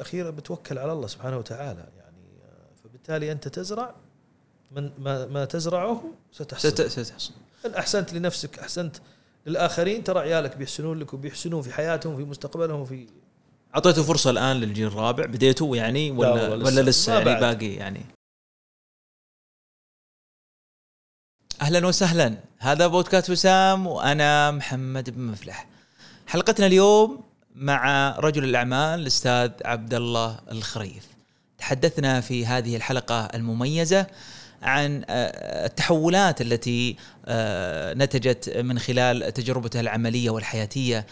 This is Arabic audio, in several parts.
الأخيرة بتوكل على الله سبحانه وتعالى يعني فبالتالي أنت تزرع من ما, ما تزرعه ستحصد ست- ستحصل. إن أحسنت لنفسك أحسنت للآخرين ترى عيالك بيحسنون لك وبيحسنون في حياتهم في مستقبلهم في أعطيته فرصة الآن للجيل الرابع بديتوا يعني ولا والله لسه. ولا لسه يعني بعد. باقي يعني. أهلا وسهلا. هذا بودكاست وسام وأنا محمد بن مفلح. حلقتنا اليوم مع رجل الأعمال الأستاذ عبد الله الخريف تحدثنا في هذه الحلقة المميزة عن آه، التحولات التي آه، نتجت من خلال تجربته العملية والحياتية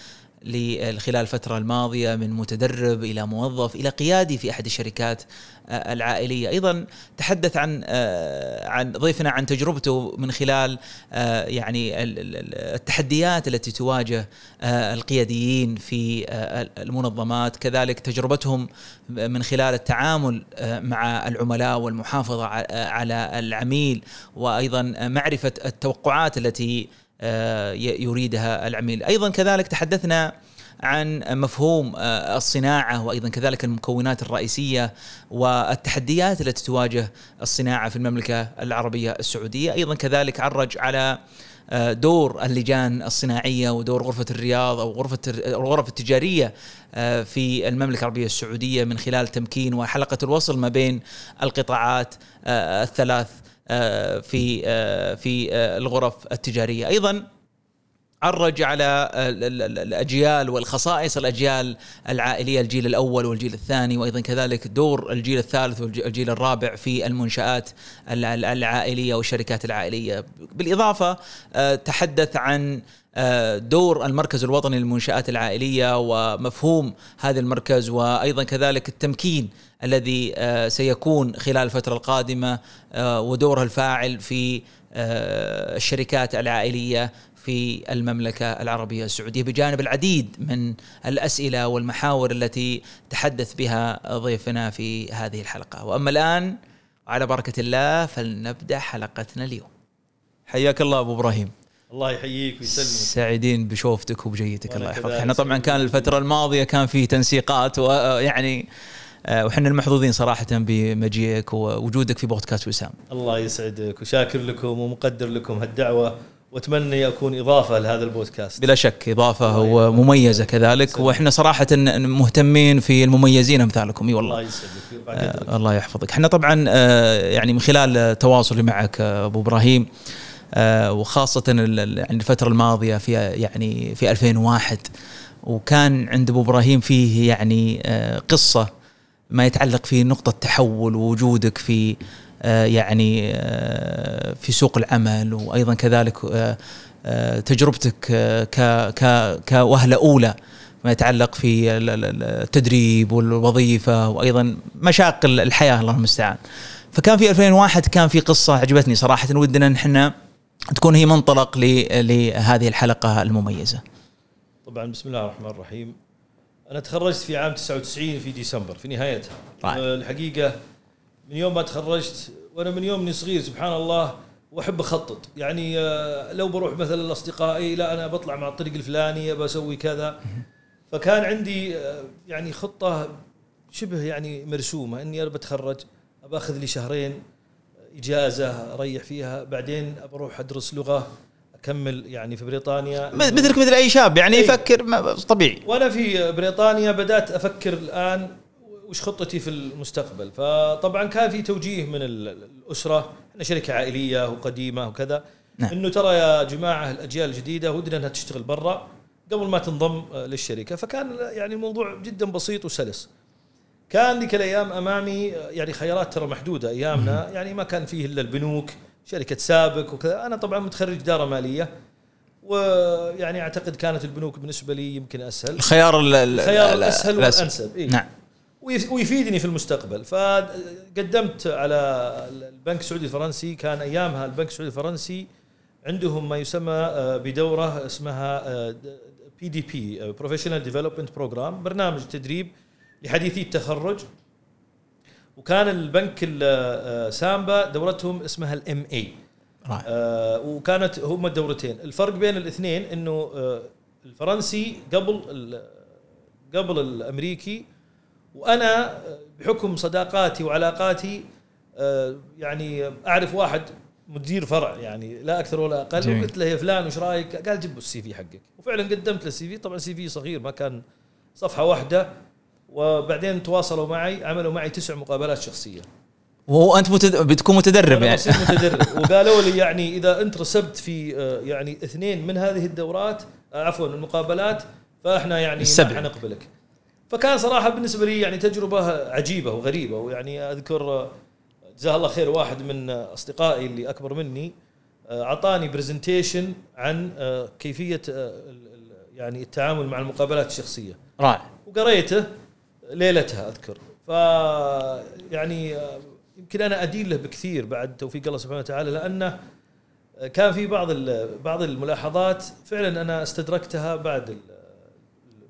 خلال الفترة الماضية من متدرب إلى موظف إلى قيادي في أحد الشركات آه، العائلية. أيضا تحدث عن آه، عن ضيفنا عن تجربته من خلال آه، يعني ال- ال- ال- التحديات التي تواجه القياديين في المنظمات. كذلك تجربتهم من خلال التعامل مع العملاء والمحافظة على العميل. وأيضا معرفة التوقعات التي يريدها العميل. أيضا كذلك تحدثنا عن مفهوم آه، الصناعة وأيضا كذلك المكونات الرئيسية والتحديات التي تواجه الصناعة في المملكة العربية السعودية. أيضا كذلك عرج على آه، دور اللجان الصناعية ودور غرفة الرياض أو غرفة الغرف التجارية آه، في المملكة العربية السعودية من خلال تمكين وحلقة الوصل ما بين القطاعات آه، الثلاث آه، في آه، في آه، الغرف التجارية. أيضا عرج على ال- ال- ال- الأجيال والخصائص الأجيال العائلية الجيل الأول والجيل الثاني وأيضا كذلك دور الجيل الثالث والجيل الرابع في المنشآت ال- ال- العائلية والشركات العائلية. بالإضافة آه، تحدث عن آه، دور المركز الوطني للمنشآت العائلية ومفهوم هذا المركز وأيضا كذلك التمكين الذي آه، سيكون خلال الفترة القادمة آه، ودورها الفاعل في آه، الشركات العائلية في المملكة العربية السعودية بجانب العديد من الأسئلة والمحاور التي تحدث بها ضيفنا في هذه الحلقة. وأما الآن على بركة الله فلنبدأ حلقتنا اليوم. حياك الله أبو إبراهيم. الله يحييك ويسلمك. سعيدين بشوفتك وبجيتك الله يحفظك. إحنا طبعا كان الفترة الماضية كان في تنسيقات ويعني آه، وحنا المحظوظين صراحة بمجيئك ووجودك في بودكاست وسام. الله يسعدك وشاكر لكم ومقدر لكم هالدعوة وأتمنى اكون إضافة لهذا البودكاست. بلا شك إضافة الله ومميزة كذلك. يسلمك. وإحنا صراحة مهتمين في المميزين أمثالكم. إي والله. الله يسعدك. آه الله يحفظك. إحنا طبعا آه يعني من خلال تواصلي معك آه أبو إبراهيم آه وخاصة ال- ال- يعني الفترة الماضية في يعني في 2001 وكان عند أبو إبراهيم فيه يعني آه قصة ما يتعلق في نقطة تحول ووجودك في آه يعني آه في سوق العمل وأيضا كذلك آه آه تجربتك آه كوهلة أولى ما يتعلق في ال- ال- ال- التدريب والوظيفة وأيضا مشاق الحياة الله المستعان. فكان في 2001 كان في قصة عجبتني صراحة ودنا ان إحنا تكون هي منطلق لهذه الحلقة المميزة. طبعا بسم الله الرحمن الرحيم. أنا تخرجت في عام 99 في ديسمبر في نهايتها. رائع. آه، الحقيقة من يوم ما تخرجت وأنا من يوم اني صغير سبحان الله وأحب أخطط. يعني آه، لو بروح مثلا لأصدقائي لا أنا بطلع مع الطريق الفلاني بسوي كذا. فكان عندي آه، يعني خطة شبه يعني مرسومة إني أنا بتخرج باخذ لي شهرين إجازة أريح فيها بعدين بروح أدرس لغة أكمل يعني في بريطانيا مثلك مثل أي شاب يعني إيه. يفكر طبيعي. وأنا في بريطانيا بدأت أفكر الآن وش خطتي في المستقبل فطبعا كان في توجيه من ال- الأسرة إحنا شركة عائلية وقديمة وكذا نعم. إنه ترى يا جماعة الأجيال الجديدة ودنا إنها تشتغل برا قبل ما تنضم للشركة فكان يعني الموضوع جدا بسيط وسلس كان ذيك الأيام أمامي يعني خيارات ترى محدودة أيامنا. يعني ما كان فيه إلا البنوك شركة سابق وكذا. أنا طبعا متخرج إدارة مالية ويعني أعتقد كانت البنوك بالنسبة لي يمكن أسهل. الخيار ال- ال- الخيار ال- الاسهل. والانسب إيه؟ نعم. ويف- ويفيدني في المستقبل. فقدمت على البنك السعودي الفرنسي. كان أيامها البنك السعودي الفرنسي عندهم ما يسمى آه، بدورة اسمها PDP professional development program برنامج تدريب لحديثي التخرج. وكان البنك ال- آه، سامبا دورتهم اسمها ال MA. آه وكانت هم الدورتين. الفرق بين الاثنين إنه آه الفرنسي قبل قبل الأمريكي وأنا بحكم صداقاتي وعلاقاتي آه، يعني أعرف واحد مدير فرع يعني لا أكثر ولا أقل. جميل. قلت له يا فلان وش رأيك؟ قال جيب ال CV حقك. وفعلا قدمت له ال CV. طبعا CV صغير ما كان صفحة واحدة. وبعدين تواصلوا معي عملوا معي تسع مقابلات شخصية. وانت متد... بتكون متدرب يعني. متدرب. وقالوا لي يعني إذا أنت رسبت في آه، يعني اثنين من هذه الدورات آه، عفوا المقابلات فإحنا يعني السبع. ما حنقبلك. فكان صراحة بالنسبة لي يعني تجربة عجيبة وغريبة. ويعني أذكر آه، جزاه الله خير واحد من أصدقائي اللي أكبر مني أعطاني برزنتيشن عن كيفية يعني التعامل مع المقابلات الشخصية. رائع. وقريته ليلتها أذكر. ف يعني آه، يمكن أنا أدين له بكثير بعد توفيق الله سبحانه وتعالى لأنه كان في بعض بعض الملاحظات فعلا أنا استدركتها بعد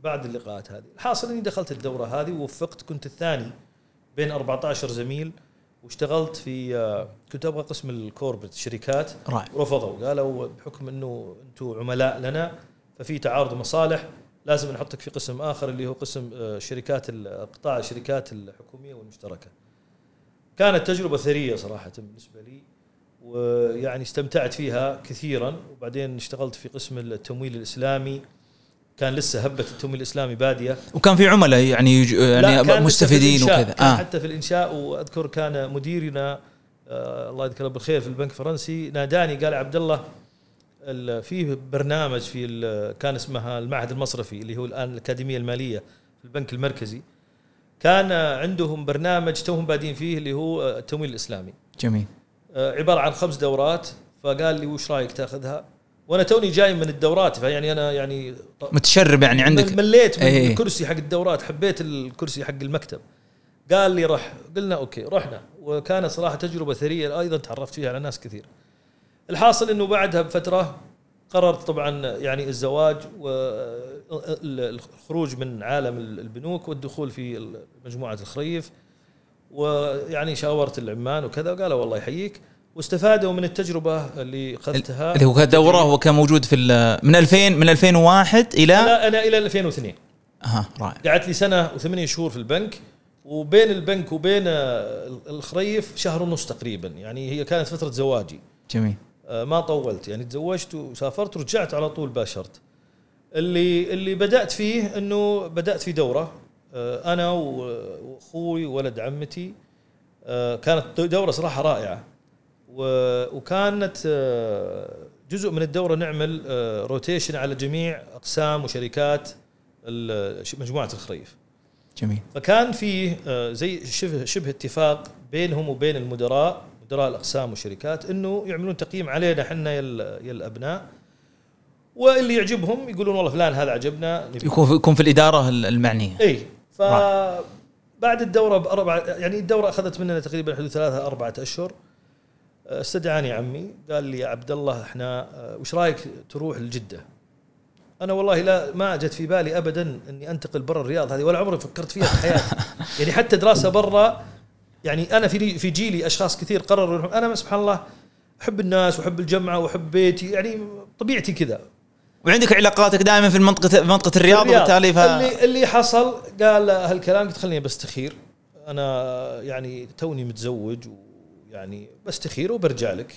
بعد اللقاءات هذه. الحاصل إني دخلت الدورة هذه ووفقت كنت الثاني بين 14 زميل واشتغلت في آه، كنت أبغى قسم الكوربريت الشركات رفضوا قالوا بحكم إنه أنتم عملاء لنا ففي تعارض مصالح. لازم نحطك في قسم آخر اللي هو قسم آه، شركات قطاع الشركات الحكومية والمشتركة. كانت تجربة ثرية صراحة بالنسبة لي ويعني استمتعت فيها كثيرا. وبعدين اشتغلت في قسم التمويل الإسلامي. كان لسه هبة التمويل الإسلامي بادية. وكان في عملاء يعني يعني مستفيدين. وكذا. آه. حتى في الإنشاء. وأذكر كان مديرنا آه الله يذكره بالخير في البنك الفرنسي ناداني قال عبد الله فيه برنامج في كان اسمها المعهد المصرفي اللي هو الآن الأكاديمية المالية في البنك المركزي. كان عندهم برنامج توهم بادين فيه اللي هو التمويل الإسلامي. جميل. آه، عبارة عن خمس دورات. فقال لي وش رأيك تأخذها؟ وأنا توني جاي من الدورات. فيعني أنا يعني متشرب يعني عندك. مليت من إيه. الكرسي حق الدورات. حبيت الكرسي حق المكتب. قال لي رح. قلنا أوكي رحنا. وكانت صراحة تجربة ثرية. أيضا تعرفت فيها على ناس كثير. الحاصل إنه بعدها بفترة قررت طبعا يعني الزواج والخروج من عالم البنوك والدخول في مجموعة الخريف ويعني شاورت العمان وكذا وقالوا والله يحييك واستفادوا من التجربة اللي أخذتها. اللي هو كان دوره هو كان موجود في من 2000 من 2001 إلى لا أنا إلى 2002 أها رائع. قعدت لي سنة وثمانية شهور في البنك وبين البنك وبين الخريف شهر ونص تقريبا يعني هي كانت فترة زواجي. جميل. ما طولت. يعني تزوجت وسافرت ورجعت على طول باشرت. اللي اللي بدأت فيه إنه بدأت في دورة. آه، أنا وأخوي وولد عمتي. آه، كانت دورة صراحة رائعة. وكانت آه، جزء من الدورة نعمل آه، روتيشن على جميع أقسام وشركات مجموعة الخريف. جميل. فكان فيه آه، زي شبه شبه اتفاق بينهم وبين المدراء. مدراء الأقسام والشركات إنه يعملون تقييم علينا إحنا يا ال- يا الأبناء. واللي يعجبهم يقولون والله فلان هذا عجبنا نبي يكون في يكون في الإدارة ال- المعنية. إي ف بعد الدورة باربع يعني الدورة أخذت مننا تقريبا حدود ثلاثة أربعة أشهر. آه، استدعاني عمي قال لي يا عبد الله إحنا آه، وش رأيك تروح لجدة؟ أنا والله لا ما جت في بالي ابدا إني أنتقل برا الرياض هذه ولا عمري فكرت فيها في حياتي. يعني حتى دراسة برا يعني أنا في في جيلي أشخاص كثير قرروا. أنا سبحان الله أحب الناس وأحب الجمعة وأحب بيتي يعني طبيعتي كذا. وعندك علاقاتك دائما في المنطقة منطقة الرياض وبالتالي ف... اللي اللي حصل قال هالكلام قلت خليني بستخير أنا يعني توني متزوج ويعني بستخير وبرجع لك.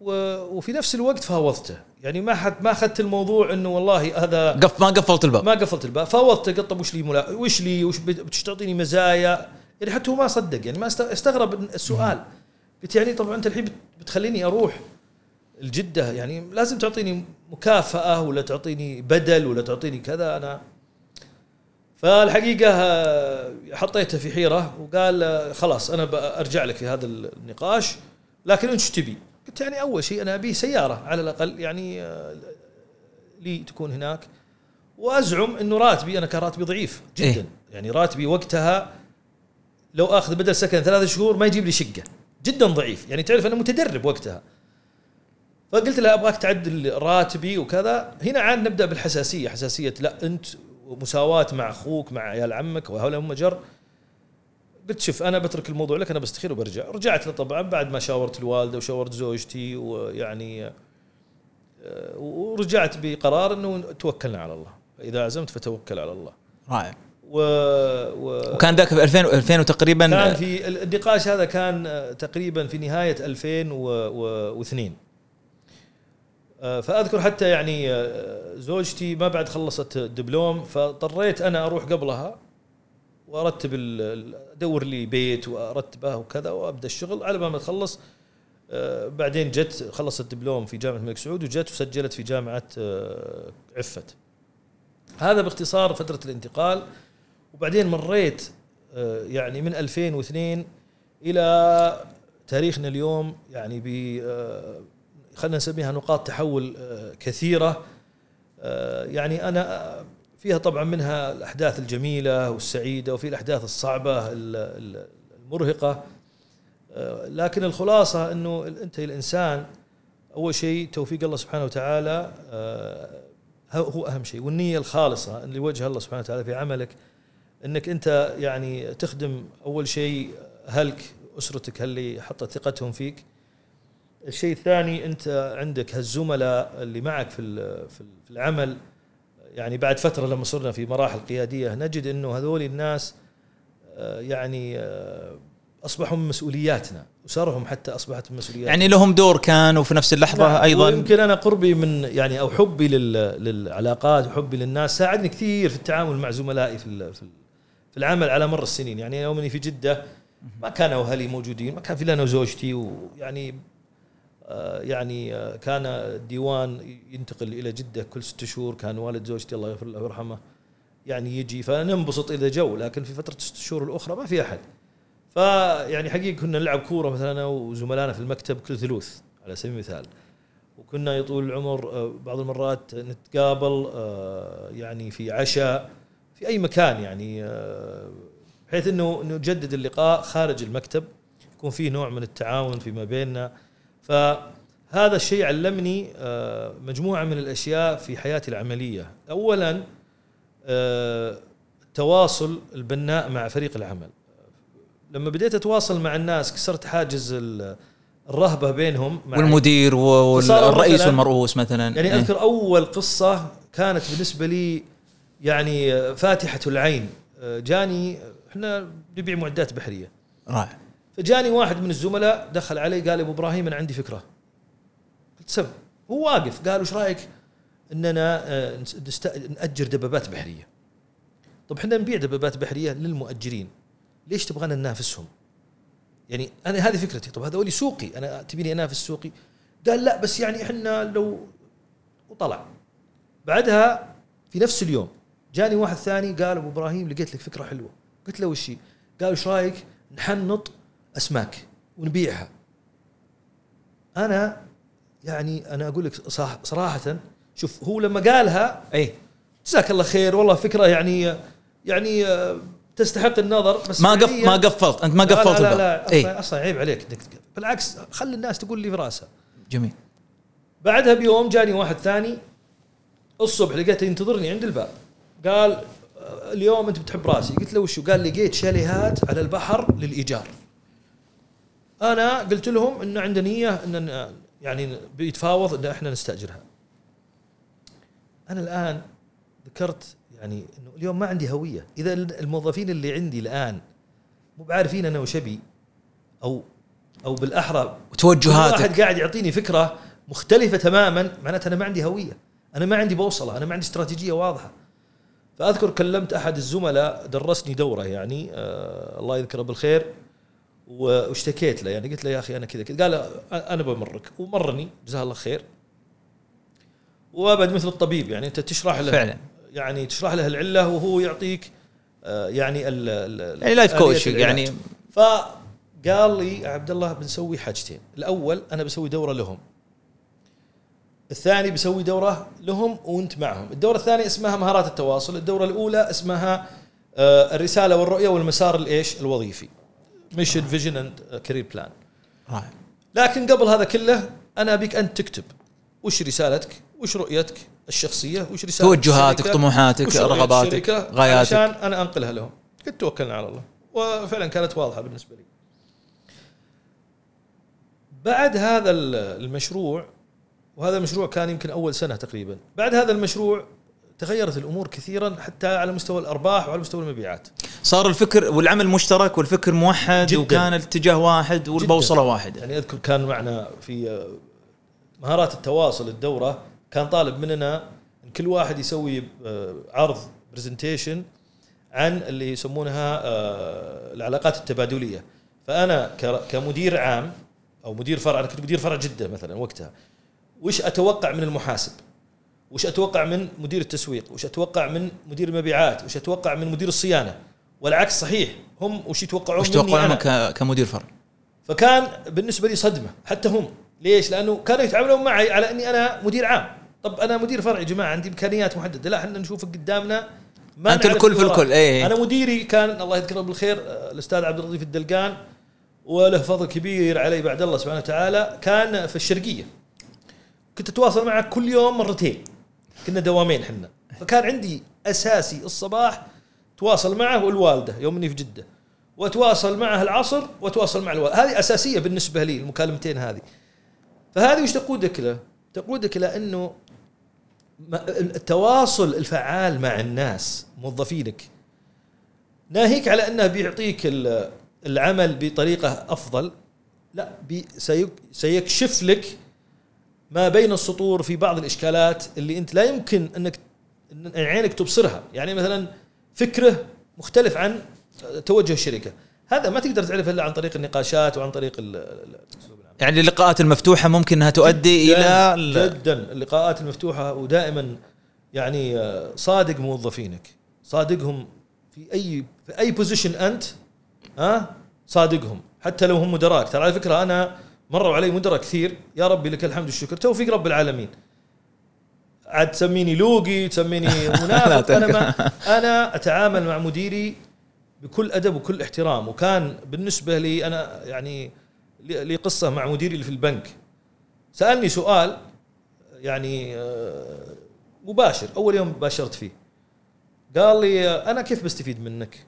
و- وفي نفس الوقت فاوضته. يعني ما حد ما أخذت الموضوع إنه والله هذا قف ما قفلت الباب. ما قفلت الباب. فاوضته قلت طب وش لي ملا... وش لي؟ وش بت- بتش تعطيني مزايا؟ يعني حتى هو ما صدق يعني ما است- استغرب السؤال قلت يعني طبعا أنت الحين بت- بتخليني أروح الجدة يعني لازم تعطيني مكافأة ولا تعطيني بدل ولا تعطيني كذا أنا فالحقيقة آه، حطيته في حيرة وقال آه، خلاص أنا برجع لك في هذا النقاش لكن انت إيش تبي؟ قلت يعني أول شيء أنا أبي سيارة على الأقل يعني آه، لي تكون هناك وأزعم إنه راتبي أنا كان راتبي ضعيف جدا إيه؟ يعني راتبي وقتها لو آخذ بدل سكن ثلاث شهور ما يجيب لي شقة. جدا ضعيف. يعني تعرف أنا متدرب وقتها. فقلت له أبغاك تعدل راتبي وكذا. هنا عاد نبدأ بالحساسية. حساسية لا أنت مساواة مع أخوك مع عيال عمك وهؤلاء هم جر قلت شوف أنا بترك الموضوع لك أنا بستخير وبرجع. رجعت له طبعا بعد ما شاورت الوالدة وشاورت زوجتي ويعني آه، ورجعت بقرار إنه توكلنا على الله. إذا عزمت فتوكل على الله. رائع. و, و وكان ذاك في 2000 2000 تقريبا كان في النقاش هذا كان آه، تقريبا في نهاية 2002 آه، فأذكر حتى يعني آه، زوجتي ما بعد خلصت الدبلوم فاضطريت أنا أروح قبلها وأرتب أدور لي بيت وأرتبه وكذا وأبدأ الشغل. على ما تخلص بعدين جت خلصت الدبلوم في جامعة الملك سعود وجت وسجلت في جامعة عفت. هذا باختصار فترة الانتقال. وبعدين مريت آه، يعني من 2002 إلى تاريخنا اليوم يعني ب آه، خلينا نسميها نقاط تحول آه، كثيرة. يعني أنا فيها طبعا منها الأحداث الجميلة والسعيدة وفي الأحداث الصعبة ال- ال- المرهقة. لكن الخلاصة إنه أنت الإنسان أول شيء توفيق الله سبحانه وتعالى هو أهم شيء والنية الخالصة اللي وجه الله سبحانه وتعالى في عملك. إنك أنت يعني تخدم أول شيء أهلك أسرتك اللي حطت ثقتهم فيك. الشيء الثاني أنت عندك هالزملاء اللي معك في في ال- في العمل. يعني بعد فترة لما صرنا في مراحل قيادية نجد إنه هذول الناس آه، يعني آه، أصبحوا من مسؤولياتنا. اسرهم حتى أصبحت من مسؤولياتنا. يعني لهم دور كان وفي نفس اللحظة نعم، أيضا. ويمكن أنا قربي من يعني أو حبي لل- للعلاقات وحبي للناس. ساعدني كثير في التعامل مع زملائي في في ال- في العمل على مر السنين. يعني يوم اني في جدة ما كانوا أهلي موجودين ما كان في أنا وزوجتي ويعني آه، يعني آه، كان الديوان ينتقل إلى جدة كل ست شهور كان والد زوجتي الله يغفر له ويرحمه يعني يجي. فننبسط اذا جو لكن في فترة الست شهور الأخرى ما في أحد. فيعني حقيقه كنا نلعب كورة مثلا انا وزملائنا في المكتب كل ثلوث على سبيل المثال. وكنا يطول العمر آه، بعض المرات نتقابل يعني في عشاء. في أي مكان يعني آه، بحيث إنه نجدد اللقاء خارج المكتب يكون فيه نوع من التعاون فيما بيننا. فهذا الشيء علمني آه، مجموعة من الأشياء في حياتي العملية. اولا آه، التواصل البناء مع فريق العمل. لما بديت أتواصل مع الناس كسرت حاجز ال- الرهبة بينهم مع والمدير والرئيس والمرؤوس مثلا. يعني إيه. أذكر أول قصة كانت بالنسبة لي يعني فاتحة العين. جاني إحنا نبيع معدات بحرية. رائع. فجاني واحد من الزملاء دخل علي قال أبو إبراهيم أنا عندي فكرة. قلت سم هو واقف. قال وش رأيك إننا آه، نأجر دبابات بحرية؟ طب إحنا نبيع دبابات بحرية للمؤجرين. ليش تبغانا ننافسهم؟ يعني أنا هذه فكرتي. طب هذول سوقي. أنا تبيني أنافس سوقي؟ قال لا بس يعني إحنا لو وطلع. بعدها في نفس اليوم جاني واحد ثاني قال أبو إبراهيم لقيت لك فكرة حلوة. قلت له وش؟ قال وش رأيك نحنط أسماك ونبيعها. أنا يعني أنا أقول لك صراحة شوف هو لما قالها أي. جزاك الله خير والله فكرة يعني يعني آه، تستحق النظر بس ما قف ما قفلت أنت ما قفلت لا لا. لا أي. أصلا أصلا عيب عليك إنك. بالعكس خلي الناس تقول لي في راسها جميل. بعدها بيوم جاني واحد ثاني الصبح لقيته ينتظرني عند الباب. قال اليوم أنت بتحب رأسي. قلت له وشو؟ قال لقيت شاليهات على البحر للإيجار. أنا قلت لهم إن عندنا نية إن يعني بيتفاوض إن إحنا نستأجرها. أنا الآن ذكرت يعني إنه اليوم ما عندي هوية. إذا الموظفين اللي عندي الآن مو بعارفين أنا وش أبي أو أو بالأحرى كل وتوجهاتك واحد قاعد يعطيني فكرة مختلفة تماما معناته أنا ما عندي هوية. أنا ما عندي بوصلة أنا ما عندي استراتيجية واضحة. فأذكر كلمت أحد الزملاء درسني دورة يعني آه الله يذكره بالخير واشتكيت له يعني قلت له يا أخي أنا كذا كذا قال أنا بمرك ومرني جزاه الله خير. وابد مثل الطبيب يعني أنت تشرح له فعلا. يعني تشرح له العلة وهو يعطيك آه يعني ال ال- يعني لايف آلية كوتش العلاج. يعني فقال لي عبد الله بنسوي حاجتين. الأول أنا بسوي دورة لهم. الثاني بسوي دورة لهم وانت معهم. الدورة الثانية اسمها مهارات التواصل الدورة الأولى اسمها آه، الرسالة والرؤية والمسار الإيش؟ الوظيفي. mission vision and career plan لكن قبل هذا كله أنا أبيك انت تكتب. وش رسالتك؟ وش رؤيتك الشخصية؟ وش رسالتك توجهاتك؟ طموحاتك رغباتك غاياتك. عشان أنا أنقلها لهم. قلت توكلنا على الله. وفعلا كانت واضحة بالنسبة لي. بعد هذا ال- المشروع وهذا المشروع كان يمكن أول سنة تقريبا. بعد هذا المشروع تغيرت الأمور كثيرا حتى على مستوى الأرباح وعلى مستوى المبيعات. صار الفكر والعمل مشترك والفكر موحد جداً. وكان الاتجاه واحد والبوصلة واحدة. يعني أذكر كان معنا في آه، مهارات التواصل الدورة. كان طالب مننا إن كل واحد يسوي آه، عرض برزنتيشن عن اللي يسمونها آه، العلاقات التبادلية. فأنا كمدير عام أو مدير فرع أنا كنت مدير فرع جدة مثلا وقتها. وش أتوقع من المحاسب وش أتوقع من مدير التسويق وش أتوقع من مدير المبيعات وش أتوقع من مدير الصيانة والعكس صحيح هم وش يتوقعون وش؟ ك- كمدير فرع؟ فكان بالنسبة لي صدمة حتى هم ليش؟ لأنه كانوا يتعاملون معي على أني أنا مدير عام طب أنا مدير فرع يا جماعة عندي إمكانيات محددة لا إحنا نشوفك قدامنا ما نعرف الكل في. الكل، إيه. أنا مديري كان الله يذكره بالخير الأستاذ عبد اللطيف الدلقان وله فضل كبير علي بعد الله سبحانه وتعالى كان في الشرقية كنت أتواصل معه كل يوم مرتين. كنا دوامين حنا فكان عندي أساسي الصباح تواصل معه والوالدة يوم إني في جدة. وأتواصل معه العصر وأتواصل مع الوالدة. هذه أساسية بالنسبة لي المكالمتين هذه. فهذه وش تقودك له؟ تقودك إلى إنه التواصل الفعال مع الناس موظفينك ناهيك على أنه بيعطيك ال- العمل بطريقة أفضل. لا سيكشف لك ما بين السطور في بعض الإشكالات اللي أنت لا يمكن انك إن عينك تبصرها. يعني مثلا فكره مختلف عن توجه الشركة. هذا ما تقدر تعرفه إلا عن طريق النقاشات وعن طريق الاسلوب العام يعني اللقاءات المفتوحة ممكن أنها تؤدي جداً- إلى ال- جدا. اللقاءات المفتوحة ودائما يعني صادق موظفينك. صادقهم في اي في أي position أنت ها؟ صادقهم. حتى لو هم مدراك. ترى على فكرة أنا مروا علي مدراء كثير. يا ربي لك الحمد والشكر. توفيق رب العالمين. عاد تسميني لوقي تسميني منافق. أنا ما أنا أتعامل مع مديري بكل أدب وكل احترام وكان بالنسبة لي أنا يعني لي قصة مع مديري اللي في البنك. سألني سؤال يعني آه، مباشر. أول يوم باشرت فيه. قال لي أنا كيف بستفيد منك؟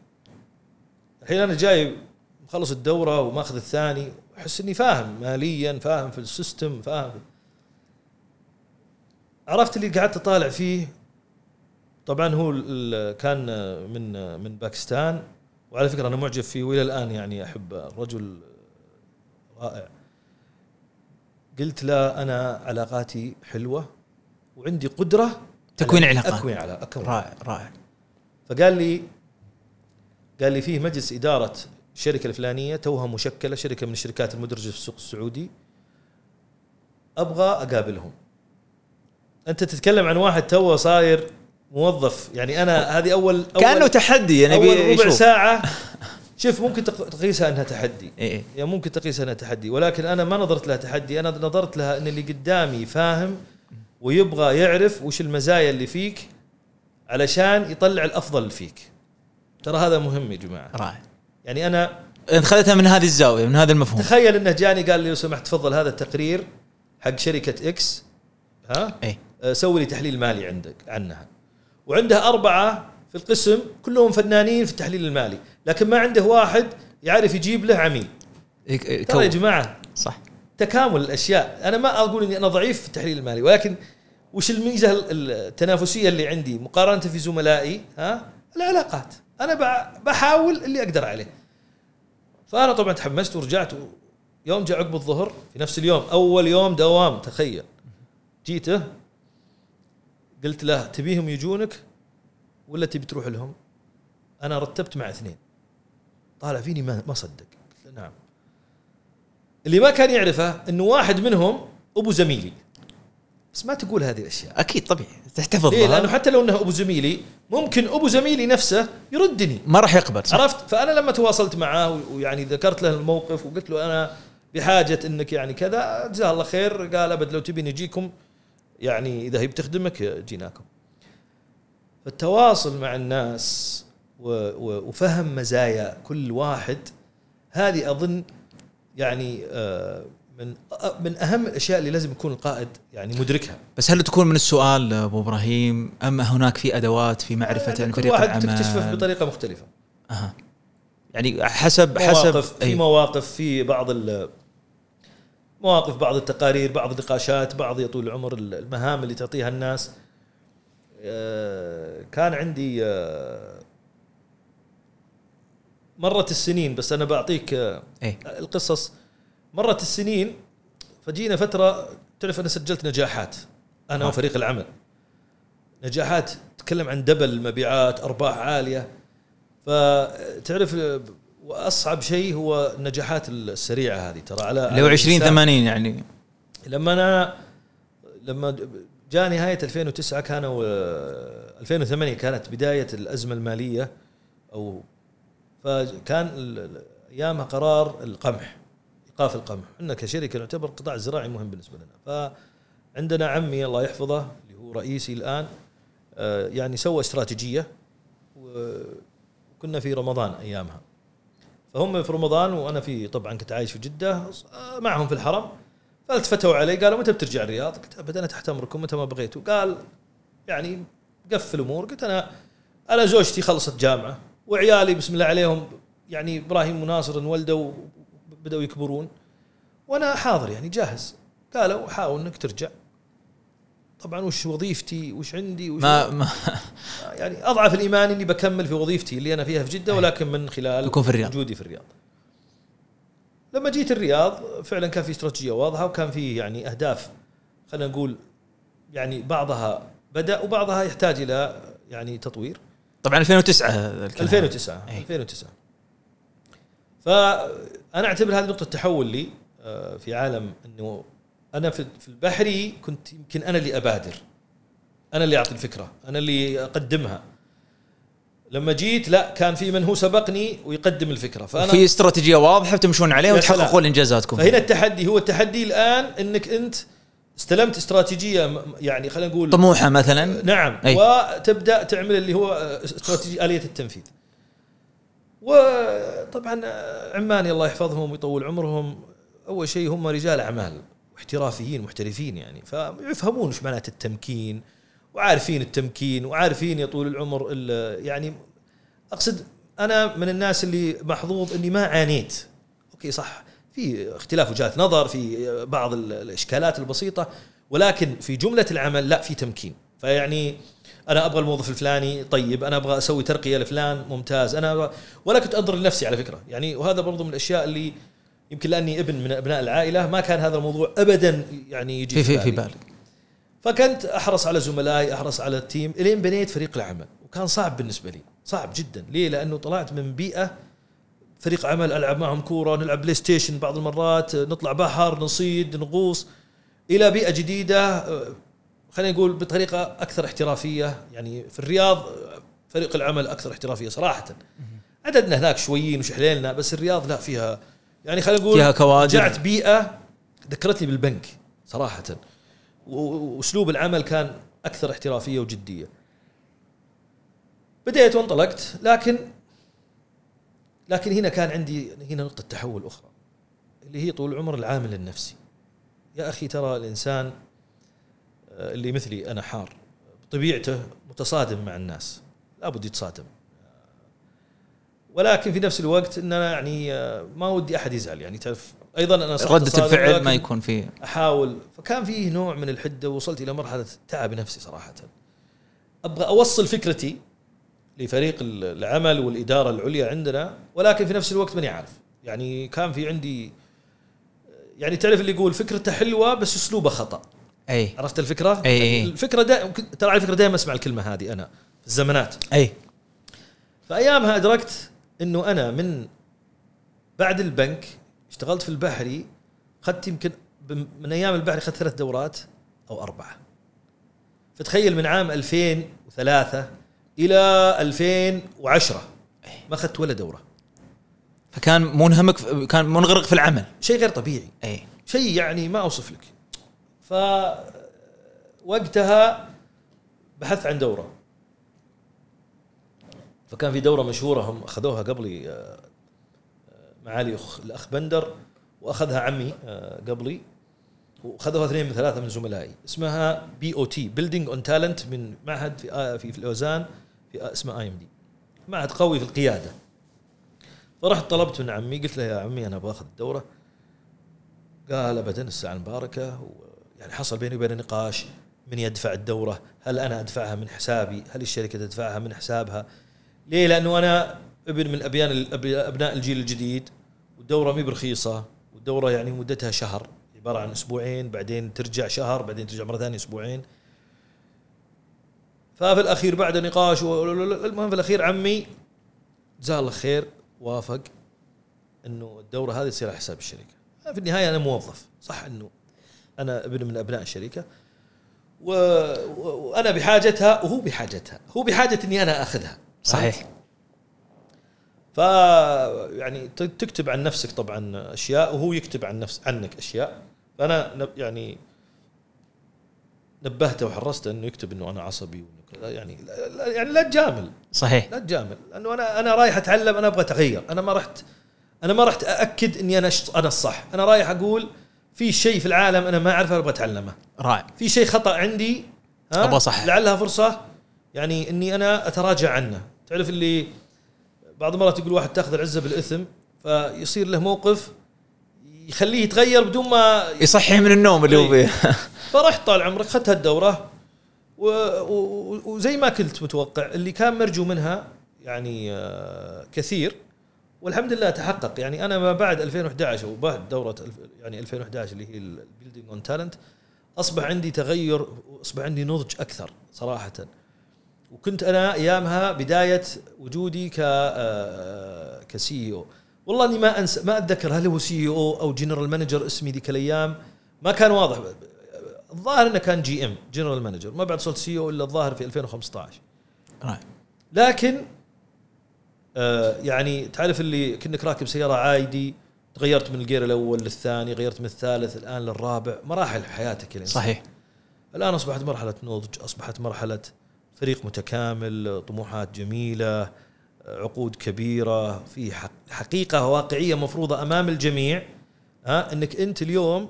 الحين أنا جاي مخلص الدورة وماخذ الثاني. أحس إني فاهم ماليا فاهم في ال system فاهم. عرفت اللي قعدت أطالع فيه؟ طبعا هو كان من من باكستان وعلى فكرة أنا معجب فيه وإلى الآن يعني أحب رجل رائع. قلت له أنا علاقاتي حلوة وعندي قدرة تكوين علاقات. اكوين على اكوين رائع رائع. فقال لي قال لي فيه مجلس إدارة الشركة الفلانية توها مشكلة شركة من الشركات المدرجة في السوق السعودي. أبغى أقابلهم. أنت تتكلم عن واحد توه صاير موظف. يعني أنا هذه اول, أول كأنه تحدي يعني أول ربع. ساعة. شوف ممكن تق- تقيسها إنها تحدي. إيه. يعني ممكن تقيسها إنها تحدي. ولكن أنا ما نظرت لها تحدي. أنا نظرت لها إن اللي قدامي فاهم ويبغى يعرف وش المزايا اللي فيك علشان يطلع الأفضل فيك. ترى هذا مهم يا جماعة. رائع يعني أنا انت خذتها من هذه الزاوية من هذا المفهوم. تخيل إنه جاني قال لي لو سمحت تفضل هذا التقرير حق شركة إكس ها؟ إيه. آه، سوي لي تحليل مالي عندك عنها. وعنده أربعة في القسم كلهم فنانين في التحليل المالي لكن ما عنده واحد يعرف يجيب له عميل. إيه، إيه، ترى يا كون. جماعة صح. تكامل الأشياء. أنا ما أقول أني أنا ضعيف في التحليل المالي ولكن وش الميزة ال- التنافسية اللي عندي؟ مقارنة في زملائي ها؟ العلاقات. بع- بحاول اللي أقدر عليه. فأنا طبعا تحمست ورجعت يوم جاء عقب الظهر في نفس اليوم أول يوم دوام تخيل. جيته قلت له تبيهم يجونك ولا تبي تروح لهم؟ أنا رتبت مع اثنين. طالع فيني ما ما صدق. قلت له نعم. اللي ما كان يعرفه إنه واحد منهم أبو زميلي. بس ما تقول هذه الأشياء. أكيد طبيعي. تحتفظ ليه؟ بها. لأنه حتى لو إنه أبو زميلي ممكن أبو زميلي نفسه يردني. ما راح يقبل صح. عرفت؟ فأنا لما تواصلت معاه ويعني ذكرت له الموقف وقلت له أنا بحاجة إنك يعني كذا جزاه الله خير. قال أبد لو تبي نجيكم يعني إذا هي بتخدمك جيناكم. فالتواصل مع الناس وفهم مزايا كل واحد هذه أظن يعني آه، من من أهم الأشياء اللي لازم يكون القائد يعني مدركها. بس هل تكون من السؤال ابو إبراهيم أم هناك في أدوات في معرفة يعني عن فريق واحد العمل؟ تكتشفه بطريقة مختلفة. أها. يعني حسب حسب مواقف في أي. مواقف في بعض ال مواقف بعض التقارير بعض النقاشات بعض يا طول العمر المهام اللي تعطيها الناس. آه، كان عندي آه، مرت السنين بس أنا بعطيك آه، إيه. القصص. مرت السنين فجينا فترة تعرف أنا سجلت نجاحات أنا آه. وفريق العمل نجاحات تتكلم عن دبل المبيعات أرباح عالية فتعرف وأصعب شيء هو النجاحات السريعة هذه ترى على على 20 الإنسان. 80 يعني لما أنا لما جاء نهاية 2009 كانوا آه، 2008 كانت بداية الأزمة المالية أو فكان ايامها قرار القمح ايقاف القمح. إحنا كشركه نعتبر القطاع الزراعي مهم بالنسبة لنا. فعندنا عمي الله يحفظه اللي هو رئيسي الآن آه، يعني سوى استراتيجية وكنا في رمضان أيامها. فهم في رمضان وأنا في طبعا كنت عايش في جدة آه، معهم في الحرم. فالتفتوا علي قالوا متى بترجع الرياض؟ قلت ابدا أنا تحت امركم متى ما بغيتوا. قال يعني قفل امور قلت أنا أنا زوجتي خلصت جامعة وعيالي بسم الله عليهم يعني إبراهيم وناصر انولدوا بدأوا يكبرون وأنا حاضر يعني جاهز قالوا حاول إنك ترجع طبعا وش وظيفتي وش عندي وش ما ما يعني أضعف الإيمان إني بكمل في وظيفتي اللي أنا فيها في جدة ولكن من خلال يكون في الرياض. وجودي في الرياض. لما جيت الرياض فعلا كان في استراتيجية واضحة وكان في يعني أهداف خلينا نقول يعني بعضها بدأ وبعضها يحتاج إلى يعني تطوير. طبعا 2009 هذا الكلام. 2009 أي. 2009 فأنا أعتبر هذه نقطة تحول لي آه، في عالم إنه أنا في البحري كنت يمكن أنا اللي أبادر. أنا اللي أعطي الفكرة أنا اللي أقدمها. لما جيت لا كان في من هو سبقني ويقدم الفكرة. فأنا في استراتيجية واضحة تمشون عليها وتحققون. إنجازاتكم. فهنا التحدي هو التحدي الآن إنك أنت استلمت استراتيجية يعني خلينا نقول طموحة مثلا؟ نعم. أي. وتبدأ تعمل اللي هو استراتيجية آلية التنفيذ. وطبعا عماني الله يحفظهم ويطول عمرهم. أول شيء هم رجال أعمال واحترافيين محترفين يعني. فيفهمون إيش معناته التمكين وعارفين التمكين وعارفين يا العمر ال- يعني أقصد أنا من الناس اللي محظوظ إني ما عانيت. okay صح في اختلاف وجهات نظر في بعض ال- الإشكالات البسيطة ولكن في جملة العمل لا في تمكين. فيعني أنا أبغى الموظف الفلاني طيب أنا أبغى أسوي ترقية لفلان ممتاز. أنا أبغى ولا كنت أنظر لنفسي على فكرة. يعني وهذا برضو من الأشياء اللي يمكن لأني ابن من أبناء العائلة ما كان هذا الموضوع ابدا يعني يجي في في في بالي. بالك. فكنت أحرص على زملائي أحرص على ال team إلين بنيت فريق العمل وكان صعب بالنسبة لي صعب جدا. ليه؟ لأنه طلعت من بيئة فريق عمل ألعب معهم كورة نلعب PlayStation بعض المرات نطلع بحر نصيد نغوص إلى بيئة جديدة خلينا نقول بطريقة أكثر احترافية يعني في الرياض فريق العمل أكثر احترافية صراحة عددنا هناك شويين وشحليلنا بس الرياض لا فيها يعني خلينا نقول فيها كوادر. رجعت بيئة ذكرتني بالبنك صراحة وأسلوب العمل كان أكثر احترافية وجدية. بديت وانطلقت لكن لكن هنا كان عندي هنا نقطة تحول أخرى اللي هي طول العمر العامل النفسي. يا أخي ترى الإنسان اللي مثلي أنا حار. بطبيعته متصادم مع الناس. لابد يتصادم. ولكن في نفس الوقت إن أنا يعني آه، ما ودي أحد يزعل. يعني تعرف أيضا أنا رده الفعل ما يكون فيه. أحاول. فكان فيه نوع من الحدة ووصلت إلى مرحلة تعب نفسي صراحة. أبغى أوصل فكرتي لفريق العمل والإدارة العليا عندنا ولكن في نفس الوقت ماني عارف. يعني كان في عندي يعني تعرف اللي يقول فكرته حلوة بس أسلوبه خطأ. إي. عرفت الفكرة؟ أي. الفكرة دا ترى على فكره دائما أسمع الكلمة هذه أنا في الزمانات إي. فأيامها أدركت إنه أنا من بعد البنك اشتغلت في البحري اخذت يمكن من أيام البحري اخذت ثلاث دورات أو أربعة. فتخيل من عام 2003 إلى 2010 ما اخذت ولا دورة. فكان منهمك كان منغرق في العمل. شيء غير طبيعي. إي. شيء يعني ما أوصف لك. ف وقتها بحثت عن دورة. فكان في دورة مشهورة هم أخذوها قبلي آه، معالي الأخ بندر وأخذها عمي آه، قبلي وأخذوها اثنين من ثلاثة من زملائي. اسمها BOT Building on Talent من معهد في آه، في, في لوزان في اسمه IMD معهد قوي في القيادة. فرحت طلبت من عمي قلت له يا عمي أنا باخذ الدورة. قال ابدا الساعة المباركة يعني حصل بيني وبينه نقاش من يدفع الدورة؟ هل أنا أدفعها من حسابي؟ هل الشركة تدفعها من حسابها؟ ليه؟ لأنه أنا ابن من أبيان أبناء الجيل الجديد والدورة مي برخيصة والدورة يعني مدتها شهر. عبارة عن أسبوعين بعدين ترجع شهر بعدين ترجع مرة ثانية أسبوعين. ففي الأخير بعد نقاش المهم في الأخير عمي جزاه الله خير وافق إنه الدورة هذه تصير على حساب الشركة في النهاية أنا موظف صح إنه أنا ابن من أبناء الشركة. و... وأنا بحاجتها وهو بحاجتها. هو بحاجة إني أنا أخذها. صحيح. ف يعني تكتب عن نفسك طبعا أشياء وهو يكتب عن نفس عنك أشياء. فأنا يعني نبهته وحرصته إنه يكتب إنه أنا عصبي وكذا يعني يعني لا تجامل. صحيح. لا تجامل. لأنه أنا أنا رايح أتعلم أنا أبغى اتغير أنا ما رحت أنا ما رحت أأكد إني أنا أنا الصح. أنا رايح أقول في شيء في العالم أنا ما أعرفه أبغى أتعلمه. رائع. في شيء خطأ عندي ها؟ أبغى صح لعلها فرصة. يعني إني أنا أتراجع عنه. تعرف اللي بعض المرات يقول واحد تأخذ العزة بالإثم فيصير له موقف يخليه يتغير بدون ما يصحي من النوم اللي هو إيه. فيه. فرحت طال عمرك اخذت هالدورة. وزي ما كنت متوقع اللي كان مرجو منها يعني آه، كثير. والحمد لله تحقق. يعني أنا ما بعد 2011 وبعد دورة يعني 2011 اللي هي ال Building on Talent أصبح عندي تغير وأصبح عندي نضج أكثر صراحة. وكنت أنا أيامها بداية وجودي ك آه، ك CEO والله إني ما انسى ما أتذكر هل هو CEO أو General Manager اسمي ذيك الأيام. ما كان واضح. الظاهر إنه كان GM General Manager ما بعد صرت CEO إلا الظاهر في 2015 لكن يعني تعرف اللي كنك راكب سيارة عادي تغيرت من الجير الأول للثاني غيرت من الثالث الآن للرابع مراحل حياتك يعني صحيح. الآن أصبحت مرحلة نضج أصبحت مرحلة فريق متكامل طموحات جميلة عقود كبيرة في حقيقة واقعية مفروضة أمام الجميع. ها إنك أنت اليوم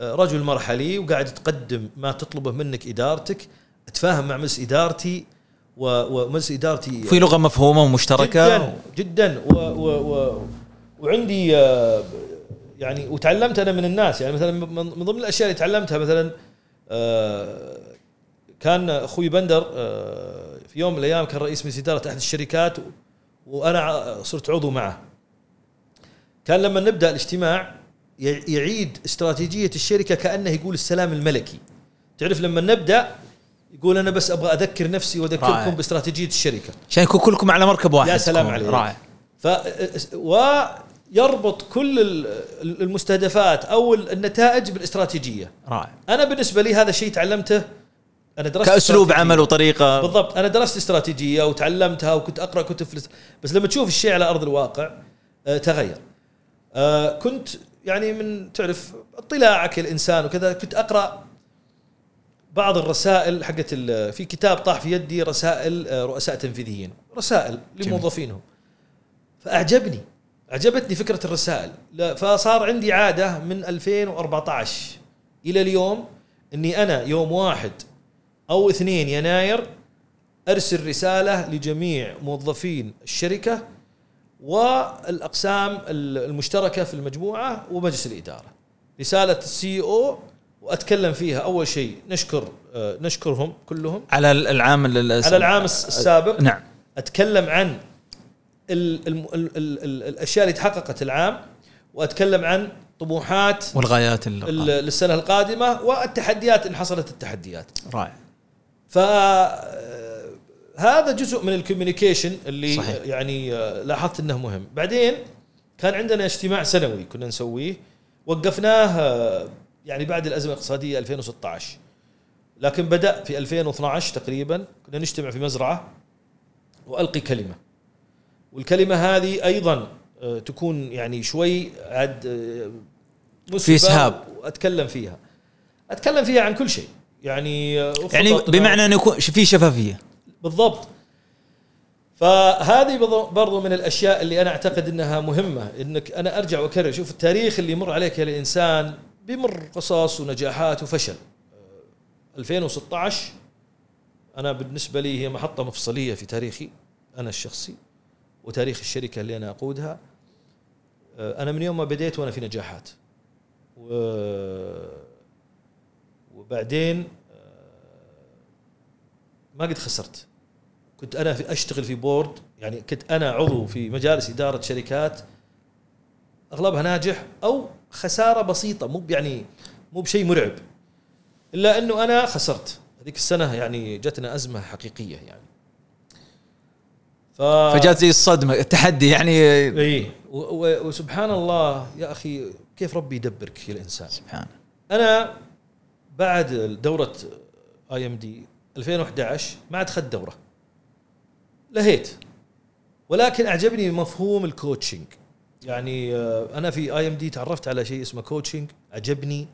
آه، رجل مرحلي وقاعد تقدم ما تطلبه منك إدارتك اتفاهم مع مجلس إدارتي ومجلس إدارتي في لغة مفهومة ومشتركة. جدا جدا. و و و وعندي آه، يعني وتعلمت أنا من الناس. يعني مثلا من ضمن الأشياء اللي تعلمتها مثلا آه، كان أخوي بندر في يوم من الأيام كان رئيس مجلس إدارة أحد الشركات وأنا صرت عضو معه. كان لما نبدأ الاجتماع يعيد استراتيجية الشركة كأنه يقول السلام الملكي. تعرف لما نبدأ يقول أنا بس أبغى أذكر نفسي وأذكركم رائع. باستراتيجية الشركة. عشان يكون كلكم على مركب واحد. يا سلام عليك. رائع. ف ويربط كل المستهدفات أو النتائج بالاستراتيجية. رائع. أنا بالنسبة لي هذا الشيء تعلمته. أنا درست كأسلوب عمل وطريقة. بالضبط. أنا درست استراتيجية وتعلمتها وكنت أقرأ كتب بس لما تشوف الشيء على أرض الواقع آه تغير. آه كنت يعني من تعرف اطلاعك الإنسان وكذا كنت أقرأ بعض الرسائل حقت في كتاب طاح في يدي رسائل آه، رؤساء تنفيذيين. رسائل لموظفينهم. فأعجبني أعجبتني فكرة الرسائل. فصار عندي عادة من 2014 إلى اليوم إني أنا يوم واحد أو 2 يناير أرسل رسالة لجميع موظفين الشركة والأقسام المشتركة في المجموعة ومجلس الإدارة. رسالة السي أو وأتكلم فيها. أول شيء نشكر آه، نشكرهم كلهم. على العام على العام السابق. نعم. أتكلم عن ال ال ال ال الأشياء اللي تحققت العام وأتكلم عن طموحات والغايات للسنة القادمة والتحديات إن حصلت التحديات. رائع. ف هذا جزء من الكوميونيكيشن اللي صحيح. يعني آه، لاحظت إنه مهم. بعدين كان عندنا اجتماع سنوي كنا نسويه. وقفناه آه، يعني بعد الأزمة الاقتصادية 2016 لكن بدأ في 2012 تقريبا كنا نجتمع في مزرعة وألقي كلمة. والكلمة هذه أيضا آه، تكون يعني شوي عاد في إسهاب. وأتكلم فيها. أتكلم فيها عن كل شيء. يعني يعني بمعنى انه يكون في شفافية. بالضبط. فهذه برضو من الأشياء اللي أنا أعتقد إنها مهمة. إنك أنا أرجع وأكرر. شوف التاريخ اللي يمر عليك يا الإنسان بيمر قصص ونجاحات وفشل. 2016 أنا بالنسبة لي هي محطة مفصلية في تاريخي أنا الشخصي وتاريخ الشركة اللي أنا أقودها. أنا من يوم ما بديت وأنا في نجاحات. و وبعدين ما قد خسرت. كنت أنا في أشتغل في بورد يعني كنت أنا عضو في مجالس إدارة شركات. أغلبها ناجح أو خسارة بسيطة مو يعني مو بشيء مرعب. إلا أنه أنا خسرت. هذيك السنة يعني جتنا أزمة حقيقية يعني. ف... فجات زي الصدمة التحدي يعني. اي وسبحان الله يا أخي كيف ربي يدبرك يا الإنسان؟ سبحان. أنا بعد دورة IMD 2011 ما عاد اخذت دورة. لهيت. ولكن أعجبني مفهوم ال coaching يعني آه، أنا في IMD تعرفت على شيء اسمه coaching عجبني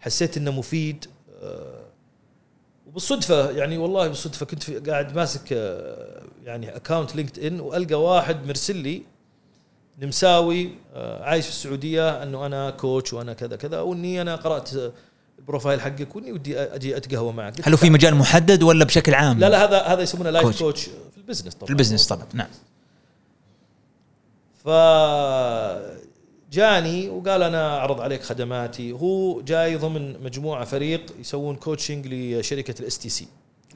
حسيت إنه مفيد آه، وبالصدفة يعني والله بالصدفة كنت قاعد ماسك آه، يعني account LinkedIn وألقى واحد مرسل لي نمساوي عايش في السعودية إنه أنا coach وأنا كذا كذا وإني أنا قرأت ال profile حقك وإني ودي أجي أتقهوى معك. هل في مجال محدد ولا بشكل عام؟ لا لا هذا هذا يسمونه life coach, coach في ال business طبعا. في ال business طبعا نعم. ف جاني وقال أنا أعرض عليك خدماتي. هو جاي ضمن مجموعة فريق يسوون coaching لشركة ال STC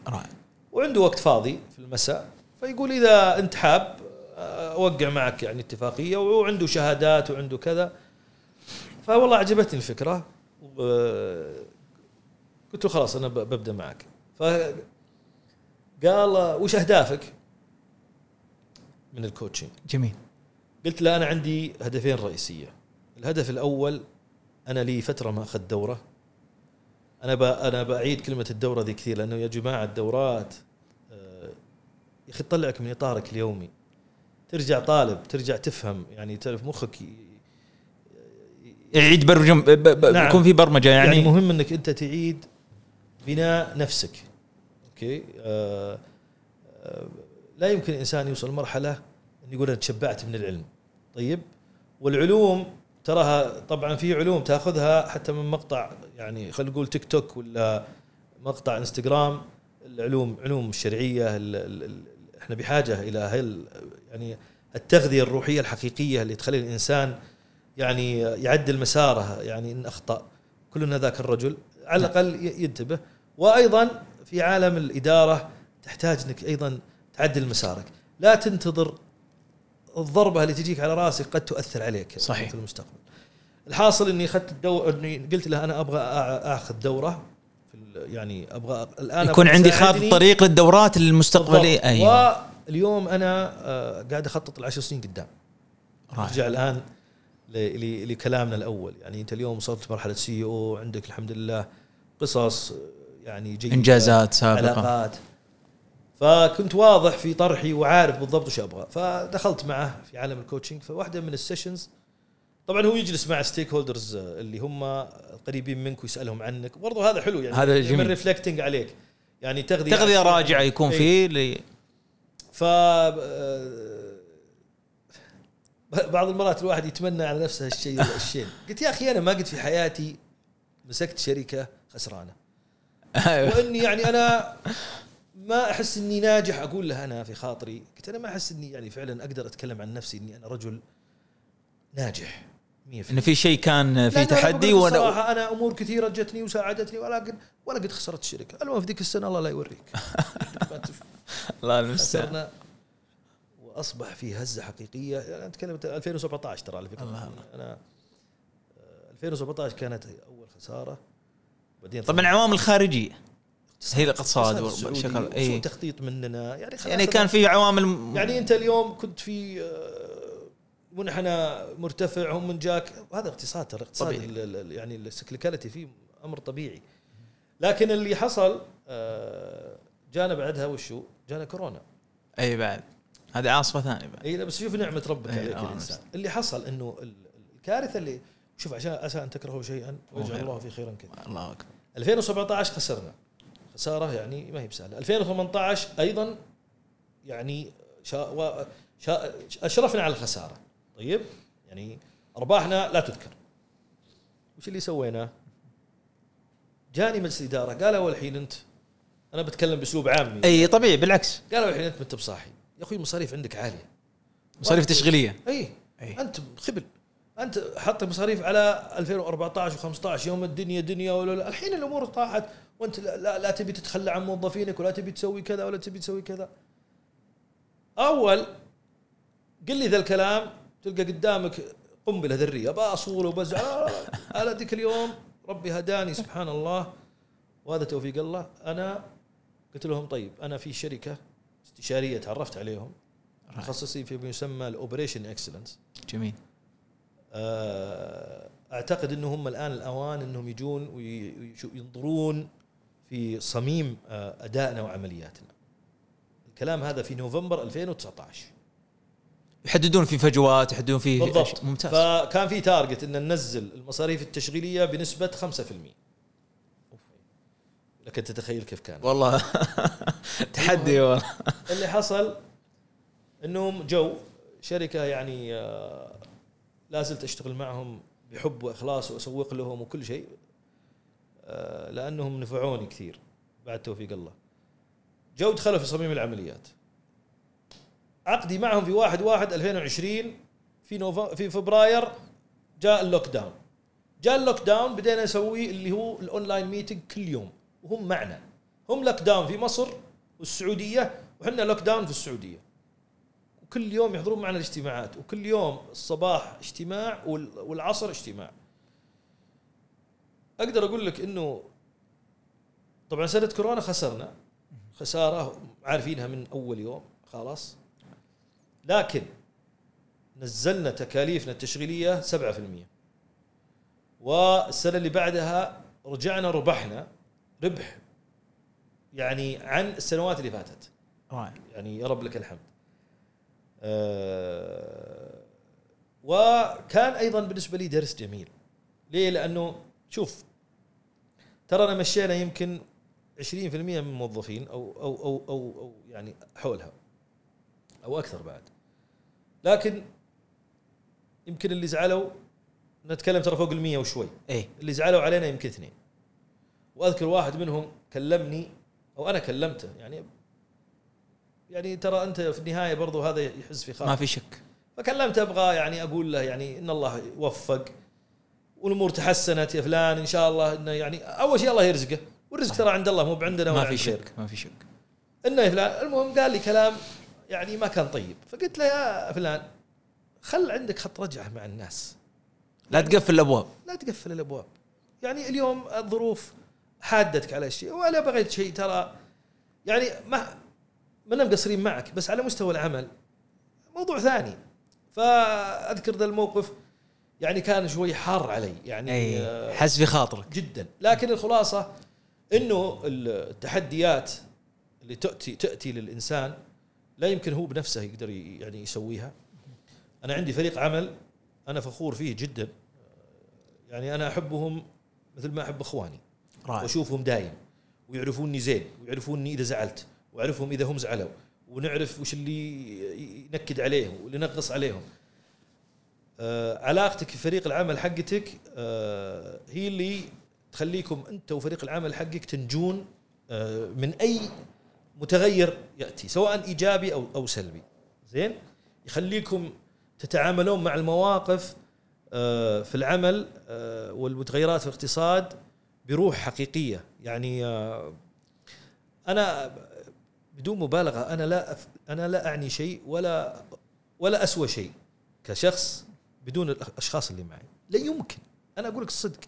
رائع وعنده وقت فاضي في المساء فيقول إذا أنت حاب أوقع معك يعني اتفاقية وعنده شهادات وعنده كذا. فوالله عجبتني الفكرة قلت له خلاص أنا ببدأ معك. فقال وش أهدافك؟ من الكوتشنج جميل. قلت له أنا عندي هدفين رئيسية. الهدف الأول أنا لي فترة ما أخذت دورة. أنا أنا بعيد كلمة الدورة ذي كثير لأنه يا جماعة الدورات آه، يا أخي تطلعك من إطارك اليومي. ترجع طالب ترجع تفهم يعني تعرف مخك يعيد برجم نعم. يكون في برمجة يعني يعني مهم إنك أنت تعيد بناء نفسك. أوكي؟ آه آه لا يمكن الإنسان يوصل لمرحلة ان يقول أنا تشبعت من العلم. طيب. والعلوم تراها طبعا في علوم تاخذها حتى من مقطع يعني خلينا نقول تيك توك ولا مقطع انستغرام. العلوم علوم الشرعية ال ال إحنا بحاجة إلى هل يعني التغذية الروحية الحقيقية اللي تخلي الإنسان يعني يعدل مساره يعني إن أخطأ. كلنا ذاك الرجل. على الأقل ينتبه. وأيضا في عالم الإدارة تحتاج إنك أيضا تعدل مسارك. لا تنتظر الضربة اللي تجيك على راسك قد تؤثر عليك صحيح. في المستقبل. الحاصل إني أخذت الدور إني قلت له أنا أبغى أخذ دورة في يعني أبغى الآن يكون عندي خارطه طريق للدورات المستقبلية. أيوه. واليوم أنا قاعد أخطط العشر سنين قدام. أرجع الآن لكلامنا الأول. يعني أنت اليوم وصلت مرحلة سي أو عندك الحمد لله قصص يعني جيدة إنجازات سابقة. علاقات. فكنت واضح في طرحي وعارف بالضبط وش أبغى. فدخلت معه في عالم ال coaching فواحدة من ال sessions طبعا هو يجلس مع stakeholders اللي هم قريبين منك ويسألهم عنك. برضو هذا حلو يعني هذا جميل. من reflecting عليك. يعني تغذية تغذية راجعة يكون فيه لي ف بعض المرات الواحد يتمنى على نفسه الشيء الشيء قلت يا أخي أنا ما قد في حياتي مسكت شركة خسرانة. أيوه. وإني يعني أنا ما أحس إني ناجح أقول له أنا في خاطري. قلت أنا ما أحس إني يعني فعلا أقدر أتكلم عن نفسي إني أنا رجل ناجح 100% ان في شيء كان في تحدي وأنا صراحة أنا أمور كثيرة جتني وساعدتني ولكن ولا قد خسرت الشركة. المهم في ذيك السنة الله لا يوريك. الله المستعان وأصبح في هزة حقيقية. أنا أتكلم 2017 ترى على فكرة. الله. أنا 2017 آه، كانت أول خسارة. بعدين طبعا عوامل خارجيه هي الاقتصاد بشكل اي تخطيط مننا. يعني يعني كان في عوامل يعني انت اليوم كنت في آه، منحنى مرتفع هم من جاك. وهذا اقتصاد ترى اقتصاد يعني ال cyclicality فيه أمر طبيعي. لكن اللي حصل آه، جانا بعدها وشو؟ جانا كورونا. اي بعد. هذه عاصفة ثانية بعد. إي بس شوف نعمة ربك عليك الإنسان. اللي حصل إنه الكارثة اللي شوف عشان عسى أن تكرهوا شيئا ويجعل الله في خيرا كثير الله أكبر. 2017 خسرنا. خساره يعني ما هي بسهلة. 2018 أيضا يعني شا شا أشرفنا على الخسارة. طيب؟ يعني أرباحنا لا تذكر. وش اللي سويناه؟ جاني مجلس الاداره قال أول حين أنت أنا بتكلم بأسلوب عامي. أي طبيعي بالعكس. قال أول حين أنت ما انت بصاحي يا أخوي المصاريف عندك عالية. مصاريف تشغيلية. أي, أي. أنت خبل. أنت حط مصاريف على 2014 و15 يوم الدنيا دنيا ولا لا. الحين الأمور طاحت وأنت لا, لا, لا تبي تتخلى عن موظفينك ولا تبي تسوي كذا ولا تبي تسوي كذا. أول قل لي ذا الكلام تلقى قدامك قنبلة ذرية باصول وبزع. آه، أنا ذيك اليوم ربي هداني سبحان الله. وهذا توفيق الله. أنا قلت لهم طيب أنا في شركة استشارية تعرفت عليهم متخصصين في ما يسمى ال operation excellence جميل. آه، أعتقد انهم هم الآن الأوان إنهم يجون وينظرون في صميم آه، ادائنا وعملياتنا. الكلام هذا في نوفمبر 2019 يحددون في فجوات يحددون في بالضبط. ممتاز. فكان في target إن ننزل المصاريف التشغيلية بنسبة 5% لكن تتخيل كيف كان. والله. تحدي والله. اللي حصل إنهم جو شركة يعني آه، لا زلت أشتغل معهم بحب وإخلاص وأسوق لهم وكل شيء آه، لأنهم نفعوني كثير. بعد توفيق الله. جو دخلوا في صميم العمليات. عقدي معهم في 1 1 2020 في نوف... في فبراير جاء ال lockdown جاء ال lockdown بدينا نسوي اللي هو ال online meeting كل يوم. وهم معنا. هم lockdown في مصر والسعودية وحنا lockdown في السعودية. وكل يوم يحضرون معنا الاجتماعات وكل يوم الصباح اجتماع وال- والعصر اجتماع. أقدر أقول لك إنه طبعا سنة كورونا خسرنا. خسارة عارفينها من أول يوم خلاص. لكن نزلنا تكاليفنا التشغيلية 7% والسنة اللي بعدها رجعنا ربحنا ربح يعني عن السنوات اللي فاتت. يعني يا رب لك الحمد. وكان أيضا بالنسبة لي درس جميل. ليه؟ لأنه شوف ترانا مشينا يمكن 20% من الموظفين أو أو أو أو, أو يعني حولها أو أكثر بعد. لكن يمكن اللي زعلوا نتكلم ترى فوق المية وشوي. إيه. اللي زعلوا علينا يمكن اثنين. وأذكر واحد منهم كلمني أو أنا كلمته يعني يعني ترى أنت في النهاية برضو هذا يحس في خاطر ما في شك. فكلمته أبغى يعني أقول له يعني إن الله يوفق والأمور تحسنت يا فلان إن شاء الله إنه يعني أول شيء الله يرزقه والرزق ترى عند الله مو بعندنا ما في. شك ما في شك. إنه يا فلان المهم قال لي كلام يعني ما كان طيب. فقلت له يا فلان خل عندك خط رجعة مع الناس. لا تقفل الأبواب. لا تقفل الأبواب. يعني اليوم الظروف حادتك على الشيء ولا بغيت شيء ترى يعني ما ما مقصرين معك بس على مستوى العمل. موضوع ثاني. فأذكر ذا الموقف يعني كان شوي حار علي يعني أي آه، حس في خاطرك. جدا. لكن الخلاصة إنه التحديات اللي تأتي تأتي للإنسان لا يمكن هو بنفسه يقدر يعني يسويها. أنا عندي فريق عمل أنا فخور فيه جدا. يعني أنا أحبهم مثل ما أحب إخواني. وأشوفهم دايم. ويعرفوني زين ويعرفوني إذا زعلت. واعرفهم إذا هم زعلوا ونعرف وش اللي ينكد عليهم واللي ينقص عليهم. آه علاقتك في فريق العمل حقتك آه هي اللي تخليكم أنت وفريق العمل حقك تنجون آه من أي متغير يأتي سواء إيجابي أو أو سلبي. زين؟ يخليكم تتعاملون مع المواقف آه في العمل آه والمتغيرات في الاقتصاد بروح حقيقية. يعني آه أنا بدون مبالغة أنا لا أف أنا لا أعني شيء ولا ولا اسوى شيء كشخص بدون الأشخاص اللي معي. لا يمكن. أنا أقول لك الصدق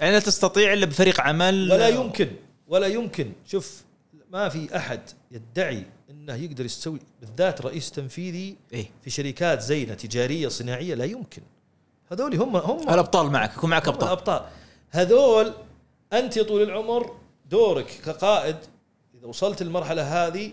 يعني لا تستطيع إلا بفريق عمل. ولا يمكن ولا يمكن. شوف ما في أحد يدعي إنه يقدر يسوي بالذات رئيس تنفيذي إيه. في شركات زينة تجارية صناعية لا يمكن. هذول هم هم الأبطال معك يكون معك أبطال. الأبطال. هذول أنت طول العمر دورك كقائد اذا وصلت المرحلة هذه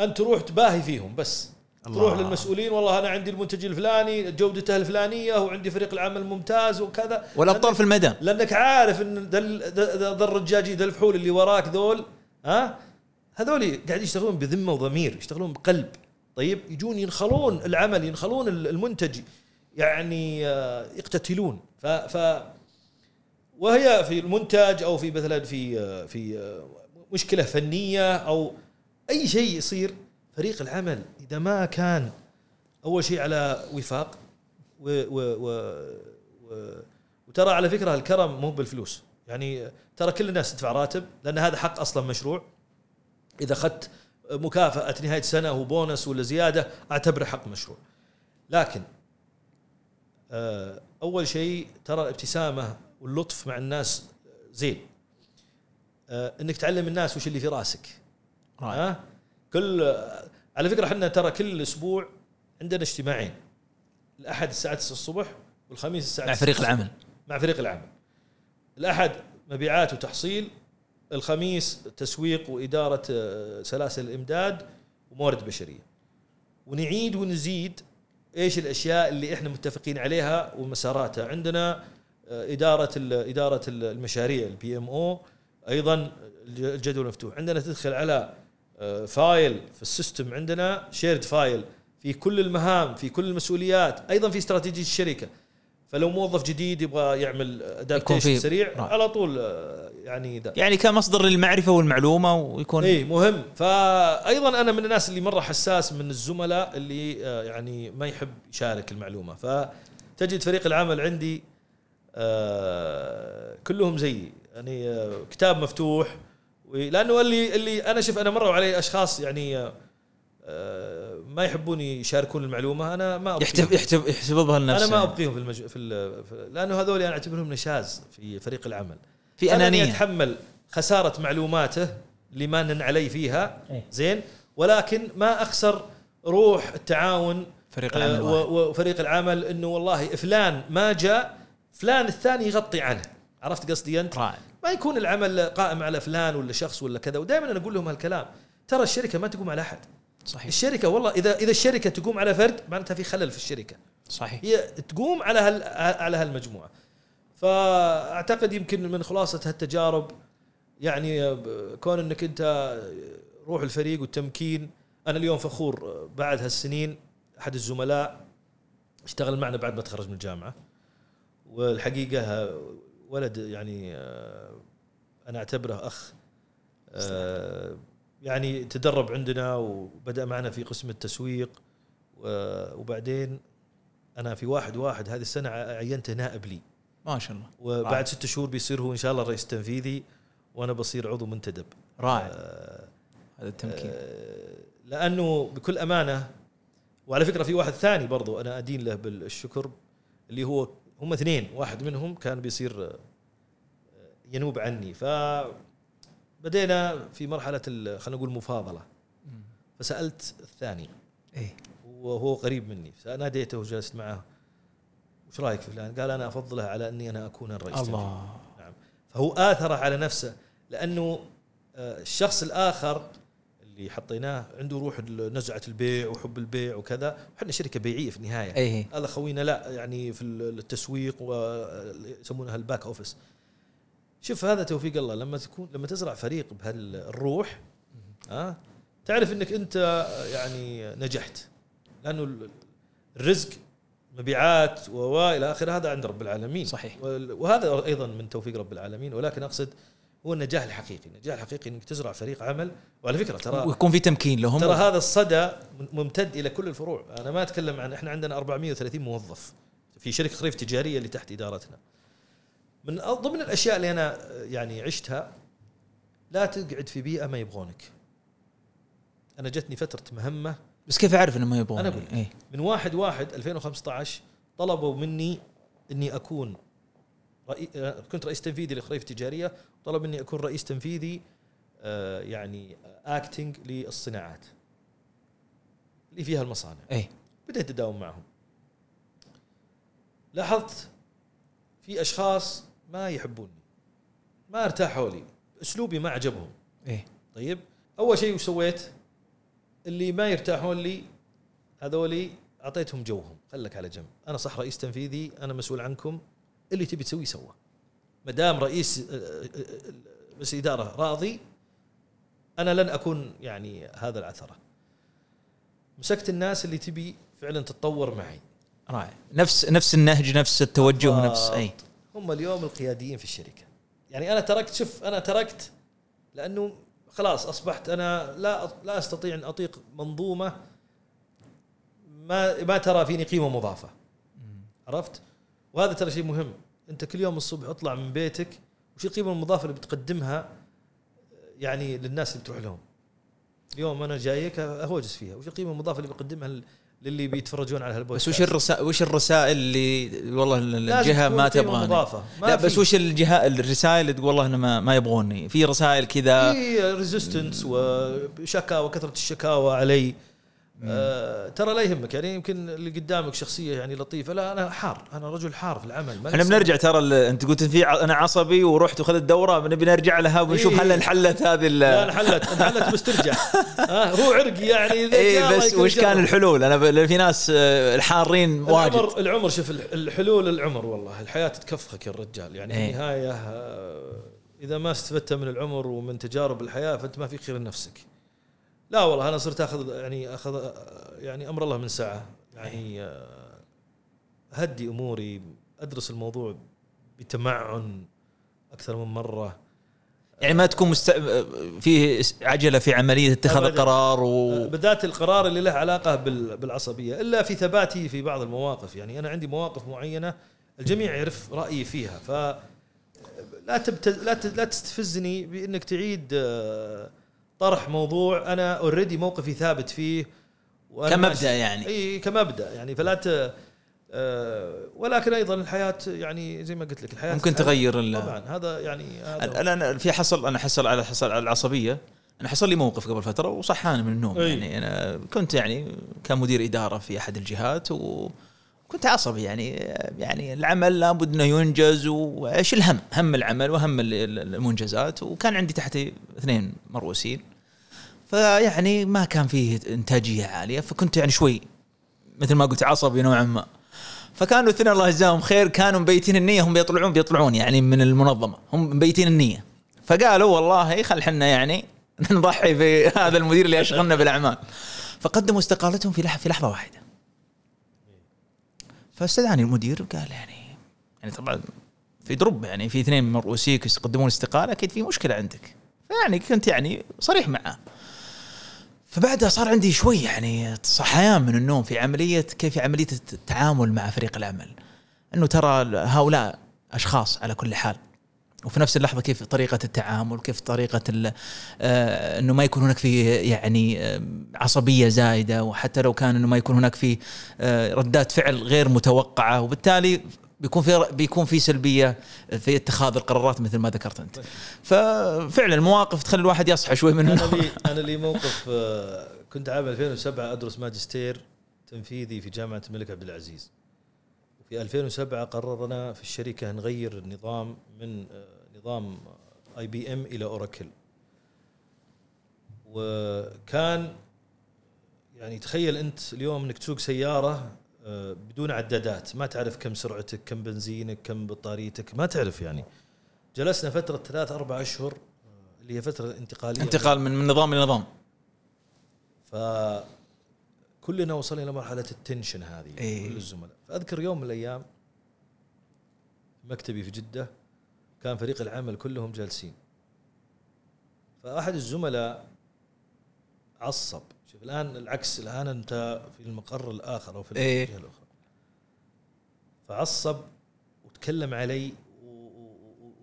أنت تروح تباهي فيهم بس. الله. تروح للمسؤولين والله أنا عندي المنتج الفلاني جودته الفلانية وعندي فريق العمل ممتاز وكذا. والأبطال في الميدان. لأنك عارف إن ذا ال- ذا- ذا ذا الرجاجيل ذا الفحول اللي وراك ذول ها؟ هذول قاعد يشتغلون بذمة وضمير يشتغلون بقلب. طيب يجون ينخلون العمل ينخلون ال- المنتج يعني آه، يقتتلون. ف, ف وهي في المنتج أو في مثلا في آه، في آه، مشكلة فنية أو أي شيء يصير فريق العمل إذا ما كان أول شيء على وفاق و و و و وترى على فكرة الكرم مو بالفلوس. يعني ترى كل الناس تدفع راتب لأن هذا حق أصلا مشروع. إذا أخذت مكافأة نهاية سنة وبونس ولا زيادة أعتبره حق مشروع. لكن آه، أول شيء ترى الابتسامه واللطف مع الناس زين. إنك تعلم الناس وش اللي في راسك. رائع ها كل على فكرة إحنا ترى كل أسبوع عندنا اجتماعين. الأحد الساعة 9 الصبح والخميس الساعة مع 9 فريق الصبح. العمل. مع فريق العمل. الأحد مبيعات وتحصيل الخميس تسويق وإدارة آه، سلاسل الإمداد وموارد بشرية. ونعيد ونزيد إيش الأشياء اللي إحنا متفقين عليها ومساراتها. عندنا آه، إدارة إدارة ال- المشاريع ال PMO أيضا الج- الجدول مفتوح. عندنا تدخل على آه، file في ال system عندنا shared file في كل المهام في كل المسؤوليات أيضا في استراتيجية الشركة. فلو موظف جديد يبغى يعمل adaptation سريع رائع. على طول آه، يعني ذا. يعني كمصدر للمعرفة والمعلومة ويكون اي مهم. فايضا أنا من الناس اللي مرة حساس من الزملاء اللي آه، يعني ما يحب يشارك المعلومة. فتجد فريق العمل عندي كلهم زيي. يعني آه، كتاب مفتوح لأنه اللي اللي أنا شوف أنا مروا علي أشخاص يعني آه، آه، ما يحبون يشاركون المعلومة أنا ما. يحتف يحتف يحتفظها لنفسه أنا ما يعني. أبقيهم في المج... في, ال... في لأنه هذول أنا أعتبرهم نشاز في فريق العمل في أنانية أتحمل خسارة معلوماته اللي ما علي فيها إيه. زين ولكن ما أخسر روح التعاون فريق العمل. وفريق العمل إنه والله فلان ما جاء فلان الثاني يغطي عنه عرفت قصدي أنت؟ رائع ما يكون العمل قائم على فلان ولا شخص ولا كذا ودائما أنا أقول لهم هالكلام. ترى الشركة ما تقوم على أحد. صحيح. الشركة والله إذا إذا الشركة تقوم على فرد معناتها في خلل في الشركة. صحيح. هي تقوم على هال على هالمجموعة. فأعتقد يمكن من خلاصة هالتجارب يعني كون إنك أنت روح الفريق والتمكين. أنا اليوم فخور بعد هالسنين أحد الزملاء اشتغل معنا بعد ما تخرج من الجامعة. والحقيقة ولد يعني آه، أنا أعتبره أخ. آه، يعني تدرب عندنا وبدأ معنا في قسم التسويق وبعدين أنا في واحد واحد هذه السنة عينته نائب لي. ما شاء الله. وبعد رائع. ست شهور بيصير هو إن شاء الله الرئيس التنفيذي وأنا بصير عضو منتدب. رائع. آه، هذا التمكين. آه، لأنه بكل أمانة وعلى فكرة في واحد ثاني برضو أنا أدين له بالشكر اللي هو هم اثنين. واحد منهم كان بيصير آه، ينوب عني. ف بدينا في مرحلة خلينا نقول مفاضلة. فسألت الثاني. إيه. وهو قريب مني. فناديته وجلست معه. وش رأيك في فلان؟ قال أنا أفضله على أني أنا أكون الرئيس. الله. نعم. فهو آثر على نفسه. لأنه آه، الشخص الآخر اللي حطيناه عنده روح نزعة البيع وحب البيع وكذا. وحنا شركة بيعية في النهاية. إيه. هذا خوينا لا يعني في التسويق ويسمونها ال back office شوف هذا توفيق الله لما تكون لما تزرع فريق بهالروح ها تعرف إنك أنت يعني نجحت. لأنه ال- الرزق مبيعات والى آخره هذا عند رب العالمين. صحيح. وهذا أيضا من توفيق رب العالمين. ولكن أقصد هو النجاح الحقيقي، النجاح الحقيقي إنك تزرع فريق عمل وعلى فكرة ترى ويكون في تمكين لهم. ترى هذا الصدى ممتد إلى كل الفروع، أنا ما أتكلم عن إحنا عندنا 430 موظف في شركة خريف تجارية اللي تحت إدارتنا. من ضمن الأشياء اللي أنا يعني عشتها لا تقعد في بيئة ما يبغونك. أنا جتني فترة مهمة. بس كيف أعرف انه ما يبغون أنا أقول. إيه. من 1 1 2015 طلبوا مني إني أكون رئي... آه، كنت رئيس تنفيذي لخريف تجارية. طلب مني أكون رئيس تنفيذي آه، يعني اكتنج للصناعات اللي فيها المصانع. إيه. بديت اداوم معهم. لاحظت في أشخاص ما يحبوني ما ارتاحوا لي أسلوبي ما عجبهم. إيه. طيب أول شيء وش سويت؟ اللي ما يرتاحون لي هذولي أعطيتهم جوهم خلك على جنب. أنا صح رئيس تنفيذي أنا مسؤول عنكم اللي تبي تسويه سوى. ما دام رئيس آه، آه، آه، بس إدارة راضي أنا لن أكون يعني هذا العثره مسكت الناس اللي تبي فعلا تتطور معي. رائع نفس نفس النهج نفس التوجه نفس أي. هم اليوم القياديين في الشركة. يعني أنا تركت شوف أنا تركت لأنه خلاص أصبحت أنا لا لا أستطيع أن أطيق منظومة ما ما ترى فيني قيمة مضافة. عرفت؟ وهذا ترى شيء مهم. انت كل يوم الصبح اطلع من بيتك وش القيمه المضافه اللي بتقدمها يعني للناس اللي بتروح لهم. اليوم أنا جايك أهوجس فيها. وش القيمه المضافه اللي بقدمها لل- للي بيتفرجون على بس هالبودكاست وش الرسائل وش الرسائل اللي والله الجهة ما تبغاني. مضافه ما لا بس وش الجهة الرسائل اللي تقول والله أنا ما, ما يبغوني. في رسائل كذا. في ريزيستنس وشكاوى كثرة الشكاوى علي. آه ترى لا يهمك يعني يمكن اللي قدامك شخصية يعني لطيفة. لا أنا حار أنا رجل حار في العمل. ما إحنا بنرجع ترى أنت قلت في أنا عصبي ورحت وخذت دورة بنبي نرجع لها ونشوف إيه. هل انحلت هذه لا انحلت انحلت بس ترجع آه هو عرقي يعني اي بس وش كان. الحلول؟ أنا ب- في ناس آه، الحارين واجد. العمر العمر شوف الح- الحلول العمر والله. الحياة تكفخك يا الرجال. يعني في إيه. النهاية آه، إذا ما استفدت من العمر ومن تجارب الحياة فأنت ما في خير لنفسك. لا والله أنا صرت أخذ يعني أخذ آه، يعني أمر الله من ساعة. يعني آه، اهدي أموري أدرس الموضوع بتمعن أكثر من مرة. يعني ما تكون مست... في عجلة في عملية اتخاذ. القرار آه، و بالذات القرار اللي له علاقة بال- بالعصبية إلا في ثباتي في بعض المواقف. يعني أنا عندي مواقف معينة الجميع يعرف رأيي فيها. ف لا تبت... لا ت... لا تستفزني بأنك تعيد آه، طرح موضوع أنا already موقفي ثابت فيه ماشي- يعني. إي كمبدأ يعني فلا ت... آه، ولكن أيضا الحياة يعني زي ما قلت لك الحياة ممكن تغير طبعا هذا يعني هذا أنا أنا في حصل أنا حصل على حصل على العصبية. أنا حصل لي موقف قبل فترة وصحاني من النوم أي. يعني. أنا كنت يعني كمدير إدارة في أحد الجهات وكنت عصبي يعني يعني العمل لابد إنه ينجز وإيش الهم؟ هم العمل وهم ال- ال- المنجزات. وكان عندي تحتي اثنين مرؤوسين. فيعني ما كان فيه إنتاجية عالية فكنت يعني شوي مثل ما قلت عصبي نوعا ما. فكانوا الاثنين الله يجزاهم خير كانوا مبيتين النية هم بيطلعون بيطلعون يعني من المنظمة هم مبيتين النية. فقالوا والله خل حنا يعني نضحي في هذا المدير اللي يشغلنا بالأعمال. فقدموا استقالتهم في في لحظة واحدة. فاستدعاني المدير وقال يعني يعني طبعا في دروب يعني في اثنين مرؤوسيك يقدمون استقالة أكيد في مشكلة عندك. فيعني كنت يعني صريح معه فبعدها صار عندي شوي يعني صحيان من النوم في عملية كيف عملية التعامل مع فريق العمل إنه ترى هؤلاء أشخاص على كل حال. وفي نفس اللحظة كيف طريقة التعامل كيف طريقة آه، إنه ما يكون هناك في يعني آه، عصبية زايدة وحتى لو كان إنه ما يكون هناك في آه، ردات فعل غير متوقعة وبالتالي بيكون في بيكون في سلبية في اتخاذ القرارات مثل ما ذكرت أنت. ففعلا المواقف تخلي الواحد يصحى شوي من أنا لي أنا لي موقف آه، كنت عام 2007 أدرس ماجستير تنفيذي في جامعة الملك عبد العزيز. وفي 2007 قررنا في الشركة نغير النظام من آه، نظام اي بي ام إلى اوراكل وكان يعني تخيل أنت اليوم إنك تسوق سيارة بدون عدادات. ما تعرف كم سرعتك كم بنزينك كم بطاريتك ما تعرف يعني. جلسنا فترة ثلاث أربع أشهر آه، اللي هي فترة انتقالية. انتقال من من نظام إلى نظام. فكلنا وصلنا إلى مرحلة التنشن هذه إيه. كل الزملاء. فأذكر يوم من الأيام مكتبي في جدة كان فريق العمل كلهم جالسين. فأحد الزملاء عصب. شوف الآن العكس الآن أنت في المقر الآخر أو في إيه. الجهه الأخرى. فعصب وتكلم علي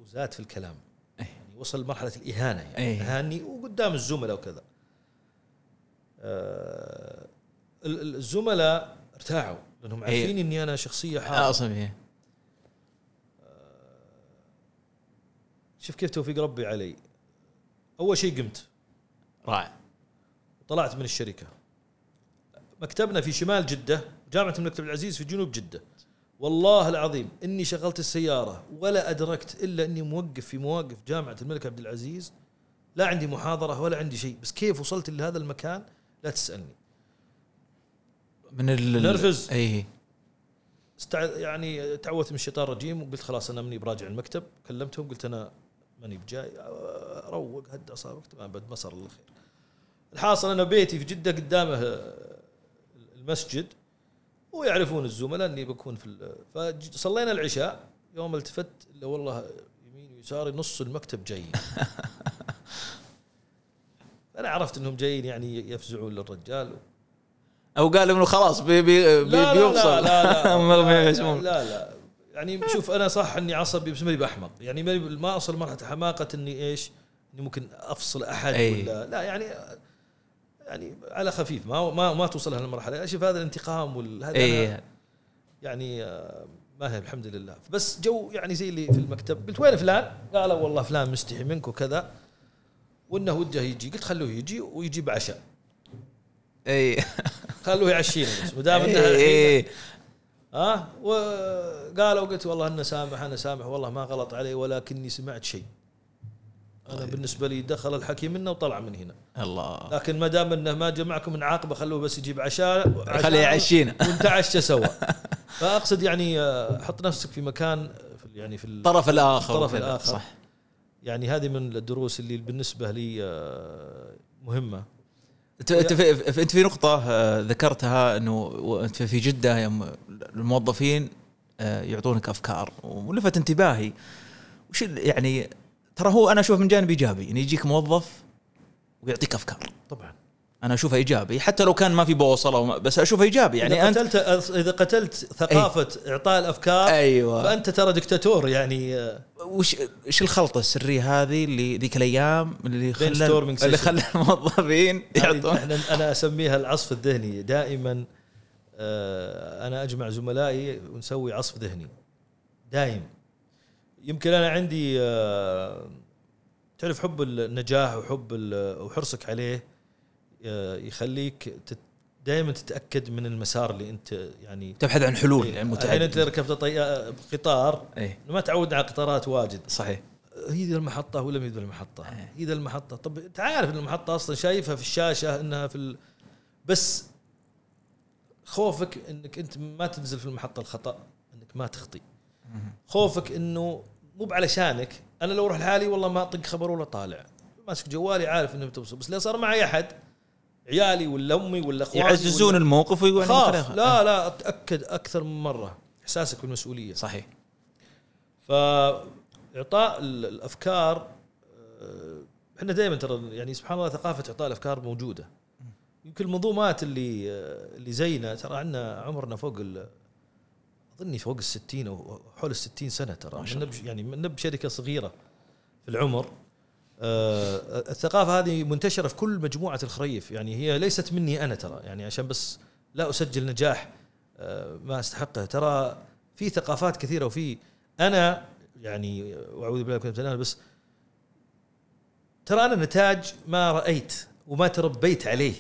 وزاد في الكلام. إيه. يعني وصل مرحله الإهانة يعني. إيه. إهاني وقدام الزملاء وكذا. آه، ال- ال- الزملاء ارتاعوا لأنهم إيه. عارفين إني أنا شخصية حارة. عصبي شوف كيف توفيق ربي علي. أول شيء قمت. رائع. طلعت من الشركة. مكتبنا في شمال جدة جامعة الملك عبد العزيز في جنوب جدة. والله العظيم إني شغلت السيارة ولا أدركت إلا إني موقف في مواقف جامعة الملك عبد العزيز. لا عندي محاضرة ولا عندي شيء بس كيف وصلت لهذا المكان؟ لا تسألني. من ال نرفز. اي استع... يعني تعوذت من الشيطان الرجيم وقلت خلاص أنا ماني براجع المكتب. كلمتهم قلت أنا ماني بجاي روق هد اعصابك تمام بد مسر الله خير. الحاصل أنا بيتي في جدة قدامه آه، المسجد ويعرفون الزملاء اني بكون في فصلينا العشاء يوم التفت إلا والله يمين ويساري نص المكتب جايين أنا عرفت إنهم جايين يعني يفزعون للرجال أو قال إنه خلاص بي بي بي لا بيفصل. لا لا لا لا. لا, لا يعني شوف أنا صح إني عصبي بس ماني بأحمق. يعني ما اوصل مرحلة حماقة إني إيش إني ممكن أفصل أحد أي. ولا لا يعني يعني على خفيف ما ما ما توصل هالمرحله أشوف هذا الانتقام وهذا اي يعني آه، ما هي الحمد لله. بس جو يعني زي اللي في المكتب قلت وين فلان؟ قالوا والله فلان مستحي منك وكذا. وإنه وده يجي قلت خلوه يجي ويجيب عشاء. اي خلوه يعشينا بس ما دام إنه اي اي ها؟ وقالوا قلت والله أنا سامح أنا سامح والله ما غلط علي ولكني سمعت شيء. أنا طيب. بالنسبة لي دخل الحكي منه وطلع من هنا. الله. لكن ما دام إنه ما جمعكم من عاقبة خلوه بس يجيب عشاء خليه يعشينا ونتعشى سوا. فأقصد يعني آه، حط نفسك في مكان في يعني في ال- الطرف الآخر الطرف. الآخر. صح. يعني هذه من الدروس اللي بالنسبة لي آه، مهمة. انت أنت في, في- أنت في نقطة آه، ذكرتها إنه وانت في جدة يوم الموظفين يعطونك أفكار ولفت انتباهي. وش يعني ترى هو أنا أشوف من جانب إيجابي إن يجيك موظف ويعطيك أفكار. طبعا. أنا اشوفها إيجابي حتى لو كان ما في بوصلة وما بس اشوفها إيجابي. يعني إذا قتلت إذا قتلت ثقافة إعطاء الأفكار أيوه. فأنت ترى دكتاتور يعني. وش إيش الخلطة السرية هذه اللي ذيك الأيام اللي خلى اللي. خلى الموظفين يعطون؟ أنا أسميها العصف الذهني. دائما آه، أنا أجمع زملائي ونسوي عصف ذهني. دايم يمكن أنا عندي آه، تعرف حب النجاح وحب وحرصك عليه آه، يخليك دائما تتأكد من المسار اللي أنت يعني تبحث عن حلول الحين يعني أنت متعدده ركبت طي- قطار اي ما تعود على قطارات واجد صحيح هي ذي المحطة ولا هي ذي المحطة؟ إيه. هي ذي المحطة، طب أنت عارف المحطة أصلا شايفها في الشاشة إنها في ال... بس خوفك إنك أنت ما تنزل في المحطة الخطأ، إنك ما تخطي. خوفك إنه مو علشانك، أنا لو أروح لحالي والله ما أطق خبر ولا طالع. ماسك جوالي عارف إنه بتوصل، بس لو صار معي أحد عيالي ولا أمي ولا إخواني يعززون ولا الموقف ويقولون خاف. لا لا أتأكد أكثر من مرة إحساسك بالمسؤولية. صحيح. فإعطاء ال- الأفكار آه، إحنا دائما ترى يعني سبحان الله ثقافة إعطاء الأفكار موجودة. يمكن المنظومات اللي آه، اللي زينا. ترى عندنا عمرنا فوق ال أظني فوق الستين أو حول الستين سنة ترى. يعني من نب شركة صغيرة في العمر. آه، الثقافة هذه منتشرة في كل مجموعة الخريف. يعني هي ليست مني أنا ترى. يعني عشان بس لا أسجل نجاح آه، ما أستحقه. ترى في ثقافات كثيرة وفي أنا يعني واعوذ بالله من الشيطان بس ترى أنا نتاج ما رأيت وما تربيت عليه.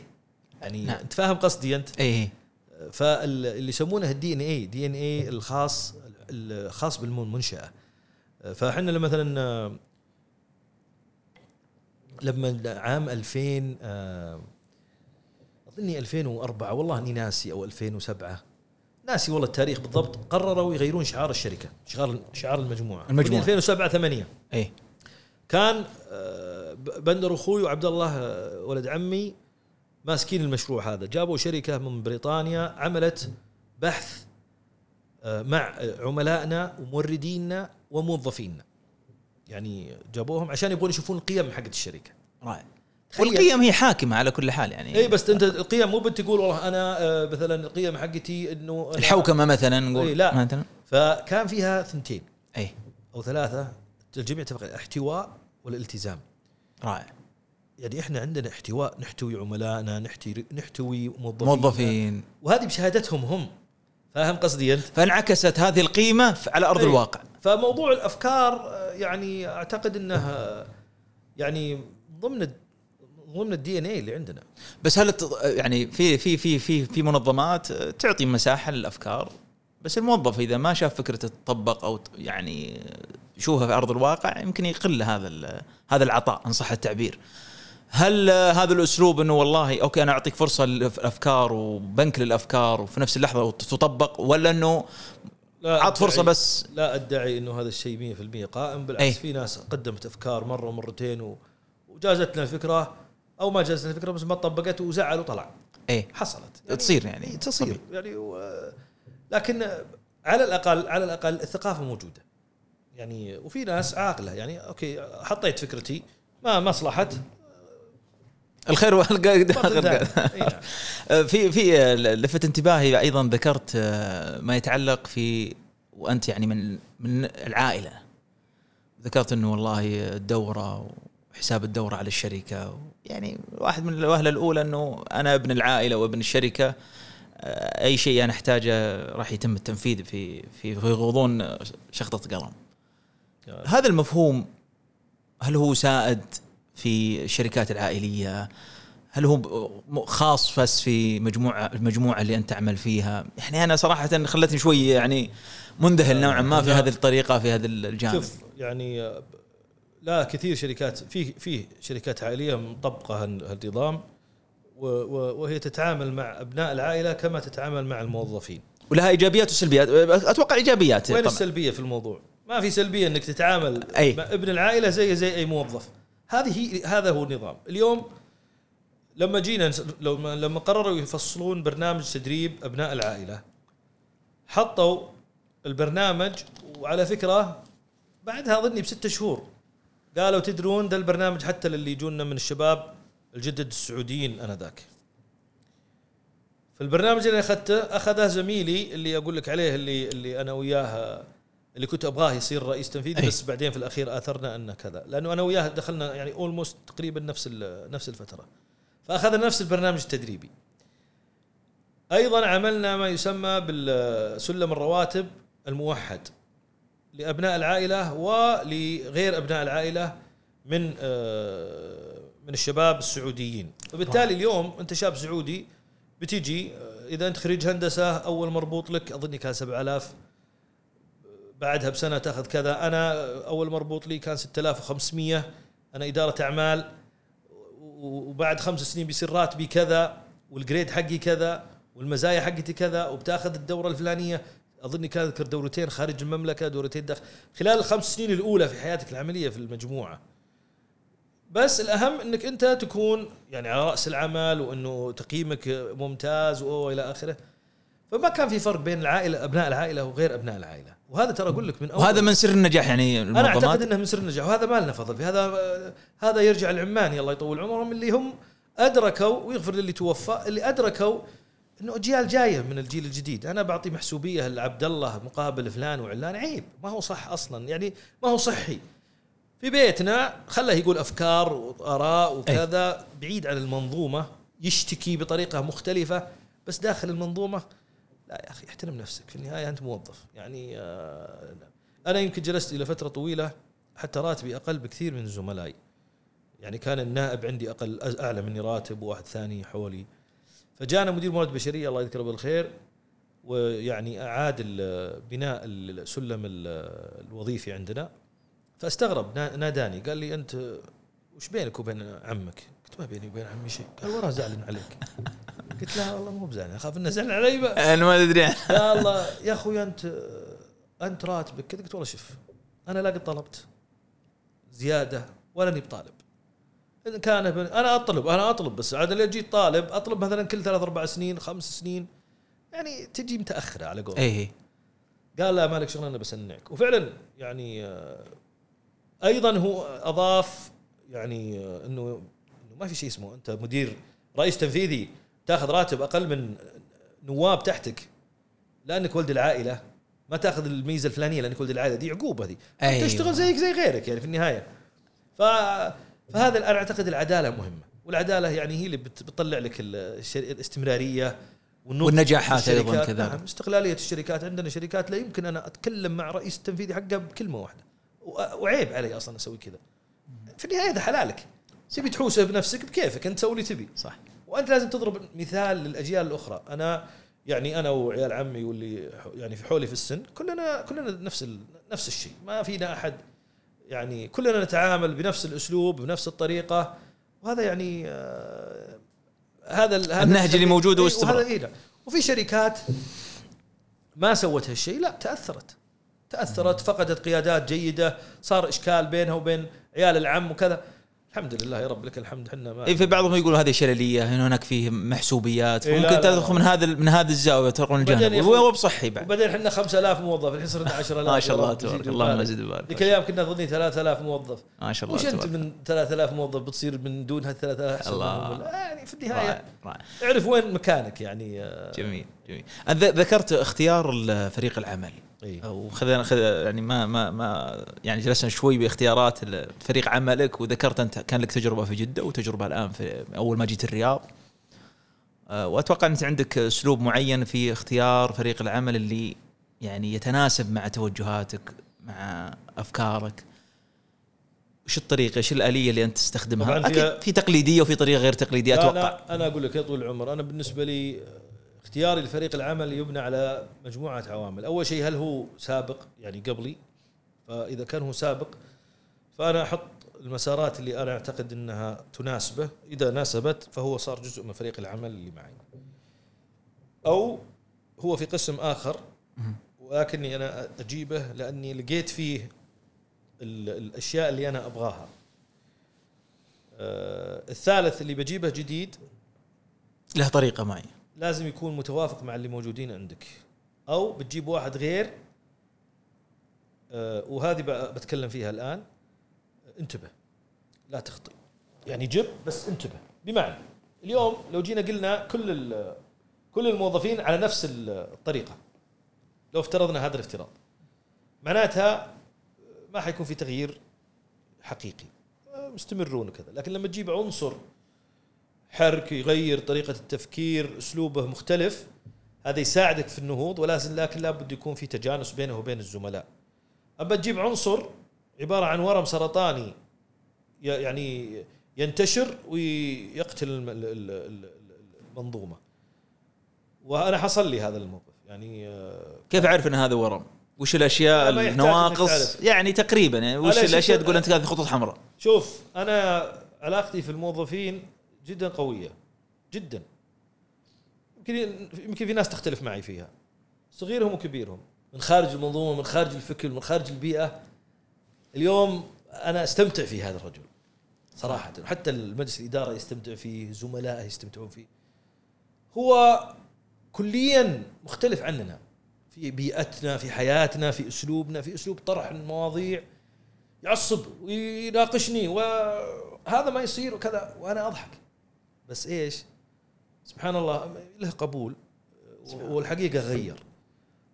يعني نعم. أنت فاهم قصدي أنت؟ اي فاللي يسمونه ال DNA DNA الخاص الخاص بالمنشأة. فاحنا لما مثلا لما عام 2000 آه، اظني 2004 والله إني ناسي أو 2007 ناسي والله التاريخ بالضبط. قرروا يغيرون شعار الشركة شعار شعار المجموعة. المجموعة. 2007 8 اي كان آه، بندر أخوي وعبد الله آه، ولد عمي ماسكين المشروع هذا. جابوا شركة من بريطانيا عملت بحث آه، مع عملائنا وموردينا وموظفينا يعني جابوهم عشان يبغون يشوفون القيم حقت الشركة. رائع. والقيم هي حاكمة على كل حال يعني. إي بس أنت القيم مو بتقول والله أنا آه، مثلا القيم حقتي إنه الحوكمة مثلا نقول لا. مثلا. فكان فيها ثنتين إي. أو ثلاثة الجميع اتفق الاحتواء والالتزام. رائع يعني إحنا عندنا احتواء نحتوي عملائنا نحتوي نحتوي موظفين موظفين وهذه بشهادتهم هم فاهم قصدي أنت؟ فانعكست هذه القيمة على أرض إي. الواقع فموضوع الأفكار آه، يعني أعتقد إنه آه، يعني ضمن ضمن ال DNA اللي عندنا بس هل يعني في في في في في منظمات تعطي مساحة للأفكار بس الموظف إذا ما شاف فكرة تطبق أو يعني يشوفها في أرض الواقع يمكن يقل هذا هذا العطاء إن صح التعبير. هل هذا الأسلوب إنه والله okay أنا أعطيك فرصة للأفكار وبنك للأفكار وفي نفس اللحظة تطبق ولا إنه لا عط فرصة بس؟ لا أدعي إنه هذا الشيء 100% قائم بالعكس أي. في ناس قدمت أفكار مرة ومرتين و- وجازتنا الفكرة أو ما جازتنا الفكرة بس ما طبقت وزعل وطلع. إيه. حصلت. تصير يعني. إيه، تصير. طبيعي. يعني و... لكن على الاقل على الأقل الثقافة موجودة. يعني وفي ناس عاقلة. يعني أوكي حطيت فكرتي ما ما صلحت. الخير. إي نعم. في في لفت انتباهي أيضا ذكرت آه، ما يتعلق في وأنت يعني من من العائلة. ذكرت إنه والله الدورة وحساب الدورة على الشركة. يعني واحد من الوهله الأولى إنه أنا ابن العائلة وابن الشركة. آه، أي شيء أنا أحتاجه راح يتم التنفيذ في في في غضون شخطة قلم. هذا المفهوم هل هو سائد؟ في الشركات العائلية؟ هل هو خاص بس في مجموعه المجموعة اللي أنت تعمل فيها؟ يعني أنا صراحة خلتني شوي يعني منذهل نوعا ما في. هذه الطريقة في هذا الجانب. شوف يعني آه، لا كثير شركات في في شركات عائلية مطبقه هال- هالنظام وهي تتعامل مع أبناء العائلة كما تتعامل مع الموظفين. ولها إيجابيات وسلبيات أتوقع إيجابيات وين طبعا السلبية في الموضوع؟ ما في سلبية إنك تتعامل أي. مع ابن العائلة زي زي أي موظف. هذه هذا هو النظام. اليوم لما جينا لما لما قرروا يفصلون برنامج تدريب أبناء العائلة حطوا البرنامج وعلى فكرة بعدها اظني بستة شهور قالوا تدرون ده البرنامج حتى للي يجونا من الشباب الجدد السعوديين آنذاك. فالبرنامج اللي اخذته أخذه زميلي اللي أقول لك عليه اللي اللي أنا وياه اللي كنت أبغاه يصير رئيس تنفيذي. بس بعدين في الأخير آثرنا انه كذا. لأنه أنا وياه دخلنا يعني اولموست تقريبا نفس نفس الفترة. فأخذنا نفس البرنامج التدريبي. أيضا عملنا ما يسمى بالسلم الرواتب الموحد لأبناء العائلة ولغير أبناء العائلة من آه، من الشباب السعوديين. فبالتالي اليوم أنت شاب سعودي بتيجي آه، إذا أنت خريج هندسة أول مربوط لك أظني كان 7000 بعدها بسنة تأخذ كذا. أنا أول مربوط لي كان 6500 أنا إدارة أعمال. وبعد خمس سنين بيصير راتبي كذا والجريد حقي كذا والمزايا حقتي كذا وبتأخذ الدورة الفلانية. أظني كان أذكر دورتين خارج المملكة دورتين داخل. خلال الخمس سنين الأولى في حياتك العملية في المجموعة. بس الأهم إنك أنت تكون يعني على رأس العمل وإنه تقييمك ممتاز وإلى آخره. فما كان في فرق بين العائلة أبناء العائلة وغير أبناء العائلة. وهذا ترى أقول لك من أول وهذا من سر النجاح يعني أنا أعتقد إنه من سر النجاح وهذا ما لنا فضل في هذا هذا يرجع العماني الله يطول عمرهم اللي هم أدركوا ويغفر للي توفى اللي أدركوا إنه اجيال جاية من الجيل الجديد. أنا بعطي محسوبية لعبد الله مقابل فلان وعلان عيب. ما هو صح أصلا يعني ما هو صحي. في بيتنا خله يقول أفكار وآراء وكذا بعيد عن المنظومة يشتكي بطريقة مختلفة بس داخل المنظومة لا يا أخي احترم نفسك في النهاية أنت موظف. يعني آه، أنا يمكن جلست إلى فترة طويلة حتى راتبي أقل بكثير من زملائي. يعني كان النائب عندي أقل أعلى مني راتب وواحد ثاني حولي. فجانا مدير موارد بشرية الله يذكره بالخير ويعني أعاد بناء السلم ال- الوظيفي عندنا. فاستغرب نا- ناداني قال لي أنت وش بينك وبين عمك؟ قلت ما بيني وبين عمي شيء. قال وراه زعلان عليك. قلت لا والله مو بزعلان أخاف إنه زعلان علي بقى. أنا ما تدري عنه. يا الله يا أخوي أنت أنت راتبك كذا؟ قلت والله شوف أنا لا قد طلبت زيادة ولا أني بطالب. ان كان أنا أطلب أنا أطلب بس عاد لو جيت طالب أطلب مثلا كل ثلاث أربع سنين خمس سنين يعني تجي متأخرة على قول اي قال لا مالك شغل أنا بسنعك وفعلا يعني أيضا هو أضاف يعني إنه ما في شيء اسمه أنت مدير رئيس تنفيذي. تاخذ راتب أقل من نواب تحتك لأنك ولد العائلة. ما تاخذ الميزة الفلانية لأنك ولد العائلة. دي عقوبة دي أيوة. تشتغل زيك زي غيرك يعني في النهاية. ف فهذا أنا أعتقد العدالة مهمة. والعدالة يعني هي اللي بت- بتطلع لك ال- الشر- الاستمرارية والنجاحات الشركات. كذلك. نعم. استقلالية الشركات. عندنا شركات لا يمكن أنا أتكلم مع رئيس التنفيذي حقها بكلمة واحدة. وعيب علي أصلا أسوي كذا. في النهاية هذا حلالك. تبي تحوسه بنفسك بكيفك. أنت سوي اللي تبي. صح. وأنت لازم تضرب مثال للأجيال الأخرى. أنا يعني أنا وعيال عمي واللي يعني في حولي في السن كلنا كلنا نفس نفس الشيء. ما فينا أحد يعني كلنا نتعامل بنفس الأسلوب بنفس الطريقة. وهذا يعني آه هذا هذا النهج اللي موجود إيه، واستمر. وهذا إيه. وفي شركات ما سوت هالشيء لا تأثرت. تأثرت فقدت قيادات جيدة صار إشكال بينها وبين عيال العم وكذا. الحمد لله يا رب لك الحمد إحنا ما اي في بعضهم يقولوا هذه شللية هنا هناك فيه محسوبيات إيه، لا. تدخل من هذا من هذه الزاويه وبعدين الجانب وهو بصحي بعد. وبعدين إحنا 5000 موظف الحين صرنا 10000 ما شاء الله تبارك يزيد الله ويبارك. مزيد ويبارك ذيك الأيام كنا نظني 3000 موظف. ما شاء الله وش أنت من 3000 موظف بتصير من دون هال 3000 أحسن الله. يعني في النهاية. اعرف وين مكانك يعني آه، جميل. جميل. أنت ذكرت اختيار فريق العمل. إيه. وخذنا خذ يعني ما ما ما يعني جلسنا شوي باختيارات فريق عملك وذكرت أنت كان لك تجربة في جدة وتجربة الآن في أول ما جيت الرياض. أه، وأتوقع أنت عندك أسلوب معين في اختيار فريق العمل اللي يعني يتناسب مع توجهاتك مع أفكارك. وش الطريقة؟ إيش الآلية اللي أنت تستخدمها؟ أكيد في تقليدية وفي طريقة غير تقليدية أتوقع. لا أنا أقول لك يا طويل العمر أنا بالنسبة لي آه، اختياري لفريق العمل يبنى على مجموعة عوامل، أول شيء هل هو سابق يعني قبلي؟ فإذا كان هو سابق فأنا أحط المسارات اللي أنا أعتقد إنها تناسبه، إذا ناسبت فهو صار جزء من فريق العمل اللي معي. أو هو في قسم آخر ولكني أنا أجيبه لأني لقيت فيه ال- الأشياء اللي أنا أبغاها. آه، الثالث اللي بجيبه جديد له طريقة معي لازم يكون متوافق مع اللي موجودين عندك. أو بتجيب واحد غير آه، وهذه بتكلم فيها الآن. انتبه. لا تخطئ يعني جب بس انتبه. بمعنى اليوم لو جينا قلنا كل كل الموظفين على نفس ال- الطريقة. لو افترضنا هذا الافتراض. معناتها ما حيكون في تغيير حقيقي. مستمرون وكذا. لكن لما تجيب عنصر حرك يغير طريقة التفكير أسلوبه مختلف. هذا يساعدك في النهوض ولازم لكن لابد يكون في تجانس بينه وبين الزملاء. أما تجيب عنصر عبارة عن ورم سرطاني يعني ينتشر ويقتل الم- ال- ال- ال- المنظومة. وأنا حصل لي هذا الموقف يعني آه، كيف أعرف إن هذا ورم؟ وش الأشياء النواقص. يعني تقريبا يعني وش الأشياء تقول أنت هذه خطوط حمراء؟ شوف أنا علاقتي في الموظفين جدا قوية جدا. يمكن يمكن في ناس تختلف معي فيها. صغيرهم وكبيرهم من خارج المنظومة من خارج الفكر من خارج البيئة. اليوم أنا أستمتع في هذا الرجل صراحة. حتى المجلس الإدارة يستمتع فيه زملائه يستمتعون فيه. هو كليا مختلف عننا. في بيئتنا في حياتنا في أسلوبنا في أسلوب طرح المواضيع. يعصب ويناقشني وهذا ما يصير وكذا وأنا أضحك. بس إيش؟ سبحان الله له قبول والحقيقة غير.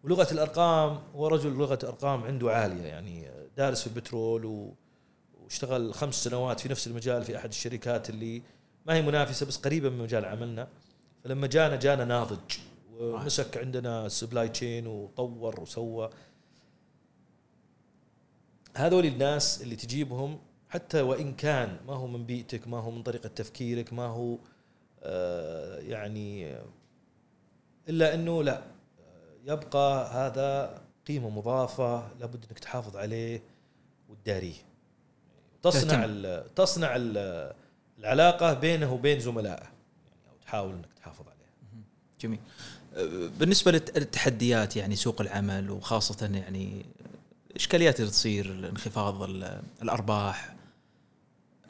ولغة الأرقام هو رجل لغة ارقام عنده عالية يعني دارس في البترول و واشتغل خمس سنوات في نفس المجال في أحد الشركات اللي ما هي منافسة بس قريبة من مجال عملنا. فلما جانا جانا ناضج. ومسك عندنا سبلاي تشين وطور وسوى. هذول الناس اللي تجيبهم حتى وإن كان ما هو من بيئتك ما هو من طريقة تفكيرك ما هو آه، يعني إلا أنه لا يبقى هذا قيمة مضافة لابد أنك تحافظ عليه وتداريه. تصنع تهتم. ال- تصنع ال- العلاقة بينه وبين زملائه يعني أو تحاول أنك تحافظ عليها جميل. أه، بالنسبة للت- للتحديات يعني سوق العمل وخاصة يعني الاشكاليات اللي تصير انخفاض ال- الأرباح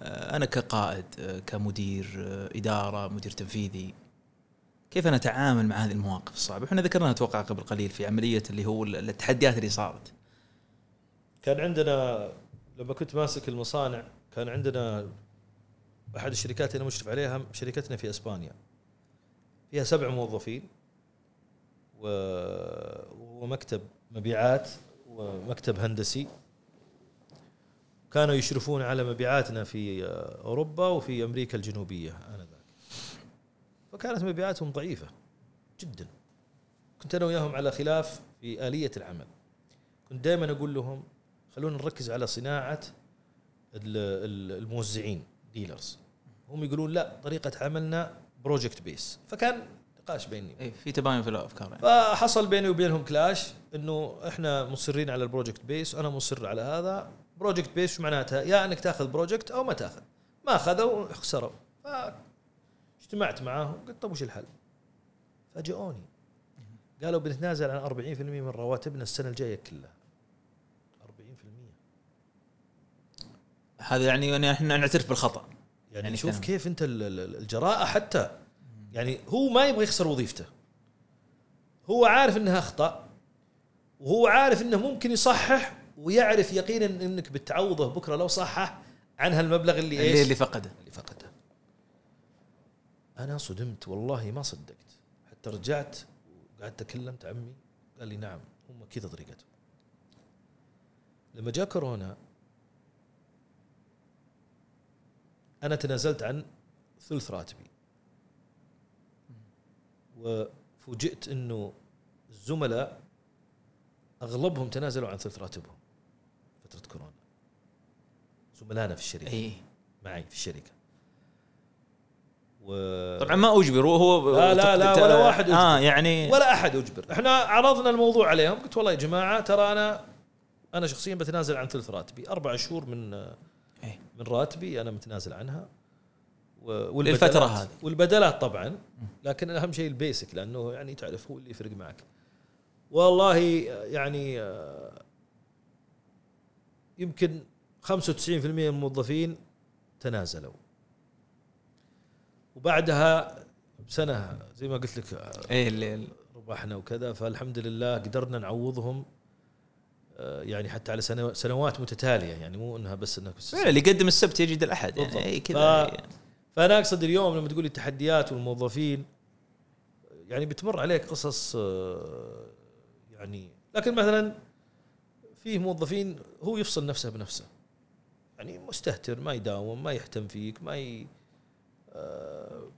أنا كقائد أه، كمدير أه، إدارة مدير تنفيذي كيف أنا اتعامل مع هذه المواقف الصعبة؟ إحنا ذكرناها أتوقع قبل قليل في عملية اللي هو ال- التحديات اللي صارت. كان عندنا لما كنت ماسك المصانع كان عندنا أحد الشركات اللي أنا مشرف عليها شركتنا في إسبانيا فيها سبع موظفين ومكتب مبيعات ومكتب هندسي كانوا يشرفون على مبيعاتنا في أوروبا وفي أمريكا الجنوبية آنذاك. فكانت مبيعاتهم ضعيفة جدا. كنت أنا وياهم على خلاف في آلية العمل. كنت دائما أقول لهم خلونا نركز على صناعة ال- ال- الموزعين dealers هم يقولون لا طريقة عملنا project base فكان نقاش بيني اي في تباين في الأفكار يعني. فحصل بيني وبينهم clash إنه إحنا مصرين على ال project base أنا مصر على هذا. project base شو معناتها؟ يا إنك تأخذ project أو ما تأخذ. ما أخذوا خسروا فاجتمعت معاهم قلت طب وش الحل؟ فاجئوني. قالوا بنتنازل عن 40% من رواتبنا السنة الجاية كلها. 40% هذا يعني يعني إحنا نعترف بالخطأ. يعني, يعني شوف كلام. كيف أنت ال- ال- الجراءة حتى. يعني هو ما يبغى يخسر وظيفته. هو عارف إنها اخطاء وهو عارف إنه ممكن يصحح ويعرف يقينا إنك بتعوضه بكرة لو صحح عن هالمبلغ اللي إيش؟ اللي فقده. اللي فقده. أنا صدمت والله ما صدقت. حتى رجعت وقعدت كلمت عمي قال لي نعم هم كذا طريقتهم. لما جاء كورونا أنا تنازلت عن ثلث راتبي. وفوجئت إنه الزملاء أغلبهم تنازلوا عن ثلث راتبهم. فترة كورونا. زملائنا في الشركة. اي معي في الشركة. و... طبعا ما أجبر هو لا، لا، لا، ولا واحد أجبر. يعني ولا أحد أجبر. إحنا عرضنا الموضوع عليهم قلت والله يا جماعة ترى أنا أنا شخصيا بتنازل عن ثلث راتبي. أربع شهور من إيه. من راتبي أنا متنازل عنها. و- للفترة هذه. والبدلات طبعا. لكن أهم شيء البيسك لأنه يعني تعرف هو اللي يفرق معك. والله يعني آه، يمكن 95% من الموظفين تنازلوا وبعدها بسنة زي ما قلت لك إيه ربحنا وكذا فالحمد لله قدرنا نعوضهم آه، يعني حتى على سنو- سنوات متتالية يعني مو إنها بس انها بس فعلا اللي يقدم السبت يجد الأحد. يعني اي كذا ف- فأنا أقصد اليوم لما تقول التحديات والموظفين يعني بتمر عليك قصص آه، يعني لكن مثلا فيه موظفين هو يفصل نفسه بنفسه. يعني مستهتر ما يداوم ما يهتم فيك ما ي آه،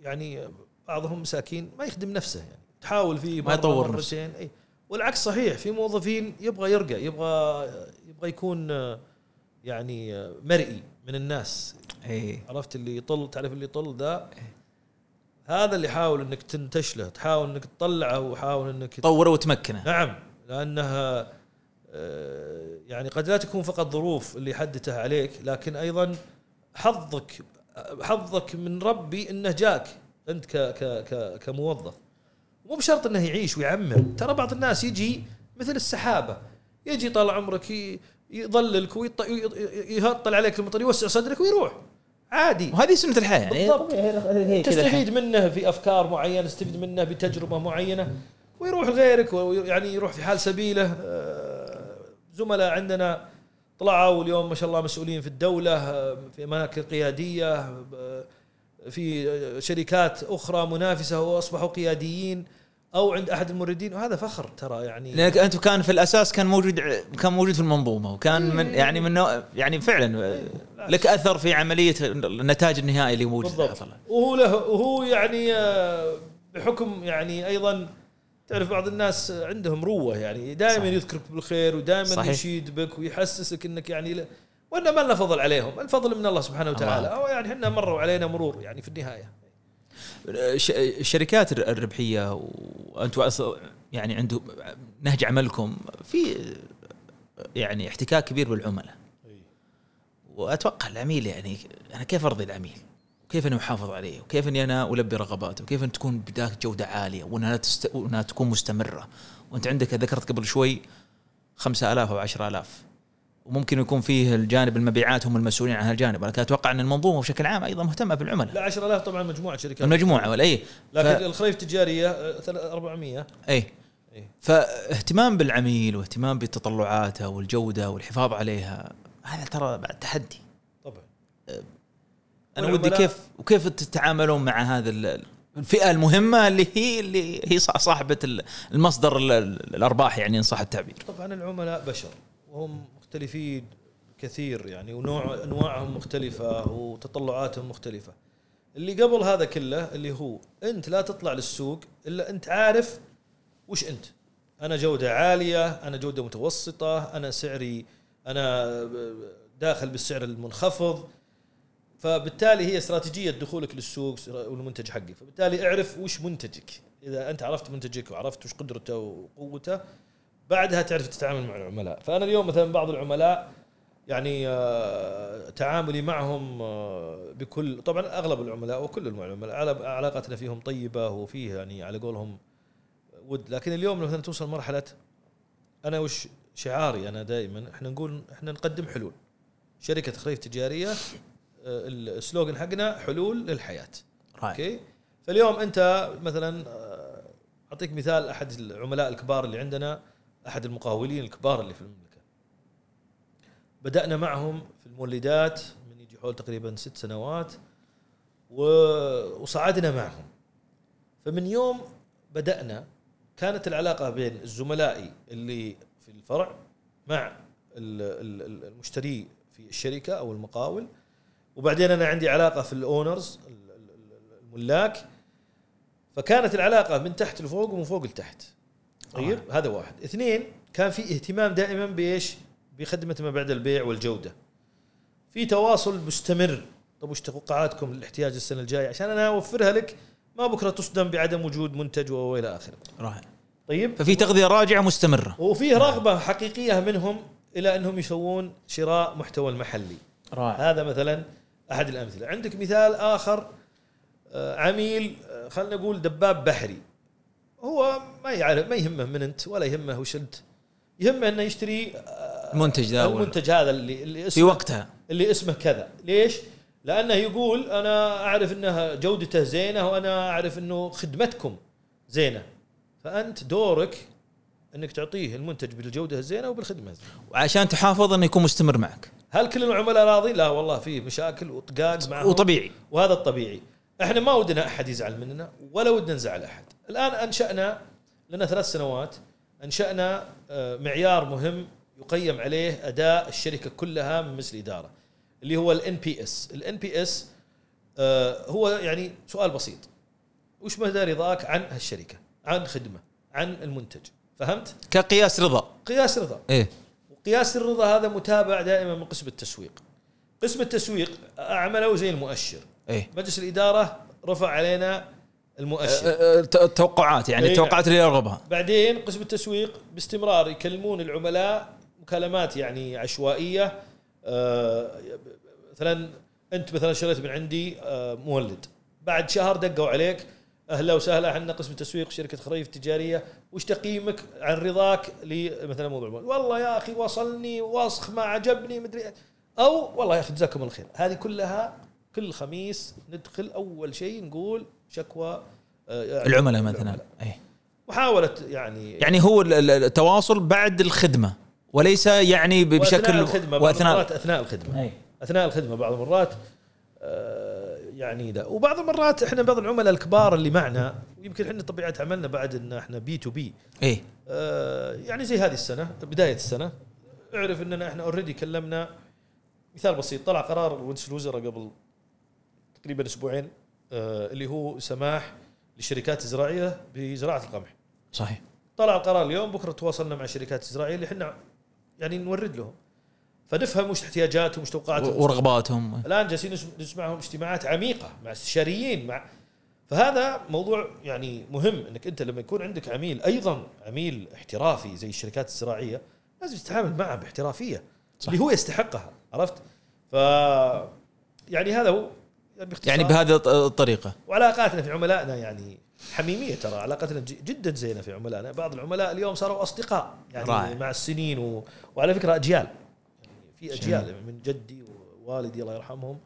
يعني بعضهم مساكين ما يخدم نفسه يعني. تحاول فيه ما يطور نفسه. مرتين إي. والعكس صحيح في موظفين يبغى يرقى يبغى يبغى يكون آه، يعني آه، مرئي من الناس. إي. عرفت اللي يطل تعرف اللي يطل ذا؟ هذا اللي حاول إنك تنتش له تحاول إنك تطلعه وحاول إنك طوره وتمكنه. نعم لأنها يعني قد لا تكون فقط ظروف اللي حدته عليك لكن أيضا حظك حظك من ربي إنه جاك أنت ك ك ك كموظف. مو بشرط إنه يعيش ويعمر ترى بعض الناس يجي مثل السحابة يجي طال عمرك ي- يظللك ويط- ي- يهطل عليك المطر يوسع صدرك ويروح. عادي. وهذه سنة الحياة يعني. بالضبط. تستفيد منه في أفكار معينة تستفيد منه بتجربة معينة ويروح لغيرك ويعني يروح في حال سبيله. آه، زملاء عندنا طلعوا اليوم ما شاء الله مسؤولين في الدولة في أماكن قيادية في شركات أخرى منافسة وأصبحوا قياديين أو عند أحد الموردين وهذا فخر ترى يعني لأنك أنت كان في الأساس كان موجود كان موجود في المنظومة وكان من إيه. يعني من نوع يعني فعلا لك أثر في عملية النتاج النهائي اللي موجود بالضبط. وهو له وهو يعني آه، بحكم يعني أيضا تعرف بعض الناس عندهم روة يعني دائما. يذكرك بالخير ودائما. يشيد بك ويحسسك إنك يعني وان ما لنا فضل عليهم الفضل من الله سبحانه وتعالى الله. أو يعني إحنا مروا علينا مرور يعني في النهاية الشركات الر- الربحية وأنتم يعني عنده نهج عملكم في يعني احتكاك كبير بالعملاء وأتوقع العميل يعني أنا كيف أرضي العميل؟ وكيف أني أحافظ عليه؟ وكيف أني أنا ألبي رغباته؟ وكيف ان تكون بداك جودة عالية وأنها تست... وأنها تكون مستمرة؟ وأنت عندك ذكرت قبل شوي 5000 أو 10000 وممكن يكون فيه الجانب المبيعات هم المسؤولين عن هالجانب ولكن أتوقع أن المنظومة بشكل عام أيضا مهتمة بالعملاء لا 10000 طبعا مجموعة شركات المجموعه ولا اي لكن ف... الخريف التجارية آه، ثل- 400 اي إيه. فاهتمام بالعميل واهتمام بتطلعاته والجودة والحفاظ عليها هذا ترى بعد تحدي طبعا أنا ودي كيف وكيف تتعاملون مع هذا ال- الفئة المهمة اللي هي اللي هي صا- صاحبة ال- المصدر ال- ال- الأرباح يعني إن صح التعبير. طبعا العملاء بشر وهم مختلفين كثير يعني ونوع أنواعهم مختلفة وتطلعاتهم مختلفة. اللي قبل هذا كله اللي هو أنت لا تطلع للسوق إلا أنت عارف وش أنت. أنا جودة عالية أنا جودة متوسطة أنا سعري أنا داخل بالسعر المنخفض فبالتالي هي استراتيجية دخولك للسوق والمنتج حقك. فبالتالي اعرف وش منتجك. إذا أنت عرفت منتجك وعرفت وش قدرته وقوته بعدها تعرف تتعامل مع العملاء. فأنا اليوم مثلا بعض العملاء يعني آه، تعاملي معهم آه، بكل طبعا أغلب العملاء وكل العملاء علا- علاقتنا فيهم طيبة وفيه يعني على قولهم ود. لكن اليوم مثلا توصل مرحلة أنا وش شعاري أنا دائما إحنا نقول إحنا نقدم حلول. شركة خريف تجارية السلوغن حقنا حلول للحياة. أوكي؟ فاليوم أنت مثلا آه، أعطيك مثال أحد العملاء الكبار اللي عندنا أحد المقاولين الكبار اللي في المملكة. بدأنا معهم في المولدات من يجي حول تقريبا ست سنوات و- وصعدنا معهم. فمن يوم بدأنا كانت العلاقة بين الزملائي اللي في الفرع مع ال- ال- ال- المشتري في الشركة أو المقاول وبعدين أنا عندي علاقة في الأونرز ال- ال- ال- الملاك. فكانت العلاقة من تحت لفوق ومن فوق لتحت. طيب؟ آه. هذا واحد. اثنين كان في اهتمام دائما بإيش؟ بخدمة ما بعد البيع والجودة. في تواصل مستمر. طب وش توقعاتكم للاحتياج السنة الجاية؟ عشان أنا أوفرها لك ما بكرة تصدم بعدم وجود منتج وإلى آخره. رايح طيب؟ ففي تغذية راجعة مستمرة. وفيه رغبة حقيقية منهم إلى أنهم يسوون شراء محتوى المحلي. رايح هذا مثلا أحد الأمثلة. عندك مثال آخر آه، عميل آه، خلينا نقول دباب بحري. هو ما يعرف ما يهمه من أنت ولا يهمه وش أنت. يهمه إنه يشتري آه، المنتج ذا المنتج هذا اللي اللي في اسمه وقتها. اللي اسمه كذا. ليش؟ لأنه يقول أنا أعرف إنها جودته زينة وأنا أعرف إنه خدمتكم زينة. فأنت دورك إنك تعطيه المنتج بالجودة الزينة وبالخدمة الزينة. وعشان تحافظ إنه يكون مستمر معك. هل كل العملاء راضي؟ لا والله في مشاكل وطقاق معهم وطبيعي وهذا الطبيعي. إحنا ما ودنا أحد يزعل مننا ولا ودنا نزعل أحد. الآن أنشأنا لنا ثلاث سنوات أنشأنا آه، معيار مهم يقيم عليه أداء الشركة كلها من مجلس الاداره اللي هو ال NPS. ال NPS هو يعني سؤال بسيط. وش مدى رضاك عن هالشركة؟ عن خدمة، عن المنتج. فهمت؟ كقياس رضا قياس رضا. إيه وقياس الرضا هذا متابع دائما من قسم التسويق. قسم التسويق عملوا زي المؤشر. إيه. مجلس الإدارة رفع علينا المؤشر. أه، أه، التوقعات يعني إيه. التوقعات اللي يرغبها. بعدين قسم التسويق باستمرار يكلمون العملاء مكالمات يعني عشوائية. آه، مثلا أنت مثلا شريت من عندي آه، مولد. بعد شهر دقوا عليك أهلا وسهلا. إحنا قسم التسويق شركة خريف التجاريه وش تقييمك عن رضاك لمثلا موضوع والله يا أخي وصلني وسخ ما عجبني مدري. أو والله يا أخي جزاكم الله خير. هذه كلها كل خميس ندخل أول شيء نقول شكوى آه، العملاء مثلا. إيه. محاولة يعني يعني هو ال- ال- التواصل بعد الخدمة وليس يعني بشكل وأثناء الخدمة بعض وأثناء المرات أثناء الخدمة. اي أثناء الخدمة بعض المرات آه، يعني ده وبعض المرات إحنا بعض العملاء الكبار اللي معنا ويمكن إحنا طبيعة عملنا بعد إن إحنا B to B إيه. يعني زي هذه السنة بداية السنة. اعرف إننا إحنا already كلمنا مثال بسيط طلع قرار رئيس الوزراء قبل تقريبا أسبوعين آه، اللي هو سماح للشركات الزراعيه بزراعة القمح. صحيح. طلع القرار اليوم بكرة تواصلنا مع الشركات الزراعيه اللي إحنا يعني نورد لهم. فنفهم وش احتياجاتهم وش توقعاتهم ورغباتهم الآن جالسين نسم- نسمعهم اجتماعات عميقة مع استشاريين مع فهذا موضوع يعني مهم إنك أنت لما يكون عندك عميل أيضا عميل احترافي زي الشركات الزراعيه لازم تتعامل معه باحترافية صح. اللي هو يستحقها عرفت؟ ف يعني هذا هو يعني يعني بهذه الط- الطريقة وعلاقاتنا في عملائنا يعني حميمية ترى علاقتنا جدا زينة في عملائنا بعض العملاء اليوم صاروا أصدقاء يعني رائع. مع السنين و... وعلى فكرة أجيال في أجيال من جدي ووالدي الله يرحمهم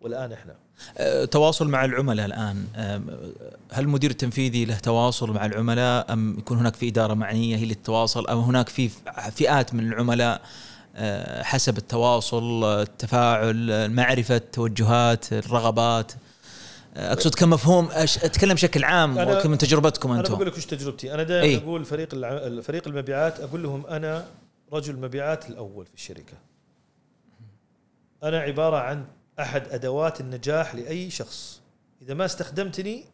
والآن إحنا. أه، تواصل مع العملاء الآن. أم، هل المدير التنفيذي له تواصل مع العملاء؟ أم يكون هناك في إدارة معنية هي اللي تتواصل؟ أو هناك في فئات من العملاء أه، حسب التواصل التفاعل معرفه توجهات الرغبات. أه، أقصد كمفهوم أش- أتكلم بشكل عام ومن تجربتكم أنا أنتم. بقول لك وش تجربتي. أنا دائما إيه. أقول فريق الع... فريق المبيعات أقول لهم أنا رجل مبيعات الأول في الشركة. أنا عبارة عن أحد أدوات النجاح لأي شخص. إذا ما استخدمتني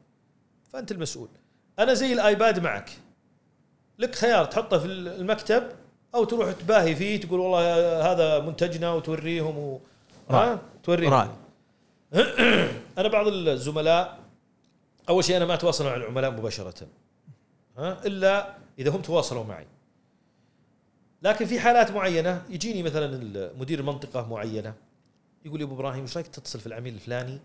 فأنت المسؤول. أنا زي الآيباد معك. لك خيار تحطه في المكتب أو تروح تباهي فيه تقول والله هذا منتجنا وتوريهم و... ها؟ توريهم. رائع. أنا بعض الزملاء أول شيء أنا ما أتواصل مع العملاء مباشرة. ها؟ إلا إذا هم تواصلوا معي. لكن في حالات معينة يجيني مثلا مدير منطقة معينة. يقول لي أبو إبراهيم إيش رأيك تتصل في العميل الفلاني؟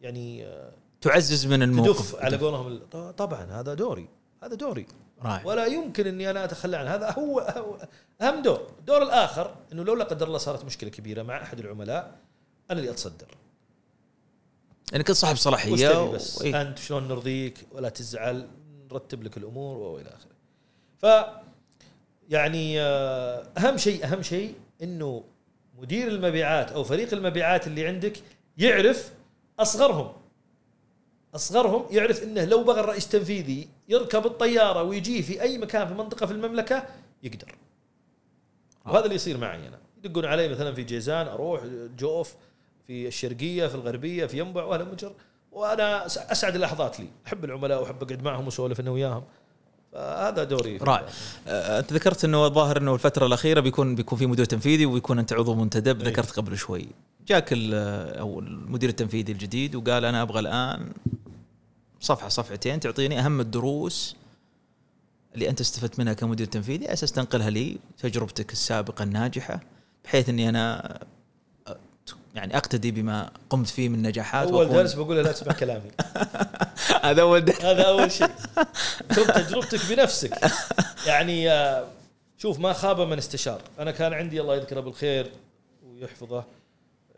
يعني آه، تعزز من الموقف تدف على قولهم طبعا هذا دوري هذا دوري. رائع. ولا يمكن إني أنا أتخلى عنه هذا. هو هو أهم دور الدور الآخر إنه لو لا قدر الله صارت مشكلة كبيرة مع أحد العملاء أنا اللي أتصدر. يعني كنت صاحب صلاحية واستوي بس. و... إيه. أنت شلون نرضيك؟ ولا تزعل نرتب لك الأمور وإلى آخره. ف يعني آه، أهم شيء أهم شيء إنه مدير المبيعات أو فريق المبيعات اللي عندك يعرف أصغرهم. أصغرهم يعرف إنه لو بغى الرئيس التنفيذي يركب الطيارة ويجي في أي مكان في منطقة في المملكة يقدر. وهذا اللي يصير معي أنا. يدقون علي مثلا في جيزان أروح جوف في الشرقية في الغربية في ينبع وهلا مجر. وأنا أسعد اللحظات لي. أحب العملاء وأحب أقعد معهم وأسولف أنا وياهم. فهذا دوري. رائع. آه، أنت ذكرت إنه الظاهر إنه الفترة الأخيرة بيكون بيكون في مدير تنفيذي وبيكون أنت عضو منتدب إيه. ذكرت قبل شوي. جاك أو المدير التنفيذي الجديد وقال أنا أبغى الآن صفحة صفحتين تعطيني أهم الدروس اللي أنت استفدت منها كمدير تنفيذي أساس تنقلها لي تجربتك السابقة الناجحة بحيث إني أنا يعني أقتدي بما قمت فيه من نجاحات أول درس بقول له لا تسمع كلامي. هذا أول درس. هذا أول شيء. خذ تجربتك بنفسك. يعني آه، شوف ما خاب من استشار. أنا كان عندي الله يذكره بالخير ويحفظه.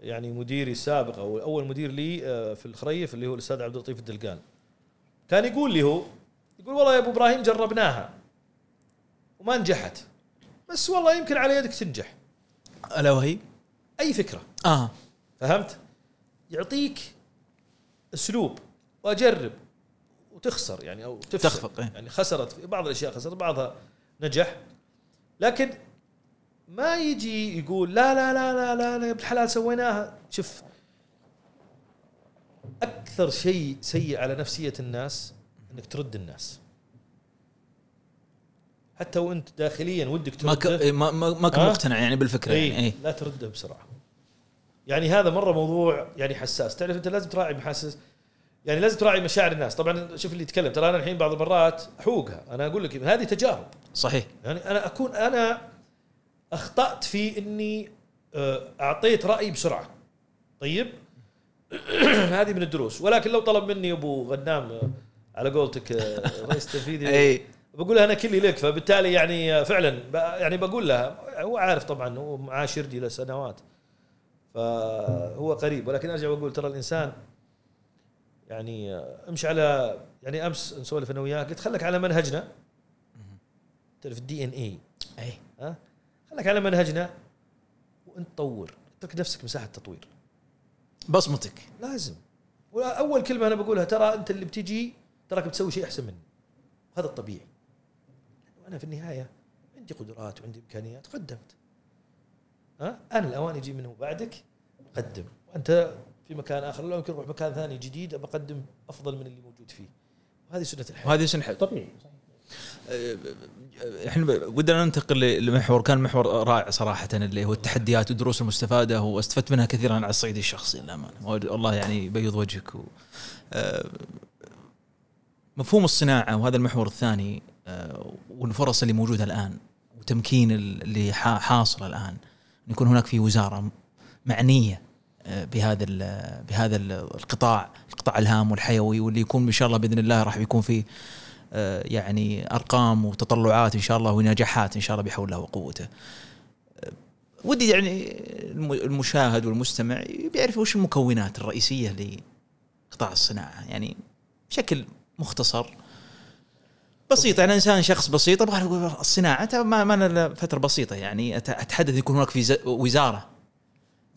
يعني مديري السابق أو أول مدير لي آه، في الخريف اللي هو الأستاذ عبد اللطيف الدلقان. كان يقول لي هو يقول والله يا أبو إبراهيم جربناها وما نجحت. بس والله يمكن على يدك تنجح. ألا وهي؟ أي فكرة. آه. فهمت؟ يعطيك أسلوب وأجرب وتخسر يعني أو تفشل. تخفق، إيه. يعني خسرت في بعض الأشياء خسرت بعضها نجح. لكن ما يجي يقول لا لا لا لا لا, لا يا ابن الحلال سويناها. شوف أكثر شيء سيء على نفسية الناس إنك ترد الناس. حتى وانت داخليا ودك ما ك... ترده. إيه، ما ما, كنت؟ مقتنع يعني بالفكرة إيه يعني إيه لا ترده بسرعة. يعني هذا مرة موضوع يعني حساس. تعرف أنت لازم تراعي محاسس يعني لازم تراعي مشاعر الناس. طبعا شوف اللي يتكلم. ترى أنا الحين بعض المرات أحوقها. أنا أقول لك هذه تجارب. صحيح. يعني أنا اكون أنا أخطأت في إني آه، أعطيت رأي بسرعة. طيب؟ هذه من الدروس. ولكن لو طلب مني أبو غنام آه، على قولتك آه، رئيس تنفيذي اي بقول لها أنا كلي لك فبالتالي يعني فعلا يعني بقول لها هو عارف طبعا هو معاشرني لسنوات. فهو قريب ولكن أرجع وأقول ترى الإنسان يعني أمشي على يعني أمس نسولف أنا وياه قلت خليك على منهجنا. تعرف ال DNA اي ها؟ خليك على منهجنا وإنت طور اترك نفسك مساحة تطوير. بصمتك. لازم. اول كلمة أنا بقولها ترى أنت اللي بتجي تراك بتسوي شيء أحسن مني. هذا الطبيعي. وأنا في النهاية عندي قدرات وعندي إمكانيات قدمت. ها؟ أنا الأوان يجي منه بعدك قدم. وأنت في مكان آخر لو يمكن أروح مكان ثاني جديد بقدم أفضل من اللي موجود فيه. وهذه سنة الحياة. وهذه سنة طبيعي. إحنا ب- ودنا ننتقل لمحور كان محور رائع صراحة اللي هو التحديات والدروس المستفادة واستفدت منها كثيرا على الصعيد الشخصي للأمانة. والله يعني بيض وجهك و آه، مفهوم الصناعة وهذا المحور الثاني والفرص اللي موجودة الآن وتمكين ال- اللي حا- حاصل الآن أن يكون هناك في وزارة معنية آه، بهذا بهذا ال- القطاع القطاع الهام والحيوي واللي يكون إن شاء الله بإذن الله راح يكون فيه آه، يعني أرقام وتطلعات إن شاء الله ونجاحات إن شاء الله بحول الله وقوته. آه، ودي يعني الم- المشاهد والمستمع بيعرف وش المكونات الرئيسية لقطاع الصناعة يعني بشكل مختصر بسيط. أنا إنسان شخص بسيط أبغى الصناعة. ترى ما ما فترة بسيطة يعني. أتحدث يكون هناك في وزارة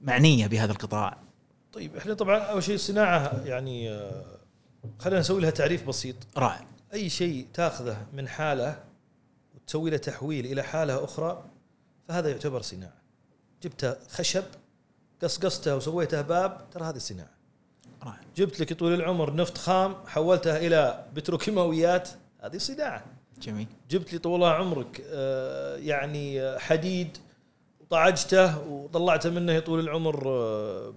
معنية بهذا القطاع. طيب إحنا طبعا أول شيء الصناعة يعني آه، خلينا نسوي لها تعريف بسيط. رائع. أي شيء تأخذه من حالة وتسوي له تحويل إلى حالة أخرى فهذا يعتبر صناعة. جبت خشب قصقصته وسويته باب ترى هذه صناعة. رائع. جبت لك طول العمر نفط خام حولته إلى بتروكيماويات هذه صناعه جميل. جبت لي طول عمرك آه، يعني آه، حديد وطعجته وطلعته منه طول العمر آه،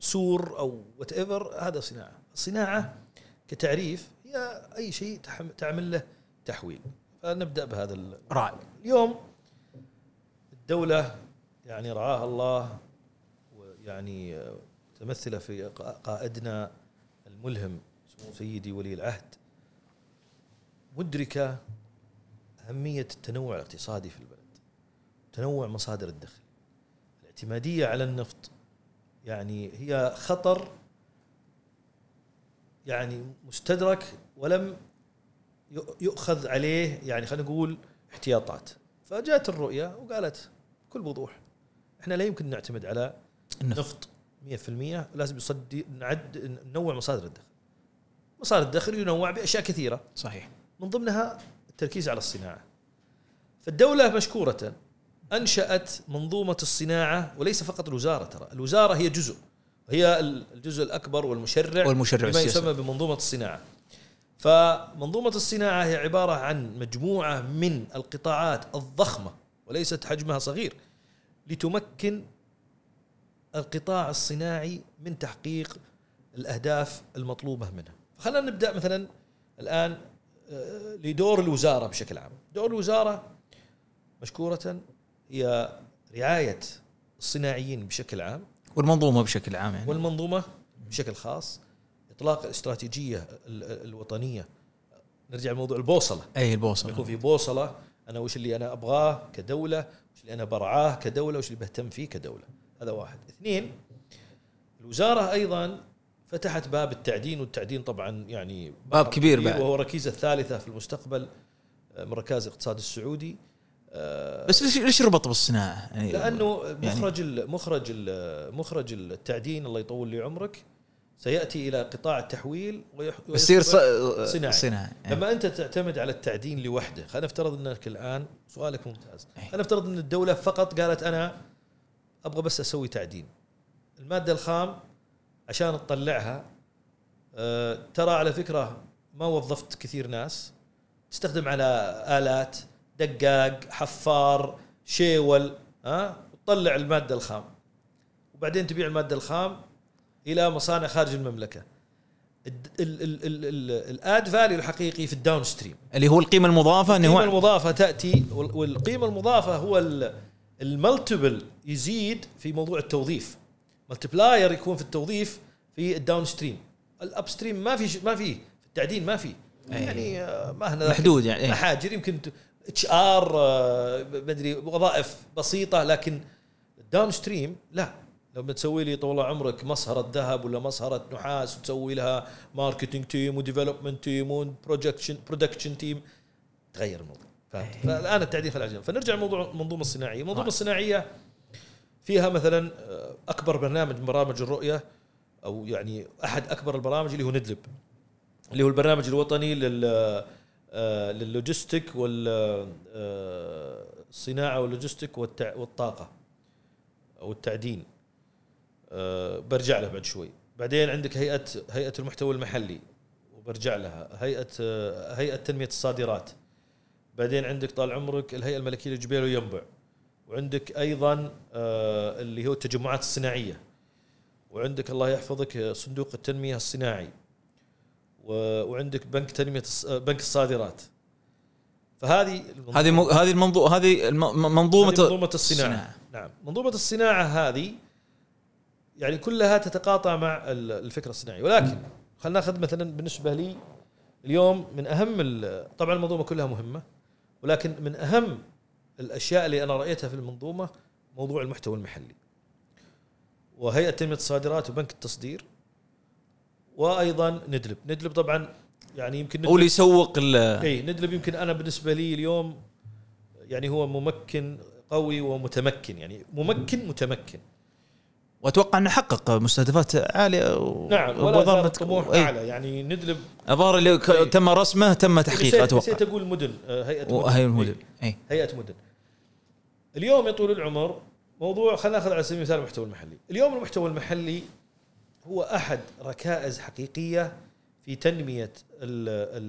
سور أو whatever هذا صناعة. الصناعه كتعريف هي أي شيء تعمل له تحويل. فنبدأ بهذا رائع. اليوم الدولة يعني رعاها الله ويعني متمثله في قا- قائدنا الملهم سمو سيدي ولي العهد. مدركة أهمية التنوع الاقتصادي في البلد. تنوع مصادر الدخل. الاعتمادية على النفط. يعني هي خطر يعني مستدرك ولم يؤخذ عليه يعني خلينا نقول احتياطات. فجاءت الرؤية وقالت بكل وضوح إحنا لا يمكن نعتمد على النفط. 100% لازم يصدي نعد ننوع مصادر الدخل. مصادر الدخل ينوع بأشياء كثيرة. صحيح. من ضمنها التركيز على الصناعة. فالدولة مشكورة أنشأت منظومة الصناعة وليس فقط الوزارة ترى الوزارة هي جزء هي الجزء الأكبر والمشرع والمشرع بما يسمى بمنظومة الصناعة. فمنظومة الصناعة هي عبارة عن مجموعة من القطاعات الضخمة وليست حجمها صغير لتمكن القطاع الصناعي من تحقيق الأهداف المطلوبة منه فخلينا نبدأ مثلا الآن لدور الوزارة بشكل عام. دور الوزارة مشكورة هي رعاية الصناعيين بشكل عام. والمنظومة بشكل عام يعني. والمنظومة بشكل خاص. إطلاق الاستراتيجيه الوطنية. نرجع لموضوع البوصلة. أي البوصلة. يكون في بوصلة. أنا وش اللي أنا أبغاه كدولة؟ وش اللي أنا برعاه كدولة؟ وش اللي بهتم فيه كدولة؟ هذا واحد. اثنين الوزارة أيضا فتحت باب التعدين والتعدين طبعا يعني باب كبير بعد. وهو الركيزه الثالثه في المستقبل آه، من ركائز الاقتصاد السعودي. آه، بس ليش ليش ربط بالصناعة؟ يعني لأنه مخرج يعني مخرج مخرج التعدين الله يطول لي عمرك سيأتي إلى قطاع التحويل ويصير صناعي, صناعي. لما أنت تعتمد على التعدين لوحده خلينا نفترض إنك الآن سؤالك ممتاز. خلينا نفترض إن الدولة فقط قالت أنا أبغى بس أسوي تعدين. المادة الخام عشان تطلعها أه ترى على فكرة ما وظفت كثير ناس. تستخدم على آلات دقاق حفار شيول ها أه؟ وتطلع المادة الخام. وبعدين تبيع المادة الخام إلى مصانع خارج المملكة. ال added value الحقيقي في ال downstream. اللي هو القيمة المضافة إنه القيمة المضافة تأتي والقيمة المضافة هو ال multiple يزيد في موضوع التوظيف. multiplier يكون في التوظيف في ال downstream ال upstream ما في ما في في التعدين ما في. يعني آه، ما هنا محدود يعني محاجر يمكن HR آه، مدري وظائف بسيطة لكن ال downstream لا. لما تسوي لي طول عمرك مصهرة ذهب ولا مصهرة نحاس وتسوي لها marketing team و development team و projection production team تغير الموضوع. فهمت؟ إيه. فالآن التعديل خلال فنرجع لموضوع المنظومه الصناعية. المنظومه الصناعية فيها مثلا آه، أكبر برنامج من برامج الرؤية أو يعني أحد أكبر البرامج اللي هو NIDLP اللي هو البرنامج الوطني لل آه، لل logistic والصناعه آه، وال logistic والطاقة أو التعدين. برجع له بعد شوي. بعدين عندك هيئة هيئة المحتوى المحلي وبرجع لها. هيئة هيئة تنمية الصادرات. بعدين عندك طال عمرك الهيئة الملكية للجبيل وينبع. وعندك أيضا آه، اللي هو التجمعات الصناعية. وعندك الله يحفظك صندوق التنمية الصناعي. وعندك بنك تنمية بنك الصادرات. فهذه هذه هذه المنظومه هذه منظومة منظومة الصناعة. الصناعة. نعم. منظومة الصناعة هذه يعني كلها تتقاطع مع الفكرة الصناعية. ولكن خلينا ناخذ مثلا بالنسبة لي اليوم من أهم طبعا المنظومة كلها مهمة ولكن من أهم الأشياء اللي أنا رأيتها في المنظومة موضوع المحتوى المحلي. وهيئة تنمية الصادرات وبنك التصدير وأيضا ندلب. ندلب طبعا يعني يمكن هو اللي يسوق اي ندلب يمكن أنا بالنسبة لي اليوم يعني هو ممكن قوي ومتمكن. يعني ممكن متمكن. وأتوقع أنه حقق مستهدفات عالية و... نعم ولا طموح إيه؟ أعلى. يعني ندلب الظاهر اللي ك... إيه؟ تم رسمه تم تحقيقه أتوقع نسيت أقول مدن آه، هيئة مدن. هيئة مدن. اي هيئة مدن. اليوم يا طول العمر موضوع خلينا ناخذ على سبيل المثال المحتوى المحلي. اليوم المحتوى المحلي هو أحد ركائز حقيقية في تنمية ال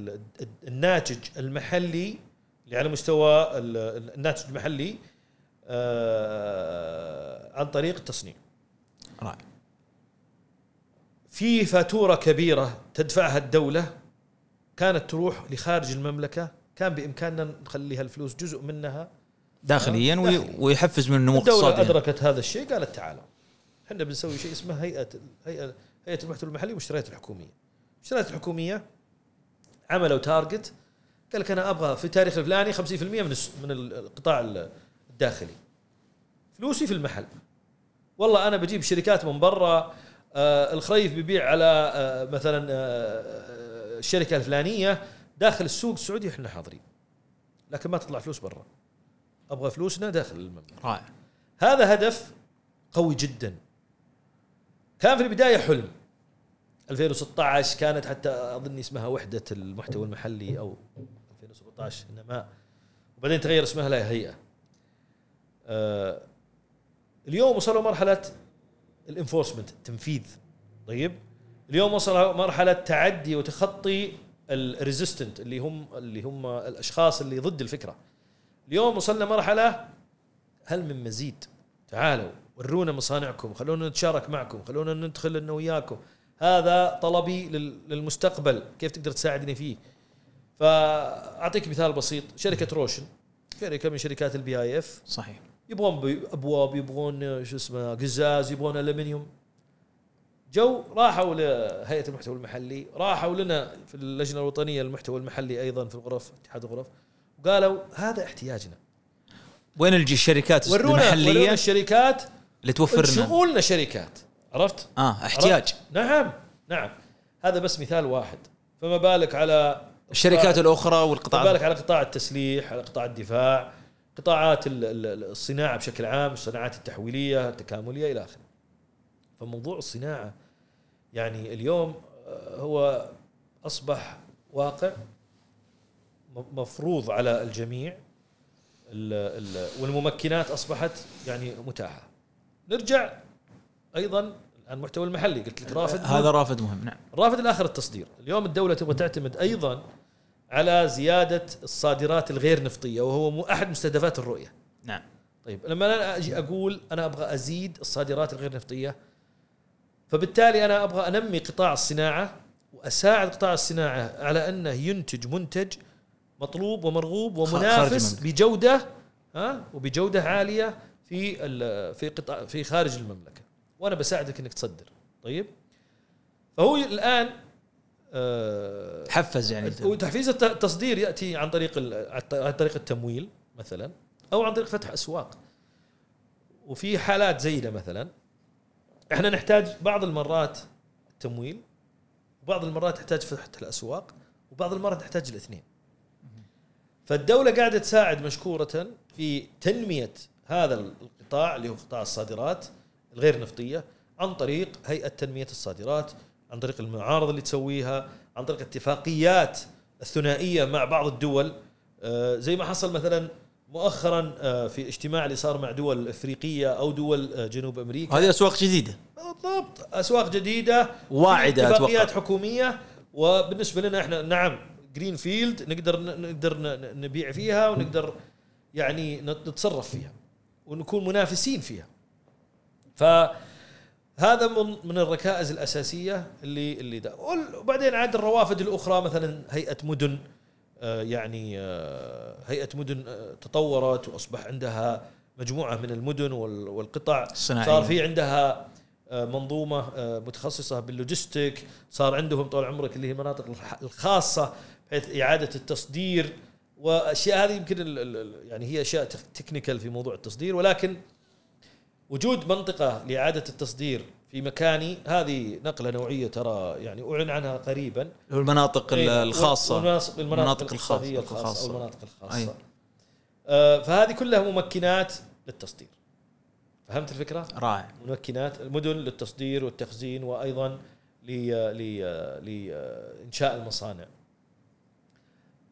ال الناتج المحلي اللي على مستوى الناتج المحلي آه، عن طريق التصنيع. رائع. في فاتورة كبيرة تدفعها الدولة كانت تروح لخارج المملكة كان بإمكاننا نخليها الفلوس جزء منها داخليا داخلي. ويحفز من النمو الاقتصادي. الدولة أدركت هذا الشيء قالت تعالوا. إحنا بنسوي شيء اسمه هيئه هيئه هيئة المحتوى المحلي والمشتريات الحكومية. المشتريات الحكومية عملوا تارجت قال لك أنا أبغى في التاريخ الفلاني 50% من من القطاع الداخلي. فلوسي في المحل. والله أنا بجيب شركات من برا آه الخريف بيبيع على آه مثلا آه آه، الشركة الفلانية داخل السوق السعودي إحنا حاضرين. لكن ما تطلع فلوس برا. أبغى فلوسنا داخل المملكة. رائع هذا هدف قوي جدا. كان في البداية حلم. 2016 كانت حتى أظن اسمها وحدة المحتوى المحلي أو 2017 إنما وبعدين تغير اسمها لها هيئة. آه اليوم وصلوا مرحلة ال enforcement التنفيذ. طيب؟ اليوم وصلوا مرحلة تعدي وتخطي ال resistant اللي هم اللي هم الأشخاص اللي ضد الفكرة. اليوم وصلنا مرحلة هل من مزيد؟ تعالوا ورونا مصانعكم خلونا نتشارك معكم خلونا ندخل أنا وياكم. هذا طلبي لل- للمستقبل كيف تقدر تساعدني فيه؟ فأعطيك مثال بسيط شركة روشن شركة من شركات ال PIF صحيح. يبغون أبواب يبغون شو اسمه قزاز يبغون الومنيوم جو راحوا لهيئة المحتوى المحلي راحوا لنا في اللجنة الوطنية للمحتوى المحلي أيضا في الغرف اتحاد الغرف. وقالوا هذا احتياجنا. وين الج- الشركات ورونا ورونا المحليه الشركات اللي توفر لنا شركات. عرفت؟ آه احتياج. عرفت؟ نعم نعم. هذا بس مثال واحد. فما بالك على الشركات الأخرى فما والقطاع بالك على قطاع التسليح على قطاع الدفاع قطاعات ال- ال- الصناعة بشكل عام الصناعات التحويلية التكاملية إلى آخره. فموضوع الصناعة يعني اليوم آه، هو أصبح واقع. مفروض على الجميع ال- ال- والممكنات أصبحت يعني متاحة. نرجع أيضا الآن المحتوى المحلي. قلت لك رافد هذا رافد مهم نعم. الرافد الآخر التصدير. اليوم الدولة تبغى تعتمد أيضا على زيادة الصادرات الغير نفطية وهو أحد مستهدفات الرؤية. نعم. طيب لما أنا أجي أقول أنا أبغى أزيد الصادرات الغير نفطية فبالتالي أنا أبغى أنمي قطاع الصناعة وأساعد قطاع الصناعة على أنه ينتج منتج مطلوب ومرغوب ومنافس. بجودة ها؟ وبجودة عالية في في قطاع في خارج المملكة. وأنا بساعدك إنك تصدر. طيب؟ فهو الآن آه حفز يعني وتحفيز الت- التصدير يأتي عن طريق عن طريق التمويل مثلا أو عن طريق فتح أسواق. وفي حالات زي ده مثلا. إحنا نحتاج بعض المرات التمويل وبعض المرات نحتاج فتح الأسواق وبعض المرات نحتاج الاثنين. فالدولة قاعدة تساعد مشكورة في تنمية هذا القطاع اللي هو قطاع الصادرات الغير نفطية عن طريق هيئة تنمية الصادرات عن طريق المعارض اللي تسويها عن طريق اتفاقيات الثنائية مع بعض الدول. آه، زي ما حصل مثلا مؤخرا آه، في اجتماع اللي صار مع دول إفريقية أو دول آه، جنوب أمريكا. هذه أسواق جديدة. بالضبط أسواق جديدة اتفاقيات أتوقع. حكومية. وبالنسبة لنا إحنا نعم green field نقدر نقدر نبيع فيها ونقدر يعني نت- نتصرف فيها ونكون منافسين فيها. فهذا من من الركائز الأساسية اللي اللي ده وبعدين عاد الروافد الأخرى مثلا هيئة مدن آه، يعني آه، هيئة مدن آه، تطورت وأصبح عندها مجموعة من المدن وال- والقطع. الصناعية. صار في عندها منظومة متخصصة بال logistic صار عندهم طول عمرك اللي هي المناطق الخاصة بحيث إعادة التصدير وأشياء هذه يمكن ال- ال- ال- يعني هي أشياء تك- technical في موضوع التصدير ولكن وجود منطقة لإعادة التصدير في مكاني هذه نقلة نوعية ترى يعني أعلن عنها قريبا المناطق الخاصة المناطق المناطق الاقتصاديه الخاصة. الخاصة المناطق الخاصة أي. آه، فهذه كلها ممكنات للتصدير فهمت الفكرة؟ رائع ممكنات المدن للتصدير والتخزين وأيضا لانشاء المصانع.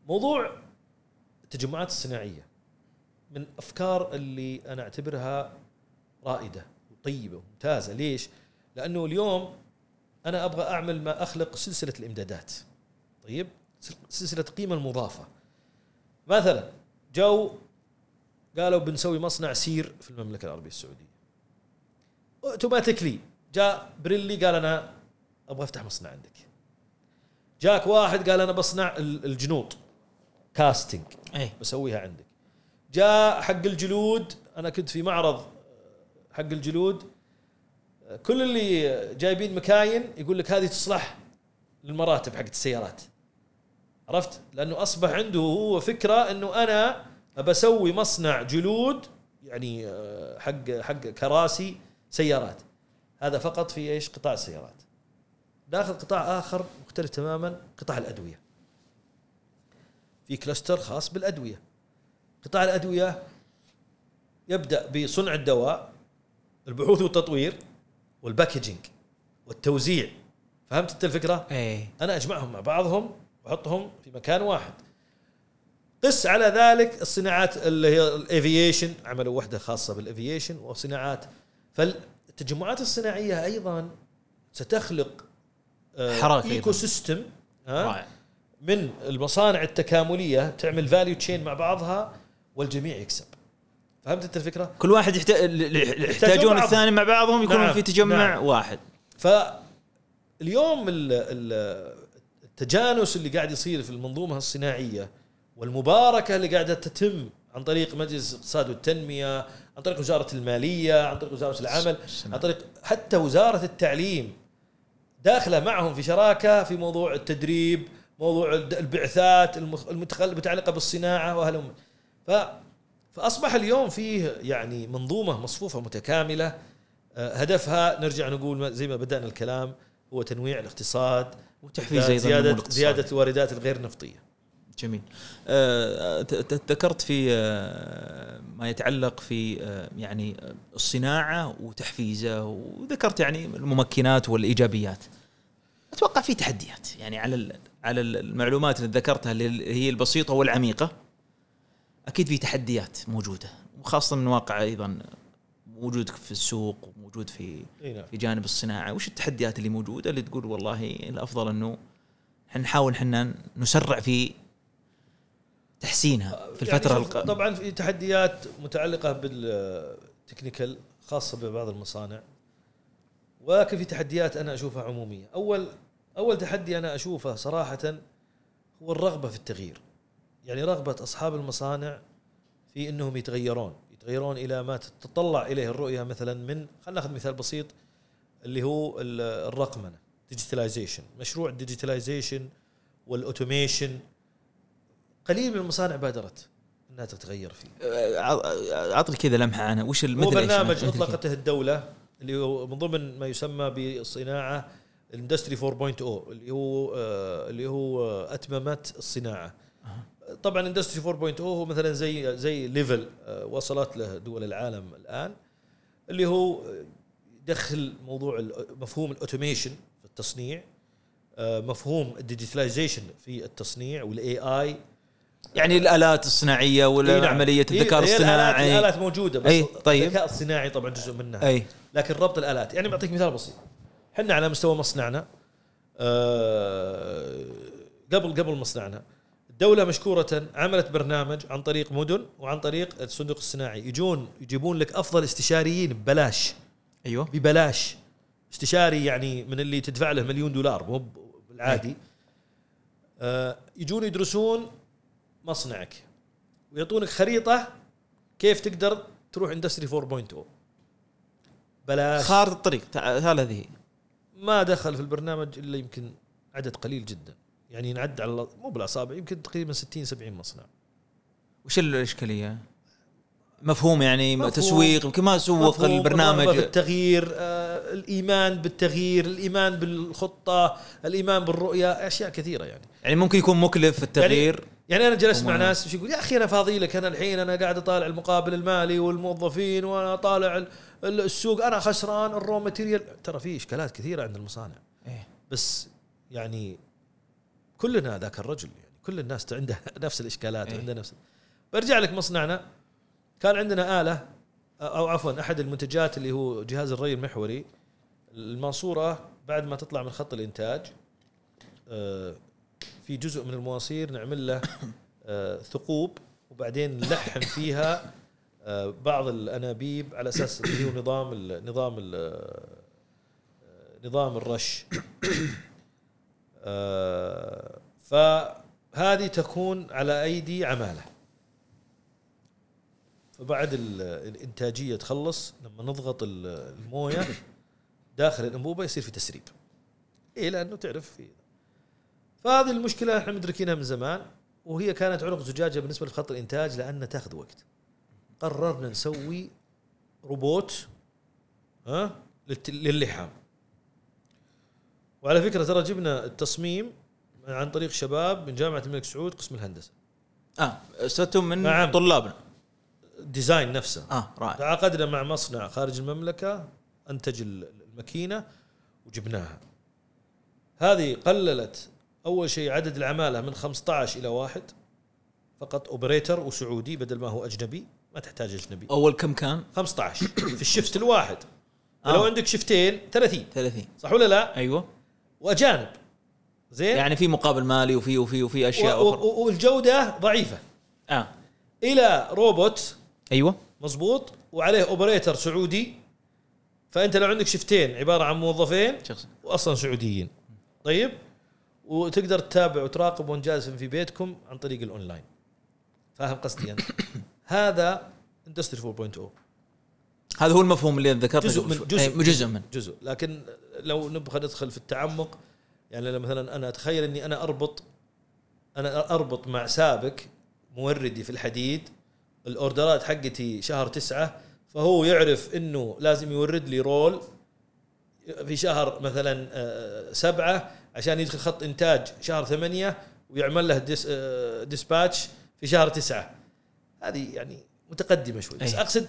موضوع التجمعات الصناعية من أفكار اللي أنا أعتبرها رائدة وطيبه وممتازه، ليش؟ لأنه اليوم أنا أبغى أعمل ما أخلق سلسلة الإمدادات. طيب؟ سلسلة القيمة المضافة. مثلا جو قالوا بنسوي مصنع سير في المملكة العربية السعودية. automatically جاء Pirelli قال أنا أبغى أفتح مصنع عندك جاك واحد قال أنا بصنع ال- الجنوط casting اي بسويها عندك. جاء حق الجلود أنا كنت في معرض حق الجلود. كل اللي جايبين مكاين يقول لك هذه تصلح للمراتب حقت السيارات. عرفت؟ لأنه أصبح عنده هو فكرة إنه أنا ابى أسوي مصنع جلود يعني آه، حق حق كراسي سيارات. هذا فقط في إيش؟ قطاع السيارات. داخل قطاع آخر مختلف تماما قطاع الأدوية. في cluster خاص بالأدوية. قطاع الأدوية يبدأ بصنع الدواء البحوث والتطوير وال packaging والتوزيع. فهمت أنت الفكرة؟ إيه. أنا أجمعهم مع بعضهم وأحطهم في مكان واحد. قس على ذلك الصناعات اللي هي ال aviation عملوا وحدة خاصة بال aviation وصناعات. فالتجمعات الصناعية أيضا ستخلق آه، أيضاً. ecosystem من المصانع التكاملية تعمل value chain مع بعضها والجميع يكسب فهمت أنت الفكرة؟ كل واحد يحتاج يحتاجون. الثاني مع بعضهم يكونون نعم، في تجمع نعم. واحد فاليوم ال- ال- التجانس اللي قاعد يصير في المنظومة الصناعية والمباركة اللي قاعدة تتم عن طريق مجلس الاقتصاد والتنمية، عن طريق وزارة المالية، عن طريق وزارة العمل، عن طريق حتى وزارة التعليم داخلة معهم في شراكة في موضوع التدريب، موضوع البعثات المتخل- المتعلقه بالصناعة وهلم ف فأصبح اليوم فيه يعني منظومة مصفوفة متكاملة. آه، هدفها نرجع نقول زي ما بدأنا الكلام هو تنويع الاقتصاد وتحفيز أيضا زياده. زيادة الواردات الغير نفطية. جميل. آه، ذكرت في آه، ما يتعلق في يعني الصناعة وتحفيزه وذكرت يعني الممكنات والإيجابيات. أتوقع في تحديات يعني على على ال- المعلومات اللي ذكرتها اللي هي البسيطة والعميقة أكيد في تحديات موجودة وخاصة من واقع أيضا موجود في السوق وموجود في نعم. في جانب الصناعة. وش التحديات اللي موجودة اللي تقول والله الأفضل أنه إحنا نحاول إحنا نسرع في تحسينها في الفترة يعني الق... طبعا في تحديات متعلقة بال technical خاصة ببعض المصانع ولكن في تحديات أنا أشوفها عمومية. أول أول تحدي أنا أشوفه صراحة هو الرغبة في التغيير يعني رغبة أصحاب المصانع في إنهم يتغيرون يتغيرون إلى ما تتطلع إليه الرؤية مثلا من خلينا نأخذ مثال بسيط اللي هو ال- الرقمنه digitalization مشروع ال digitalization وال automation قليل من المصانع بادرت إنها تتغير فيه أع- أعطني كذا لمحة عنها وش هو؟ برنامج؟ أطلقته الدولة اللي هو من ضمن ما يسمى بالصناعه ال industry 4.0 اللي هو آه، اللي هو آه، أتمتة الصناعة. طبعا industry 4.0 هو مثلا زي زي level آه، وصلت له دول العالم الآن اللي هو يدخل موضوع مفهوم ال automation في التصنيع مفهوم ال digitalization في التصنيع وال AI يعني الآلات الصناعية ولا نعم. عمليه هي- الذكاء الآلات, الاصطناعي. الآلات موجودة بس أي، طيب. الذكاء الصناعي طبعا جزء منها. إي. لكن ربط الآلات يعني بعطيك مثال بسيط. إحنا على مستوى مصنعنا. آه، قبل قبل مصنعنا. الدولة مشكورة عملت برنامج عن طريق مدن وعن طريق الصندوق الصناعي. يجون يجيبون لك أفضل استشاريين ببلاش. أيوه. ببلاش. استشاري يعني من اللي تدفع له مليون دولار مو بالعادي. آه يجون يدرسون مصنعك. ويعطونك خريطة كيف تقدر تروح إندستري 4.0 بلاش. خارطة الطريق هذه. ما دخل في البرنامج إلا يمكن عدد قليل جدا. يعني ينعد على مو بالأصابع يمكن تقريبا 60 70 مصنع. وش الإشكالية؟ مفهوم يعني مفهوم. تسويق يمكن ما سوق البرنامج. التغيير آه الإيمان بالتغيير الإيمان بالخطة الإيمان بالرؤية أشياء كثيرة يعني. يعني ممكن يكون مكلف في التغيير؟ يعني أنا جلست مع ناس وش يقول يا أخي أنا فاضي لك أنا الحين أنا قاعد أطالع المقابل المالي والموظفين وأنا طالع ال- ال- السوق أنا خسران ال raw material ترى في إشكالات كثيرة عند المصانع. إيه. بس يعني كلنا ذاك الرجل يعني كل الناس عندها نفس الإشكالات إيه. وعندها نفس. برجع لك مصنعنا. كان عندنا آلة أو عفوا أحد المنتجات اللي هو جهاز الري المحوري. الماسوره بعد ما تطلع من خط الإنتاج آه، في جزء من المواسير نعمل له آه، ثقوب وبعدين نلحم فيها بعض الأنابيب على أساس اللي هو نظام ال نظام آه، نظام الرش. آه، فهذه تكون على أيدي عمالة. فبعد ال- الإنتاجية تخلص لما نضغط ال- الموية داخل الأنبوبة يصير في تسريب. إيه لأنه تعرف في فهذه المشكلة إحنا مدركينها من زمان وهي كانت عنق زجاجة بالنسبة لخط الإنتاج لأنها تاخذ وقت. قررنا نسوي روبوت ها للحام وعلى فكرة ترى جبنا التصميم عن طريق شباب من جامعة الملك سعود قسم الهندسة. آه استاذتم من نعم. طلابنا. ال design نفسه. آه رائع. تعاقدنا مع مصنع خارج المملكة أنتج ال- الماكينة وجبناها. هذه قللت أول شيء عدد العمالة من 15 إلى واحد فقط operator وسعودي بدل ما هو أجنبي. ما تحتاج اجنبي أول كم كان؟ 15 في ال shift الواحد. آه. لو عندك شفتين 30 30 صح ولا لا؟ أيوه. وأجانب. زين؟ يعني في مقابل مالي وفي وفي وفي أشياء و- أخرى. و- والجودة ضعيفة. آه. إلى روبوت. أيوه. مزبوط وعليه operator سعودي. فأنت لو عندك شفتين عبارة عن موظفين شخص. واصلا سعوديين. طيب؟ وتقدر تتابع وتراقب وانت جالس في بيتكم عن طريق الأونلاين. فاهم قصدي أنت؟ هذا industry 4.0 هذا هو المفهوم اللي ذكرته جزء من. جزء أي، جزء من. جزء. لكن لو نبغى ندخل في التعمق يعني لو مثلا أنا أتخيل إني أنا أربط أنا أربط مع سابق موردي في الحديد ال orderات حقتي شهر تسعة فهو يعرف إنه لازم يورد لي roll في شهر مثلا آه، سبعة عشان يدخل خط إنتاج شهر ثمانية ويعمل له dis- آه، dispatch في شهر تسعة. هذه يعني متقدمة شوي بس. أقصد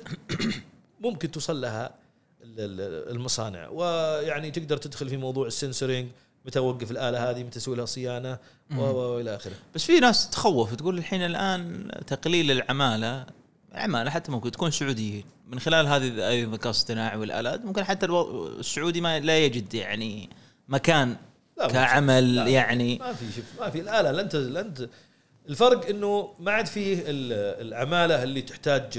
ممكن توصل لها ال- ال- المصانع. ويعني تقدر تدخل في موضوع السنسورينج متى أوقف الآلة هذه متى أسوي لها صيانة والى آخره. بس في ناس تخوف تقول الحين الآن تقليل العمالة العمالة حتى ممكن تكون سعوديين من خلال هذه الذكاء الاصطناعي والآلات ممكن حتى السعودي ما لا يجد يعني مكان كعمل لا. يعني. ما في شوف ما في. الآلة لن لن الفرق إنه ما عاد فيه ال- العمالة اللي تحتاج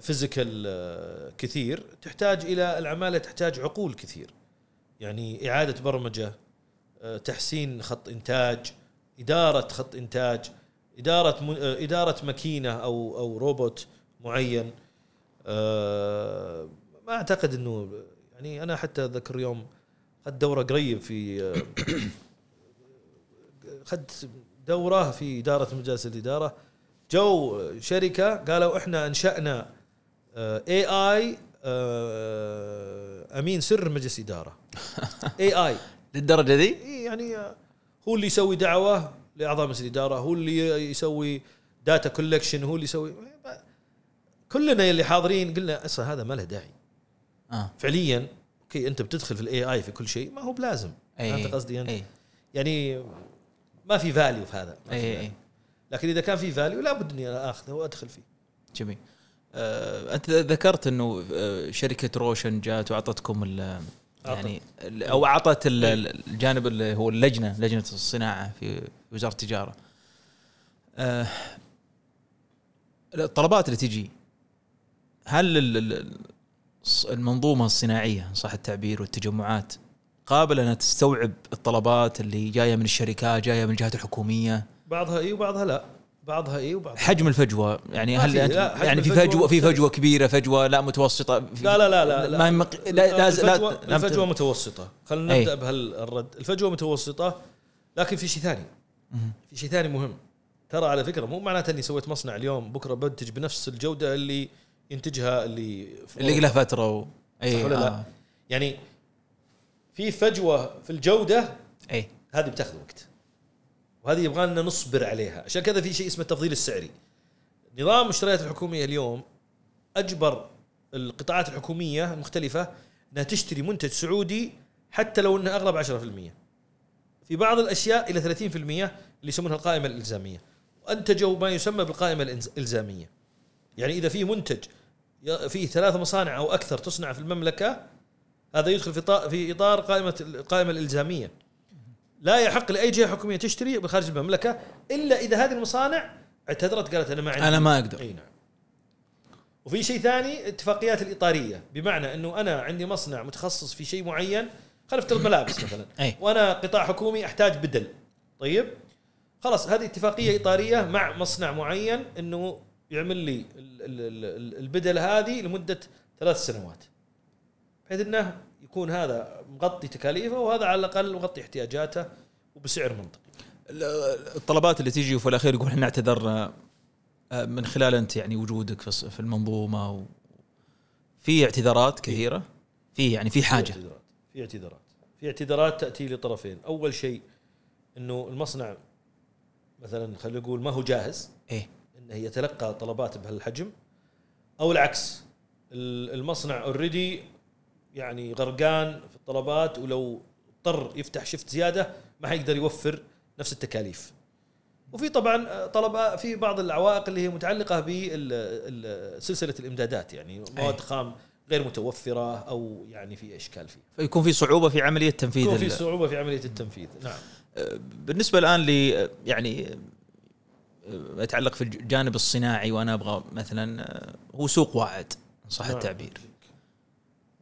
فيزيكال كثير تحتاج إلى العمالة تحتاج عقول كثير. يعني إعادة برمجة آه، تحسين خط إنتاج إدارة خط إنتاج إدارة آه، إدارة ماكينة أو أو روبوت معين. آه، ما أعتقد إنه يعني أنا حتى ذكر يوم خد دورة قريب في آه، خدت دورة في إدارة مجالس الإدارة. جو شركة قالوا إحنا أنشأنا AI أمين سر مجلس إدارة. AI للدرجة ذي يعني آه، هو اللي يسوي دعوة لأعضاء مجلس الإدارة هو اللي يسوي data collection هو اللي يسوي. كلنا اللي حاضرين قلنا أصلا هذا ما له داعي. فعليا okay أنت بتدخل في ال AI في كل شيء ما هو بلازم. فهمت قصدي؟ انت؟ إي. يعني ما في value في هذا ما في value. إي لكن إذا كان في value لابد إني آخذه وأدخل فيه. جميل. آه، أنت ذكرت إنه آه، شركة روشن جات وأعطتكم يعني أو أعطت ال- الجانب اللي هو اللجنة لجنة الصناعة في وزارة التجارة. آه، الطلبات اللي تجي هل المنظومة الصناعية صح التعبير والتجمعات قابله انها تستوعب الطلبات اللي جاية من الشركات جاية من الجهات الحكومية؟ بعضها إي وبعضها لا. بعضها إي وبعضها حجم الفجوة يعني هل أنت- لا، يعني في فجوة في. فجوة كبيرة فجوة لا متوسطة؟ لا لا لا لا, لا. ما مق... لا لا الفجوة, لا الفجوة متوسطة. خلينا أي. نبدأ بهالرد الفجوة متوسطة لكن في شيء ثاني. في شيء ثاني مهم. ترى على فكرة مو معناته إني سويت مصنع اليوم بكرة بنتج بنفس الجودة اللي ينتجها اللي اللي له فترة و... أي صح ولا لا؟ آه. يعني في فجوة في الجودة إي. هذه بتاخذ وقت. وهذه يبغى لنا نصبر عليها. عشان كذا في شيء اسمه التفضيل السعري. نظام المشتريات الحكومية اليوم أجبر القطاعات الحكومية المختلفة إنها تشتري منتج سعودي حتى لو إنه اغلب 10% في بعض الأشياء إلى 30% اللي يسمونها القائمة الإلزامية. وأنتجوا ما يسمى بالقائمة الإلزامية. يعني إذا في منتج فيه ثلاث مصانع أو أكثر تصنع في المملكة هذا يدخل في في إطار قائمة القائمه الإلزامية. لا يحق لأي جهة حكومية تشتري بخارج المملكة إلا إذا هذه المصانع اعتذرت قالت أنا ما عندي. أنا ما أقدر. أي نعم. وفي شيء ثاني اتفاقيات الإطارية. بمعنى أنه أنا عندي مصنع متخصص في شيء معين خلينا نفترض ملابس مثلا. أي. وأنا قطاع حكومي أحتاج بدل. طيب؟ خلاص هذه اتفاقية إطارية مع مصنع معين إنه يعمل لي ال- ال- ال- البدل هذه لمدة ثلاث سنوات. بحيث إنه يكون هذا مغطي تكاليفه وهذا على الأقل مغطي احتياجاته وبسعر منطقي. الطلبات اللي تيجي وفي الأخير يقول إحنا اعتذرنا آه، من خلال أنت يعني وجودك في في المنظومة و في اعتذارات كثيرة؟ في يعني في في حاجة؟ اعتذارات في اعتذارات. في اعتذارات تأتي لطرفين أول شيء إنه المصنع مثلا خلينا نقول ما هو جاهز إيه. انه يتلقى طلبات بهالحجم أو العكس ال- المصنع اوريدي يعني غرقان في الطلبات ولو اضطر يفتح شفت زيادة ما حيقدر يوفر نفس التكاليف. وفي طبعا طلب في بعض العوائق اللي هي متعلقة بسلسله الإمدادات يعني مواد أي. خام غير متوفرة أو يعني في إشكال فيه. فيكون في صعوبة في عملية تنفيذ يكون في صعوبة في عملية التنفيذ. نعم. بالنسبة الآن ل يعني يتعلق في الجانب الصناعي وأنا أبغى مثلا هو سوق واعد صح نعم. التعبير.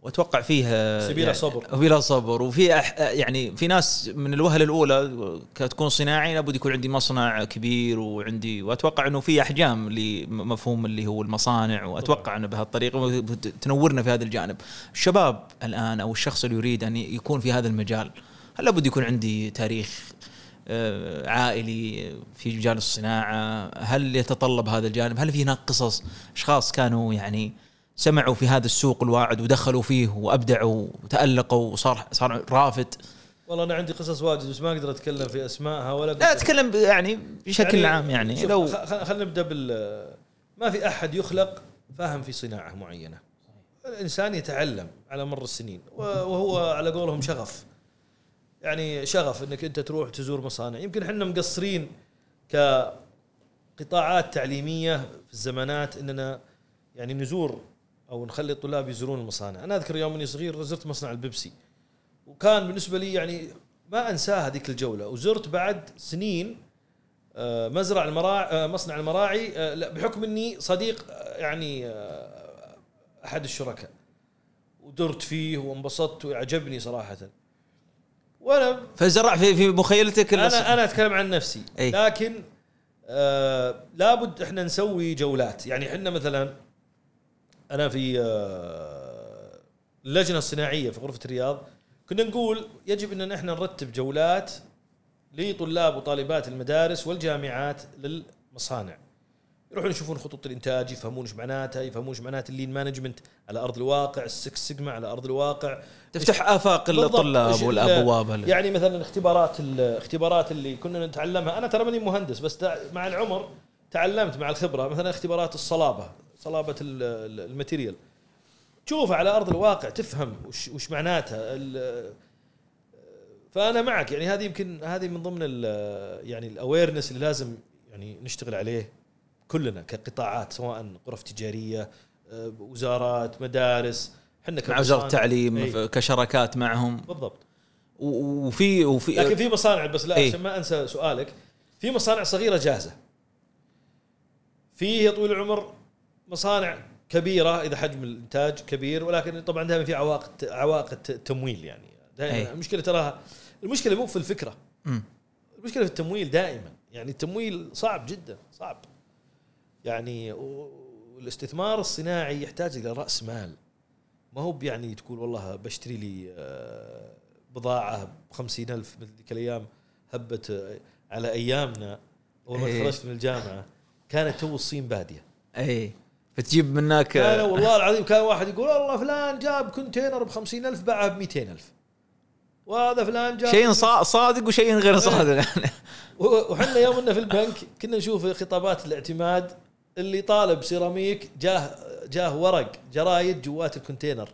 وأتوقع فيه سبيل يعني صبر. سبيل صبر وفي أح يعني في ناس من الوهلة الأولى كتكون صناعي لابد يكون عندي مصنع كبير وعندي وأتوقع إنه في أحجام لمفهوم اللي هو المصانع وأتوقع إنه بهالطريقة تنورنا في هذا الجانب. الشباب الآن أو الشخص اللي يريد أن يكون في هذا المجال هل لابد يكون عندي تاريخ آه، عائلي في مجال الصناعة؟ هل يتطلب هذا الجانب؟ هل في هناك قصص أشخاص كانوا يعني سمعوا في هذا السوق الواعد ودخلوا فيه وأبدعوا وتألقوا وصار صار رافد. والله أنا عندي قصص واجد بس ما أقدر أتكلم في أسمائها ولا لا أتكلم ب- يعني بشكل عام يعني. لو خلينا نبدأ بال ما في أحد يخلق فاهم في صناعة معينة. الإنسان يتعلم على مر السنين وهو على قولهم شغف. يعني شغف إنك أنت تروح تزور مصانع. يمكن إحنا مقصرين كقطاعات تعليمية في الزمانات إننا يعني نزور أو نخلي الطلاب يزورون المصانع. أنا أذكر يوم إني صغير زرت مصنع البيبسي. وكان بالنسبة لي يعني ما انساها هذيك الجولة. وزرت بعد سنين آه، مزرع المراعي مصنع المراعي آه، بحكم إني صديق آه، يعني آه، أحد الشركاء. ودرت فيه وانبسطت وعجبني صراحة. وأنا فزرع في في مخيلتك أنا أنا أتكلم عن نفسي. أي. لكن آه لابد إحنا نسوي جولات. يعني إحنا مثلا أنا في آه اللجنة الصناعية في غرفة الرياض كنا نقول يجب إن إحنا نرتب جولات لطلاب وطالبات المدارس والجامعات للمصانع. يروحون يشوفون خطوط الإنتاج يفهمون إيش معناتها يفهمون إيش معنات ال lean management على أرض الواقع ال Six Sigma على أرض الواقع. تفتح آفاق. الطلاب والأبواب ال- يعني مثلا الاختبارات الاختبارات اللي كنا نتعلمها. أنا ترى ماني مهندس بس مع العمر تعلمت مع الخبرة مثلا اختبارات الصلابة. صلابة ال- ال- ال material. تشوفها على أرض الواقع تفهم وش, وش معناتها. فأنا معك يعني هذه يمكن هذه من ضمن ال- يعني الاويرنس اللي لازم يعني نشتغل عليه كلنا كقطاعات سواء غرف تجارية آه، وزارات مدارس. إحنا مع وزارة. التعليم إي. كشراكات معهم. بالضبط. وفي وفي لكن في مصانع بس لا إيه. عشان ما أنسى سؤالك. في مصانع صغيرة جاهزة. في يا طويل العمر مصانع كبيرة إذا حجم الإنتاج كبير ولكن طبعا دائما في عوائق عوائق التمويل يعني. دائما. المشكلة تراها المشكلة مو في الفكرة. المشكلة في التمويل دائما. يعني التمويل صعب جدا صعب. يعني والاستثمار الصناعي يحتاج إلى رأس مال. ما هو يعني تقول والله بشتري لي آه، بضاعة ب ألف مثل ذيك الأيام هبت آه، على أيامنا أول ما. تخرجت من الجامعة كانت تو الصين بادية. أي. فتجيب منك كان والله العظيم كان واحد يقول والله فلان جاب container ب ألف باعه ب ألف. وهذا فلان جاب شيء صا- صادق وشيء غير صادق. و- وحنا يوم في البنك كنا نشوف خطابات الاعتماد اللي طالب سيراميك جاه جاه ورق جرايد جوات ال container.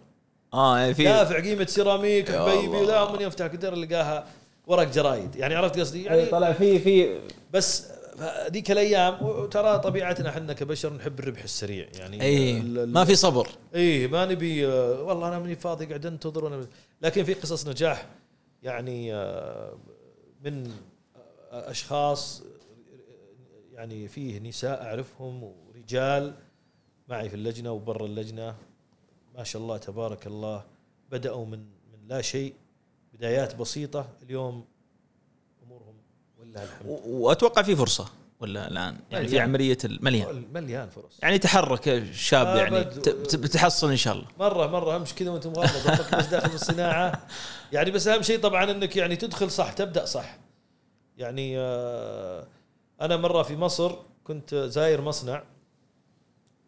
آه يعني في دافع قيمة سيراميك يا حبيبي. لا من يفتح container لقاها ورق جرايد. يعني عرفت قصدي؟ يعني يعني طلع في في بس ذيك الأيام وترى طبيعتنا إحنا كبشر نحب الربح السريع يعني اي ال- ما في صبر. إيه ما نبي آه، والله أنا ماني فاضي قاعد أنتظر وأنا لكن في قصص نجاح يعني آه، من آه، أشخاص يعني فيه نساء أعرفهم ورجال معي في اللجنة وبرا اللجنة. ما شاء الله تبارك الله بدأوا من من لا شيء بدايات بسيطة. اليوم ولله الحمد. و- وأتوقع في فرصة ولا الآن؟ يعني في. عملية المليان مليان. فرص. يعني تحرك الشاب يعني. ت- ت- بتحصل إن شاء الله. مره مرة أمشي كذا وأنت مغمض ضبط بس داخل الصناعة. يعني بس أهم شيء طبعا إنك يعني تدخل صح تبدأ صح. يعني آه، أنا مرة في مصر كنت زاير مصنع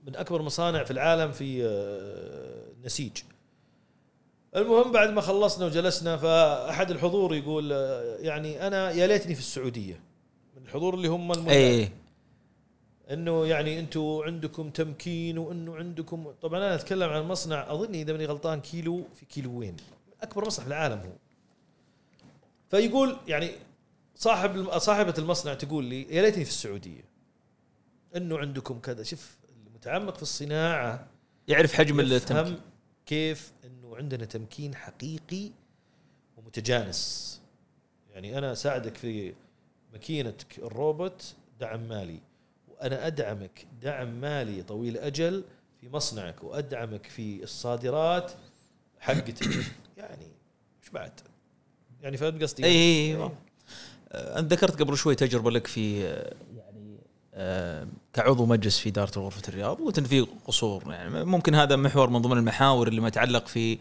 من أكبر مصانع في العالم في آه، النسيج المهم بعد ما خلصنا وجلسنا فأحد الحضور يقول يعني أنا يا ليتني في السعودية. من الحضور اللي هم الملاك. اي إنه يعني أنتم عندكم تمكين وإنه عندكم طبعا أنا أتكلم عن مصنع اظن إذا ماني غلطان كيلو في كيلوين. أكبر مصنع في العالم هو. فيقول يعني صاحب صاحبة المصنع تقول لي يا ليتني في السعودية. إنه عندكم كذا. شوف المتعمق في الصناعة يعرف حجم التمكين. كيف عندنا تمكين حقيقي ومتجانس يعني أنا أساعدك في ماكينتك الروبوت دعم مالي وأنا أدعمك دعم مالي طويل أجل في مصنعك وأدعمك في الصادرات حقتك يعني إيش بعد؟ يعني فهمت قصدي؟ اي اي اي انت ذكرت قبل شوي تجربة لك في كعضو مجلس في إدارة غرفة الرياض في قصور يعني ممكن هذا محور من ضمن المحاور اللي ما يتعلق في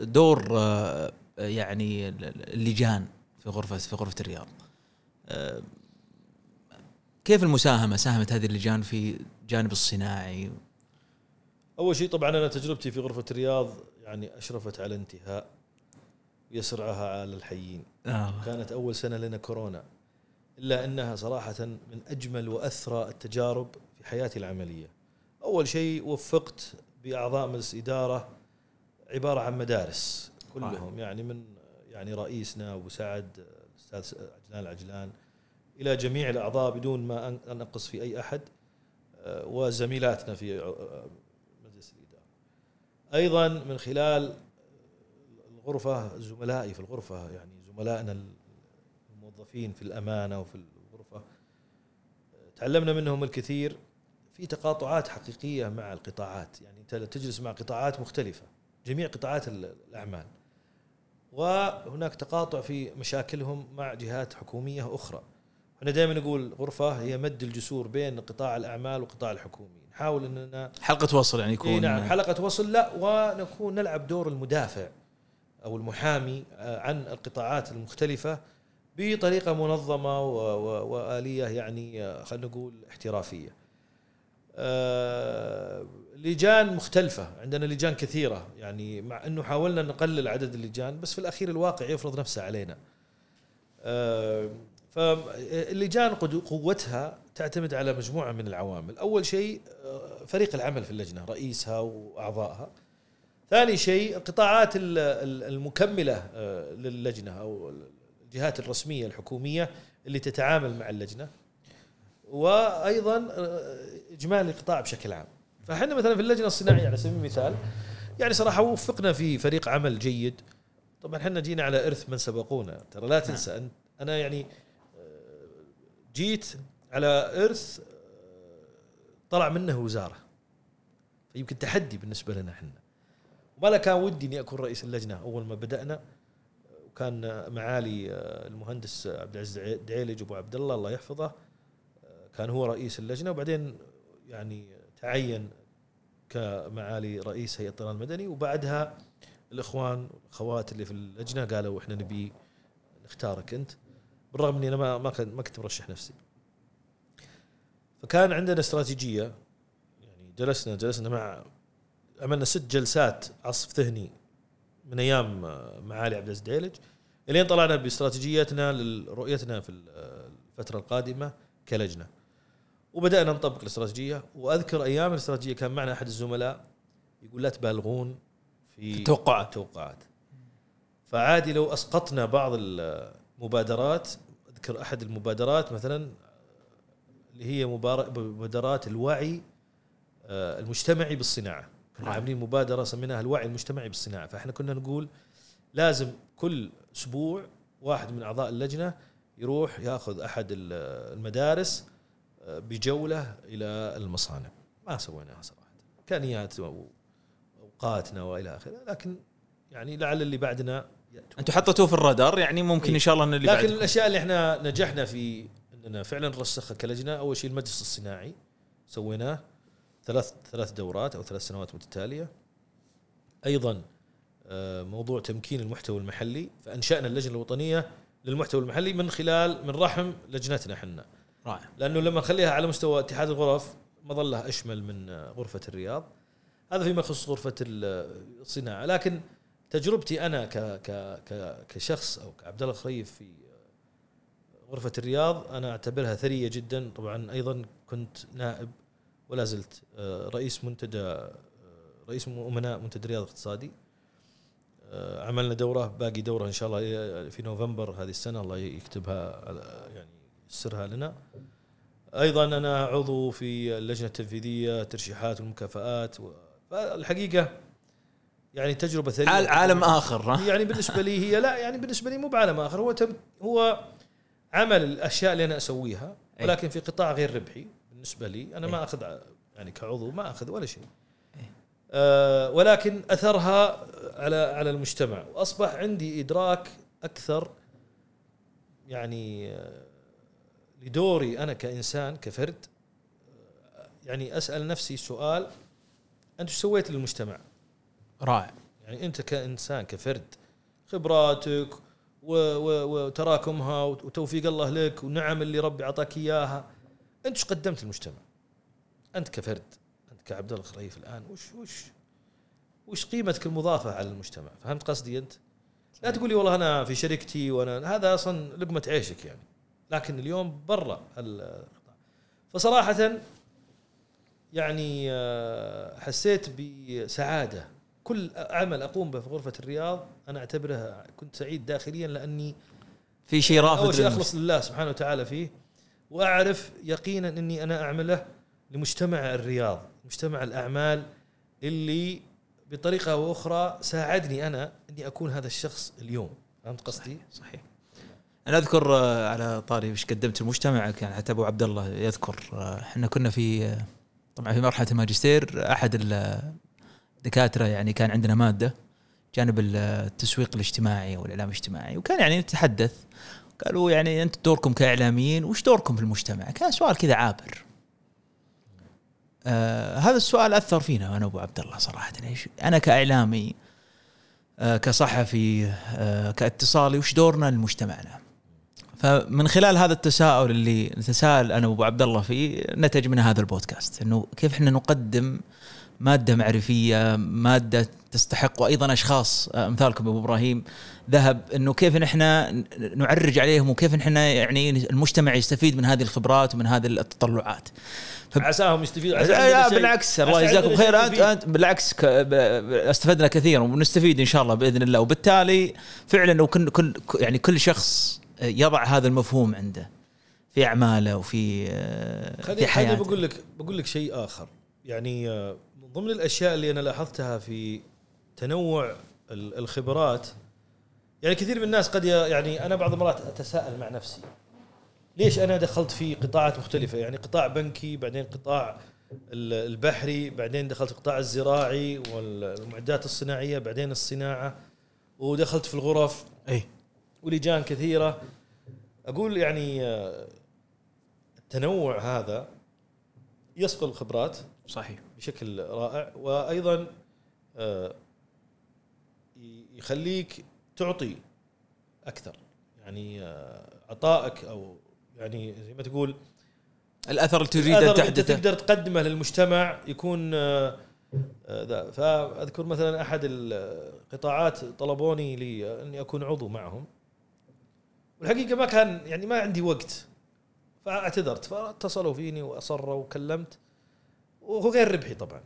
دور آه، يعني اللجان في غرفة في غرفة الرياض. آه، كيف المساهمة ساهمت هذه اللجان في جانب الصناعي؟ أول شيء طبعا أنا تجربتي في غرفة الرياض يعني أشرفت على انتهاء يسرعها على الحيين آه. كانت أول سنة لنا كورونا إلا أنها صراحة من أجمل وأثرى التجارب في حياتي العملية. أول شيء وفقت بأعضاء مجلس إدارة عبارة عن مدارس كلهم يعني من يعني رئيسنا أبو سعد الأستاذ عجلان العجلان إلى جميع الأعضاء بدون ما أن- أنقص في أي أحد آه، وزميلاتنا في آه، مجلس الإدارة. أيضا من خلال الغرفة زملائي في الغرفة يعني زملائنا الموظفين في الأمانة وفي الغرفة. تعلمنا منهم الكثير في تقاطعات حقيقية مع القطاعات. يعني أنت تجلس مع قطاعات مختلفة جميع قطاعات ال- الأعمال. وهناك تقاطع في مشاكلهم مع جهات حكومية أخرى. إحنا دائما نقول غرفة هي مد الجسور بين قطاع الأعمال والقطاع الحكومي نحاول اننا حلقة وصل يعني يكون إيه نعم حلقة وصل لا ونكون نلعب دور المدافع أو المحامي آه، عن القطاعات المختلفة بطريقة منظمة و- و- وآلية يعني خلينا نقول احترافية. آه، لجان مختلفة. عندنا لجان كثيرة. يعني مع أنه حاولنا نقلل عدد اللجان بس في الأخير الواقع يفرض نفسه علينا. آه، فاللجان قوتها تعتمد على مجموعة من العوامل. أول شيء آه، فريق العمل في اللجنة رئيسها وأعضائها. ثاني شيء القطاعات ال- ال- المكملة للجنة أو الجهات الرسمية الحكومية اللي تتعامل مع اللجنة وأيضا آه، إجمالي القطاع بشكل عام. فإحنا مثلا في اللجنة الصناعية على سبيل المثال يعني صراحة وفقنا في فريق عمل جيد. طبعا إحنا جينا على إرث من سبقونا. ترى لا تنسى أنت أنا يعني آه، جيت على إرث آه، طلع منه وزارة. فيمكن تحدي بالنسبة لنا إحنا. وما لا كان ودي إني أكون رئيس اللجنة أول ما بدأنا. وكان معالي آه، المهندس عبد العزيز دعيلج أبو عبد الله الله يحفظه آه، كان هو رئيس اللجنة. وبعدين يعني تعين كمعالي رئيس هيئة الطيران المدني. وبعدها الإخوان والاخوات اللي في اللجنة قالوا إحنا نبي نختارك أنت. بالرغم إني أنا ما ما كنت ما كنت مرشح نفسي. فكان عندنا استراتيجية يعني جلسنا جلسنا مع عملنا ست جلسات عصف ذهني من أيام آه، معالي عبد العزيز ديلج. إلين طلعنا باستراتيجيتنا لرؤيتنا في الفترة القادمة كلجنة. وبدأنا نطبق الاستراتيجية. وأذكر أيام الاستراتيجية كان معنا أحد الزملاء يقول لا تبالغون في التوقعات. التوقعات. فعادي لو أسقطنا بعض المبادرات أذكر أحد المبادرات مثلا اللي هي مبادرات الوعي آه، المجتمعي بالصناعة. كنا نعم. عاملين مبادرة سميناها الوعي المجتمعي بالصناعة فإحنا كنا نقول لازم كل أسبوع واحد من أعضاء اللجنة يروح يأخذ أحد ال- المدارس آه، بجولة إلى المصانع ما سويناها صراحة إمكانيات واوقاتنا وإلى آخره لكن يعني لعل اللي بعدنا يأتون. أنتم حطيتوه في الرادار يعني ممكن إيه. إن شاء الله إن اللي لكن بعد الأشياء اللي إحنا نجحنا في إننا فعلا نرسخها كلجنة أول شيء المجلس الصناعي سويناه ثلاث ثلاث دورات أو ثلاث سنوات متتالية. أيضا آه، موضوع تمكين المحتوى المحلي فأنشأنا اللجنة الوطنية للمحتوى المحلي من خلال من رحم لجنتنا إحنا. رائع. لأنه لما نخليها على مستوى اتحاد الغرف مظله أشمل من غرفة الرياض. هذا فيما يخص غرفة الصناعة. لكن تجربتي أنا ك ك ك كشخص أو كعبد الله خريف في غرفة الرياض أنا أعتبرها ثرية جدا. طبعا أيضا كنت نائب ولا زلت آه، رئيس منتدى آه، رئيس امناء منتدى الرياض الاقتصادي. آه، عملنا دورة باقي دورة إن شاء الله في نوفمبر هذه السنة الله يكتبها يعني يسرها لنا. أيضا أنا عضو في اللجنة التنفيذية ترشيحات والمكافآت فالحقيقة يعني تجربة ثريه عالم آخر؟ يعني بالنسبة لي هي لا يعني بالنسبة لي مو بعالم آخر هو هو عمل الأشياء اللي أنا أسويها ولكن في قطاع غير ربحي. بالنسبة لي أنا ما أخذ يعني كعضو ما أخذ ولا شيء. آه ولكن أثرها على على المجتمع. وأصبح عندي إدراك أكثر يعني آه لدوري أنا كإنسان كفرد. آه يعني أسأل نفسي سؤال أنت إيش سويت للمجتمع؟ رائع. يعني أنت كإنسان كفرد خبراتك وتراكمها وتوفيق الله لك ونعم اللي ربي أعطاك إياها. أنت إيش قدمت للمجتمع؟ أنت كفرد أنت كعبد الله الخريف الآن وش وش وش قيمتك المضافة على المجتمع؟ فهمت قصدي أنت؟ لا تقول لي والله أنا في شركتي وأنا هذا أصلا لقمة عيشك يعني لكن اليوم برا فصراحة يعني آه، حسيت بسعادة كل عمل أقوم به في غرفة الرياض أنا أعتبره كنت سعيد داخليا لأني في شيء رافض أول شيء أخلص لله سبحانه وتعالى فيه وأعرف يقينا إني أنا أعمله لمجتمع الرياض مجتمع الأعمال اللي بطريقة أو أخرى ساعدني أنا إني أكون هذا الشخص اليوم. فهمت قصدي؟ صحيح أنا أذكر آه، على طاري إيش قدمت المجتمع كان حتى أبو عبد الله يذكر آه، إحنا كنا في آه، طبعا في مرحلة الماجستير أحد الدكاتره يعني كان عندنا مادة جانب التسويق الاجتماعي والإعلام الاجتماعي وكان يعني نتحدث. قالوا يعني أنت دوركم كإعلاميين وش دوركم في المجتمع؟ كان سؤال كذا عابر. آه هذا السؤال أثر فينا أنا ابو عبد الله صراحة إيش أنا كإعلامي آه كصحفي آه كاتصالي وش دورنا لمجتمعنا؟ فمن خلال هذا التساؤل اللي نتساءل أنا وأبو عبد الله فيه نتج من هذا البودكاست إنه كيف إحنا نقدم مادة معرفية مادة تستحق وأيضا أشخاص. امثالكم أبو إبراهيم. ذهب إنه كيف نحن نعرج عليهم وكيف نحن يعني المجتمع يستفيد من هذه الخبرات ومن هذه التطلعات. عساهم يستفيدوا. لا بالعكس الله يجزاكم خير. انت أنت بالعكس استفدنا كثيرا ونستفيد إن شاء الله بإذن الله. وبالتالي فعلا وكل كل يعني كل شخص يضع هذا المفهوم عنده في أعماله وفي في حياته. بقول لك بقول لك شيء آخر. يعني من ضمن الأشياء اللي أنا لاحظتها في تنوع الخبرات يعني كثير من الناس قد يعني أنا بعض المرات أتساءل مع نفسي ليش أنا دخلت في قطاعات مختلفة؟ يعني قطاع بنكي بعدين قطاع البحري بعدين دخلت القطاع الزراعي والمعدات الصناعية بعدين الصناعة ودخلت في الغرف أي. ولجان كثيرة. أقول يعني التنوع هذا يصقل الخبرات. صحيح. بشكل رائع وأيضا آه، يخليك تعطي أكثر. يعني آه، عطائك أو يعني زي ما تقول الأثر اللي تريد ان تحدثه. تقدر تقدمه للمجتمع يكون آه، ذا. فأذكر مثلا أحد القطاعات طلبوني لي اني أكون عضو معهم. والحقيقة ما كان يعني ما عندي وقت فاعتذرت فاتصلوا فيني وأصروا وكلمت. وهو غير ربحي طبعا.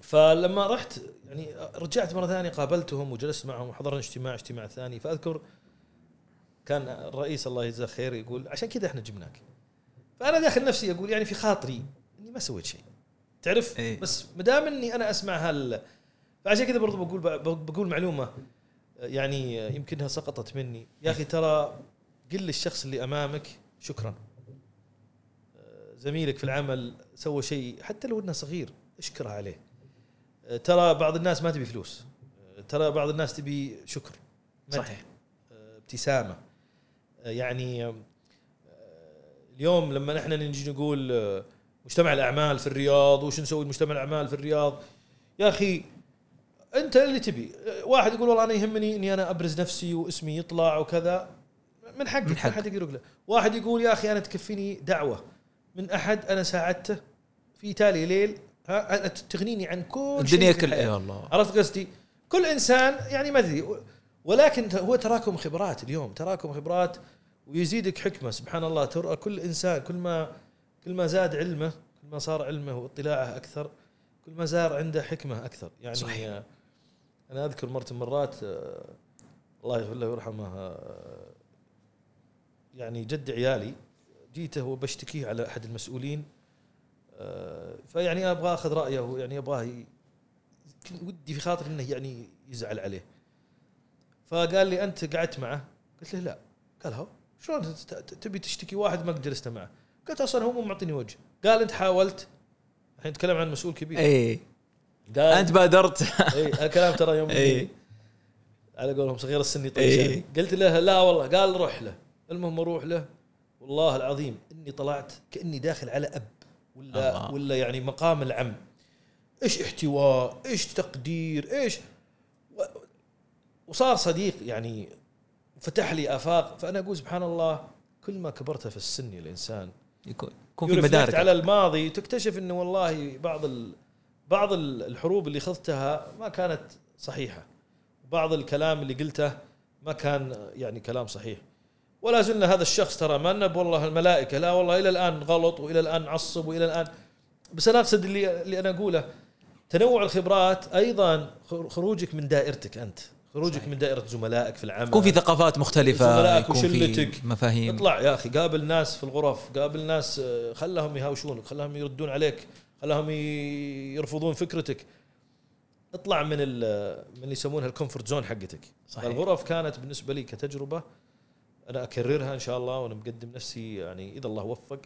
فلما رحت يعني رجعت مرة ثانية قابلتهم وجلست معهم وحضرنا اجتماع اجتماع ثاني. فأذكر كان الرئيس الله يجزاه خير يقول عشان كذا إحنا جبناك. فأنا داخل نفسي أقول يعني في خاطري إني ما سويت شيء. تعرف؟ إيه؟ بس ما دام إني أنا أسمع هال فعشان كذا برضو بقول بقول معلومة يعني يمكنها سقطت مني. يا أخي ترى قل للشخص اللي أمامك شكرا. زميلك في العمل سوى شيء حتى لو إنه صغير اشكره عليه. ترى بعض الناس ما تبي فلوس. ترى بعض الناس تبي شكر. صحيح. ابتسامة. يعني اليوم لما نحن نجي نقول مجتمع الأعمال في الرياض وش نسوي مجتمع الأعمال في الرياض؟ يا أخي أنت اللي تبي. واحد يقول والله أنا يهمني إني أنا أبرز نفسي واسمي يطلع وكذا. من حقك من من حقك. حقك. يقول واحد يقول يا أخي أنا تكفيني دعوة. من أحد أنا ساعدته في تالي ليل ها تغنيني عن كل الدنيا شيء في كل الحياة. إي والله عرفت قصدي؟ كل إنسان يعني ما أدري ولكن هو تراكم خبرات اليوم تراكم خبرات ويزيدك حكمة سبحان الله ترى كل إنسان كل ما كل ما زاد علمه كل ما صار علمه واطلاعه أكثر كل ما زار عنده حكمة أكثر يعني صحيح. آه، أنا أذكر مرة من المرات آه، الله يغفر له ويرحمه آه، يعني جد عيالي جيته وبشتكيه على أحد المسؤولين آه، فيعني أبغى أخذ رأيه يعني أبغاه ودي في خاطري إنه يعني يزعل عليه. فقال لي أنت قعدت معه؟ قلت له لا. قال هو شلون تبي تشتكي واحد ما قد جلست معه؟ قلت أصلا هو مو معطيني وجه. قال أنت حاولت؟ الحين نتكلم عن مسؤول كبير. اي قال أنت بادرت. اي الكلام ترى يوم إي. على قولهم صغير السن. يطيش قلت له لا والله. قال روح له. المهم أروح له. والله العظيم إني طلعت كأني داخل على أب ولا الله. ولا يعني مقام العم. إيش احتواء؟ إيش تقدير؟ إيش؟ و- وصار صديق يعني فتح لي آفاق. فأنا أقول سبحان الله كل ما كبرت في السن الإنسان يكون يكون في مدارك. على الماضي تكتشف إنه والله بعض ال... بعض ال- الحروب اللي خضتها ما كانت صحيحة. بعض الكلام اللي قلته ما كان يعني كلام صحيح. ولا زلنا هذا الشخص ترى ما نب والله الملائكة لا والله إلى الآن غلط وإلى الآن عصب وإلى الآن بس أنا أقصد اللي اللي أنا أقوله تنوع الخبرات أيضا خروجك من دائرتك أنت خروجك صحيح. من دائرة زملائك في العمل يكون في ثقافات مختلفة زملائك وشلتك. مفاهيم اطلع يا أخي قابل ناس في الغرف قابل ناس آه، خلهم يهاوشونك خلهم يردون عليك خلهم يرفضون فكرتك اطلع من من اللي يسمونها ال comfort zone حقتك صحيح. الغرف كانت بالنسبة لي كتجربة أنا أكررها إن شاء الله وأنا مقدم نفسي يعني إذا الله وفق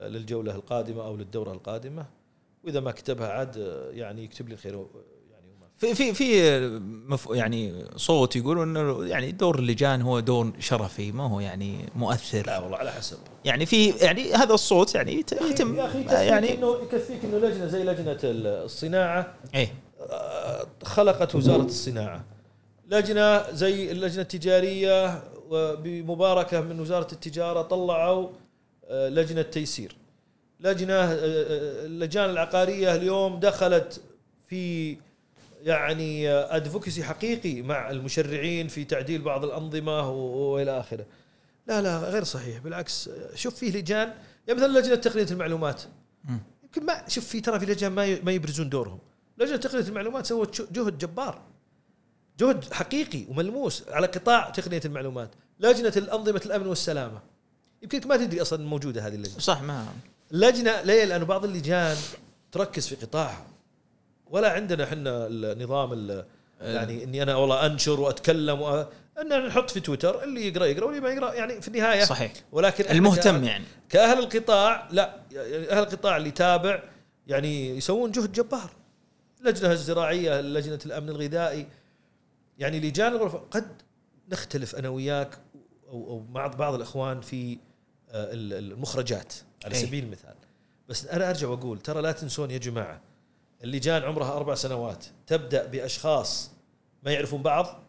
آه، للجولة القادمة أو للدورة القادمة. وإذا ما كتبها عاد آه، يعني يكتب لي الخير يعني في. في في مف يعني صوت يقول إنه يعني دور اللجان هو دور شرفي ما هو يعني لا مؤثر والله على حسب. يعني في يعني هذا الصوت يعني يت- يتم يا يكفيك يعني انه يكفيك إنه لجنة زي لجنة الصناعة. إيه. خلقت وزارة الصناعة. لجنة زي اللجنة التجارية وبمباركة من وزارة التجارة طلعوا آه، لجنة تيسير. لجنة آه، آه، اللجان العقارية اليوم دخلت في يعني advocacy حقيقي مع المشرعين في تعديل بعض الأنظمة وإلى آخره. لا لا غير صحيح. بالعكس شوف فيه لجان يعني مثلا لجنة تقنية المعلومات. يمكن ما شوف في ترى في لجان ما يبرزون دورهم. لجنة تقنية المعلومات سوت جهد جبار. جهد حقيقي وملموس على قطاع تقنية المعلومات لجنة الأنظمة الأمن والسلامة. يمكنك ما تدري أصلا موجودة هذه اللجنة. صح ما. اللجنة ليه؟ لأنه بعض اللجان تركز في قطاعها. ولا عندنا إحنا النظام ال- يعني إني أنا والله أنشر وأتكلم و... إن نحط في تويتر اللي يقرأ يقرأ واللي ما يقرأ يعني في النهاية صحيح. ولكن المهتم يعني. كأهل القطاع لا يعني أهل القطاع اللي يتابع يعني يسوون جهد جبار. اللجنة الزراعية لجنة الأمن الغذائي يعني لجان الغرفة قد نختلف أنا وياك أو أو مع بعض الإخوان في آه، ال- المخرجات على أي. سبيل المثال. بس أنا أرجع وأقول ترى لا تنسون يا جماعة اللجان عمرها أربع سنوات تبدأ بأشخاص ما يعرفون بعض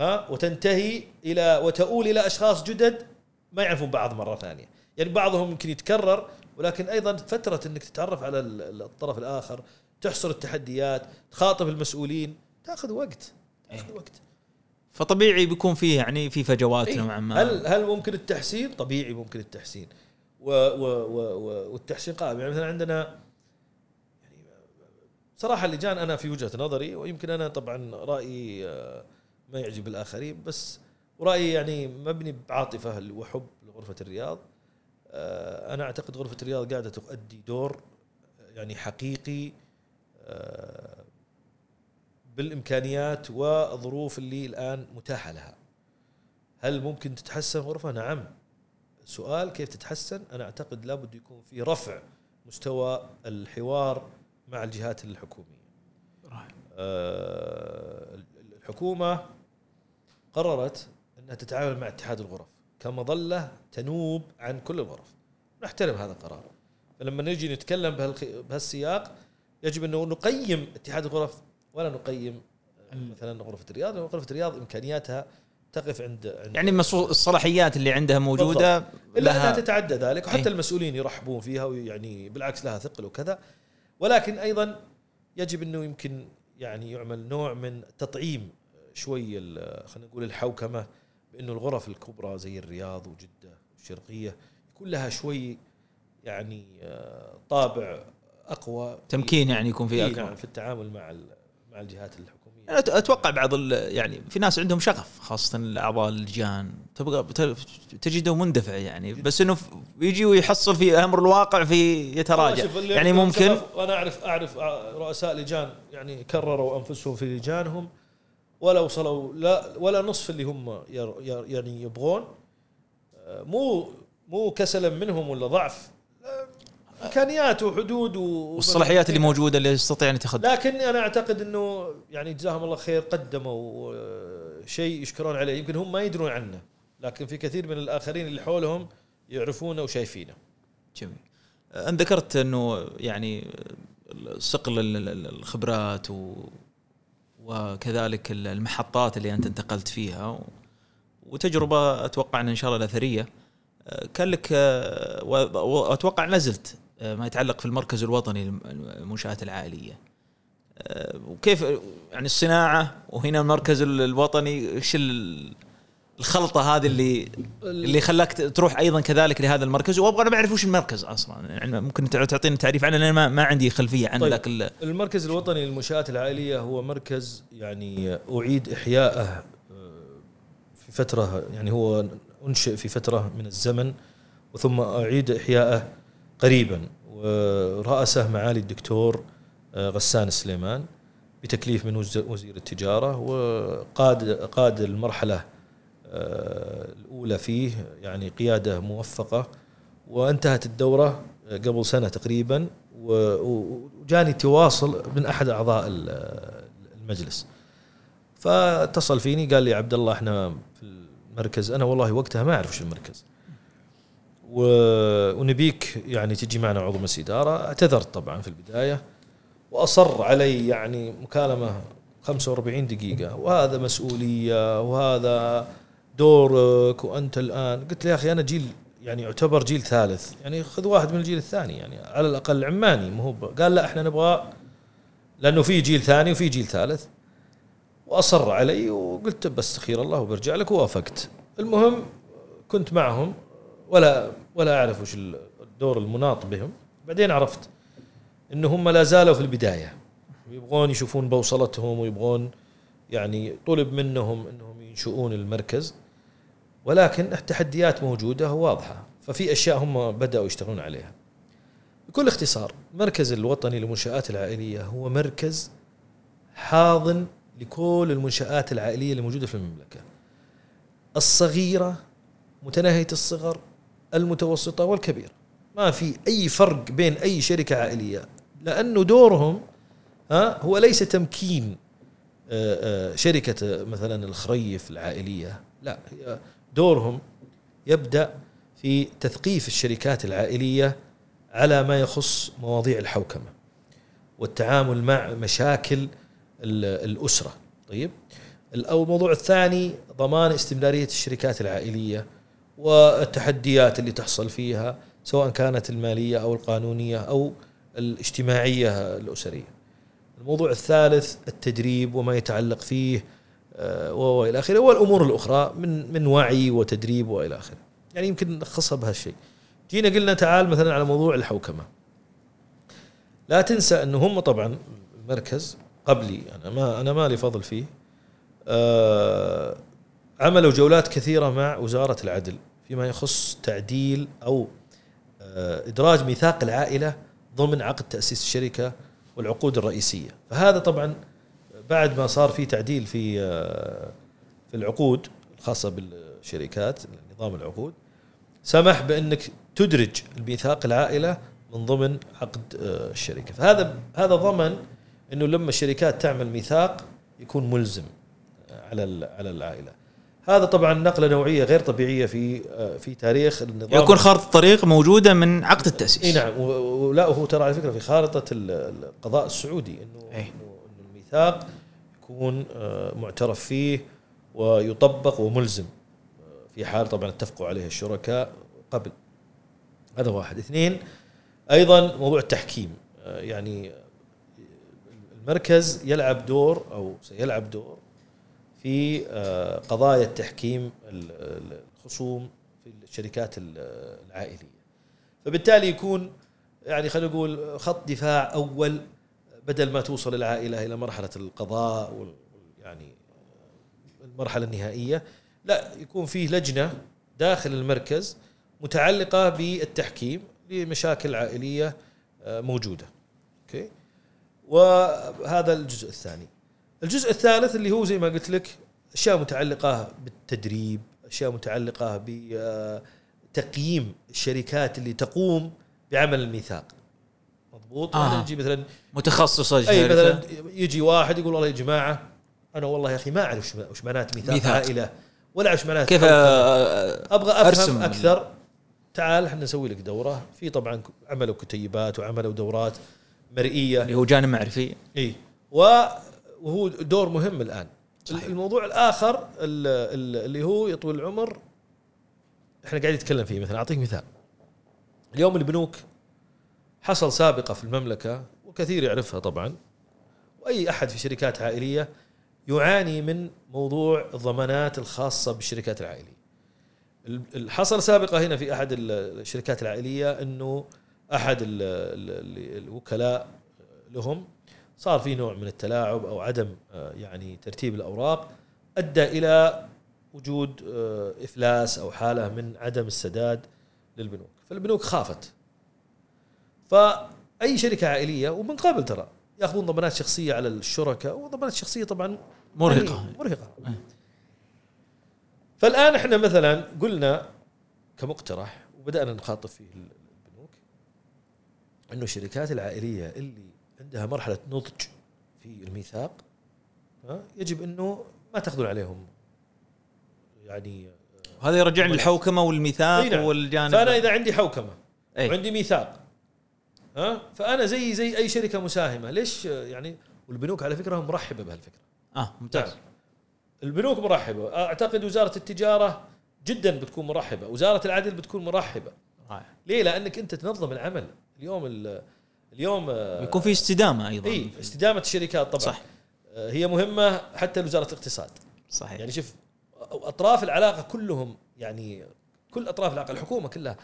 ها وتنتهي إلى وتؤول إلى أشخاص جدد ما يعرفون بعض مرة ثانية. يعني بعضهم يمكن يتكرر ولكن أيضا فترة إنك تتعرف على ال- الطرف الآخر تحصر التحديات تخاطب المسؤولين تأخذ وقت. تاخذ وقت. فطبيعي بيكون فيه يعني في فجوات إيه. نوعا ما. هل هل ممكن التحسين؟ طبيعي ممكن التحسين. و و و و والتحسين قائم. يعني مثلا عندنا يعني صراحة اللجان أنا في وجهة نظري ويمكن أنا طبعا رأيي آه، ما يعجب الآخرين بس ورايي يعني مبني بعاطفة وحب لغرفة الرياض. آه، أنا أعتقد غرفة الرياض قاعدة تؤدي دور يعني حقيقي آه، بالإمكانيات والظروف اللي الآن متاحة لها. هل ممكن تتحسن غرفة؟ نعم. سؤال كيف تتحسن؟ أنا أعتقد لابد يكون في رفع مستوى الحوار مع الجهات الحكومية. آه، الحكومة قررت إنها تتعامل مع اتحاد الغرف كمظلة تنوب عن كل الغرف. نحترم هذا القرار. فلما نجي نتكلم بهالسياق يجب انه نقيم اتحاد الغرف ولا نقيم مثلا غرفه الرياض لأن غرفه الرياض إمكانياتها تقف عند, عند يعني الصلاحيات اللي عندها موجودة إلا أنها تتعدى ذلك وحتى إيه. المسؤولين يرحبون فيها ويعني بالعكس لها ثقل وكذا. ولكن أيضا يجب إنه يمكن يعني يعمل نوع من تطعيم شوي خلينا نقول الحوكمة بإنه الغرف الكبرى زي الرياض وجدة والشرقية يكون لها شوي يعني آه، طابع أقوى. تمكين يعني يكون في اكبر نعم في التعامل مع مع الجهات الحكومية. أت- أتوقع بعض يعني في ناس عندهم شغف خاصة الأعضاء اللجان تبغى تجده مندفع يعني. بس إنه يجي ويحصل في أمر الواقع في يتراجع. يعني ممكن وأنا اعرف أعرف رؤساء لجان يعني كرروا أنفسهم في لجانهم. ولا وصلوا لا ولا نصف اللي هم يعني يبغون آه، مو مو كسلا منهم ولا ضعف. إمكانيات وحدود و- والصلاحيات اللي موجودة اللي يستطيع أن يتخذ لكن أنا أعتقد إنه يعني جزاهم الله خير قدموا آه، شيء يشكرون عليه. يمكن هم ما يدرون عنه لكن في كثير من الآخرين اللي حولهم يعرفونه وشايفينه. جميل. أنت ذكرت أنه يعني صقل ال- ال- ال- الخبرات و وكذلك ال- المحطات اللي أنت انتقلت فيها. و- وتجربة أتوقع أن إن شاء الله الأثرية. أه، كان لك أه، و- أه، ما يتعلق في المركز الوطني للمنشآت العائلية أه، وكيف يعني الصناعة وهنا المركز ال- الوطني إيش ال- الخلطة هذه اللي اللي خلاك تروح أيضا كذلك لهذا المركز وأبغى أنا بعرف وش المركز أصلا يعني ممكن تع- تعطيني تعريف عنه لأن ما, ما عندي خلفية عنه طيب. ال- المركز الوطني للمنشآت العائلية هو مركز يعني أعيد إحياءه آه، في فترة يعني هو أنشئ في فترة من الزمن وثم أعيد إحياءه قريبا. ورأسه معالي الدكتور آه، غسان السليمان بتكليف من وز- وزير التجارة وقاد قاد المرحلة آه، الأولى فيه يعني قيادة موفقة. وانتهت الدورة قبل سنة تقريبا وجاني تواصل من أحد أعضاء ال- المجلس. فاتصل فيني قال لي عبد الله إحنا في المركز. أنا والله وقتها ما أعرف شو المركز. ونبيك يعني تجي معنا عضو مجلس إدارة. اعتذرت طبعا في البداية وأصر علي يعني مكالمة 45 دقيقة. وهذا مسؤولية وهذا دورك وأنت الآن. قلت له يا أخي أنا جيل يعني يعتبر جيل ثالث. يعني خذ واحد من الجيل الثاني يعني على الأقل عماني. مو هو قال لا إحنا نبغى لأنه في جيل ثاني وفي جيل ثالث. وأصر علي وقلت بستخير الله وبرجع لك ووافقت. المهم كنت معهم. ولا ولا أعرف وش الدور المناط بهم. بعدين عرفت إنه هم لا زالوا في البداية. ويبغون يشوفون بوصلتهم ويبغون يعني طلب منهم إنهم ينشؤون المركز. ولكن التحديات موجودة وواضحة. ففي أشياء هم بدأوا يشتغلون عليها. بكل اختصار المركز الوطني للمنشآت العائلية هو مركز حاضن لكل المنشآت العائلية اللي موجودة في المملكة. الصغيرة متناهية الصغر المتوسطة والكبيرة. ما في أي فرق بين أي شركة عائلية. لأنه دورهم ها هو ليس تمكين آه، آه، شركة مثلا الخريف العائلية. لا دورهم يبدأ في تثقيف الشركات العائلية على ما يخص مواضيع الحوكمة والتعامل مع مشاكل ال- الأسرة. طيب أو الموضوع الثاني ضمان استمرارية الشركات العائلية. والتحديات اللي تحصل فيها سواء كانت المالية أو القانونية أو الاجتماعية الأسرية. الموضوع الثالث التدريب وما يتعلق فيه آه، والى آخره والأمور الأخرى من من وعي وتدريب وإلى آخره. يعني يمكن نلخصها بهالشيء. جينا قلنا تعال مثلا على موضوع الحوكمة. لا تنسى أنه هم طبعا المركز قبلي أنا ما أنا ما لي فضل فيه. عملوا جولات كثيرة مع وزارة العدل فيما يخص تعديل أو آه، إدراج ميثاق العائلة ضمن عقد تأسيس الشركة والعقود الرئيسية. فهذا طبعا بعد ما صار في تعديل في آه، في العقود الخاصة بالشركات نظام العقود سمح بأنك تدرج الميثاق العائلة من ضمن عقد آه، الشركة. فهذا هذا ضمن إنه لما الشركات تعمل ميثاق يكون ملزم على على العائلة. هذا طبعا نقلة نوعية غير طبيعية في آه، في تاريخ النظام. يكون خارطة طريق موجودة من عقد التأسيس. إي نعم ولا وهو ترى على فكرة في خارطة ال- القضاء السعودي إنه. إنه الميثاق يكون آه، معترف فيه ويطبق وملزم في حال طبعا اتفقوا عليه الشركاء قبل. هذا واحد. اثنين أيضا موضوع التحكيم آه، يعني المركز يلعب دور أو سيلعب دور في آه، قضايا التحكيم ال- ال- الخصوم في الشركات ال- العائلية. فبالتالي يكون يعني خلينا نقول خط دفاع أول بدل ما توصل العائلة إلى مرحلة القضاء يعني المرحلة النهائية. لا يكون فيه لجنة داخل المركز متعلقة بالتحكيم لمشاكل عائلية آه، موجودة. أوكي؟ وهذا الجزء الثاني. الجزء الثالث اللي هو زي ما قلت لك أشياء متعلقة بالتدريب أشياء متعلقة بتقييم الشركات اللي تقوم بعمل الميثاق مضبوط آه. يعني يجي مثلا متخصصة أي. مثلا يجي واحد يقول والله يا جماعة أنا والله يا أخي ما أعرف وش- معنات ميثاق, ميثاق. عائله ولا اعرف وش معنات كيف. آه، أبغى أفهم أرسم. أكثر تعال إحنا نسوي لك دورة في طبعا عملوا كتيبات وعملوا دورات مرئية اللي هو جانب معرفي إي و- وهو دور مهم الآن. صحيح. الموضوع الآخر ال- ال- اللي هو يا طويل العمر إحنا قاعدين نتكلم فيه مثلا. أعطيك مثال. اليوم البنوك حصل سابقة في المملكة وكثير يعرفها طبعا. وأي أحد في شركات عائلية يعاني من موضوع الضمانات الخاصة بالشركات العائلية. ال- ال- حصل سابقة هنا في أحد ال- الشركات العائلية إنه أحد ال- ال- الوكلاء لهم صار في نوع من التلاعب أو عدم آه، يعني ترتيب الأوراق أدى إلى وجود آه، إفلاس أو حالة من عدم السداد للبنوك. فالبنوك خافت. فأي شركة عائلية ومن قبل ترى يأخذون ضمانات شخصية على الشركاء وضمانات شخصية طبعا مرهقة. يعني مرهقة. فالآن إحنا مثلا قلنا كمقترح وبدأنا نخاطب فيه البنوك إنه الشركات العائلية اللي عندها مرحلة نضج في الميثاق ها يجب إنه ما تاخذون عليهم. يعني هذا يرجعني للحوكمة والميثاق نعم. والجانب فأنا إذا عندي حوكمة أي. وعندي ميثاق ها فأنا زي زي أي شركة مساهمة ليش يعني والبنوك على فكرة مرحبة بهالفكرة. آه ممتاز. نعم. البنوك مرحبة. أعتقد وزارة التجارة جدا بتكون مرحبة. وزارة العدل بتكون مرحبة. رائع. ليه؟ لأنك أنت تنظم العمل. اليوم ال- اليوم آه، يكون في استدامة أيضا. إي استدامة الشركات طبعا. صح آه، هي مهمة حتى لوزارة الاقتصاد. صحيح. يعني شوف أطراف العلاقة كلهم يعني كل أطراف العلاقة الحكومة كلها.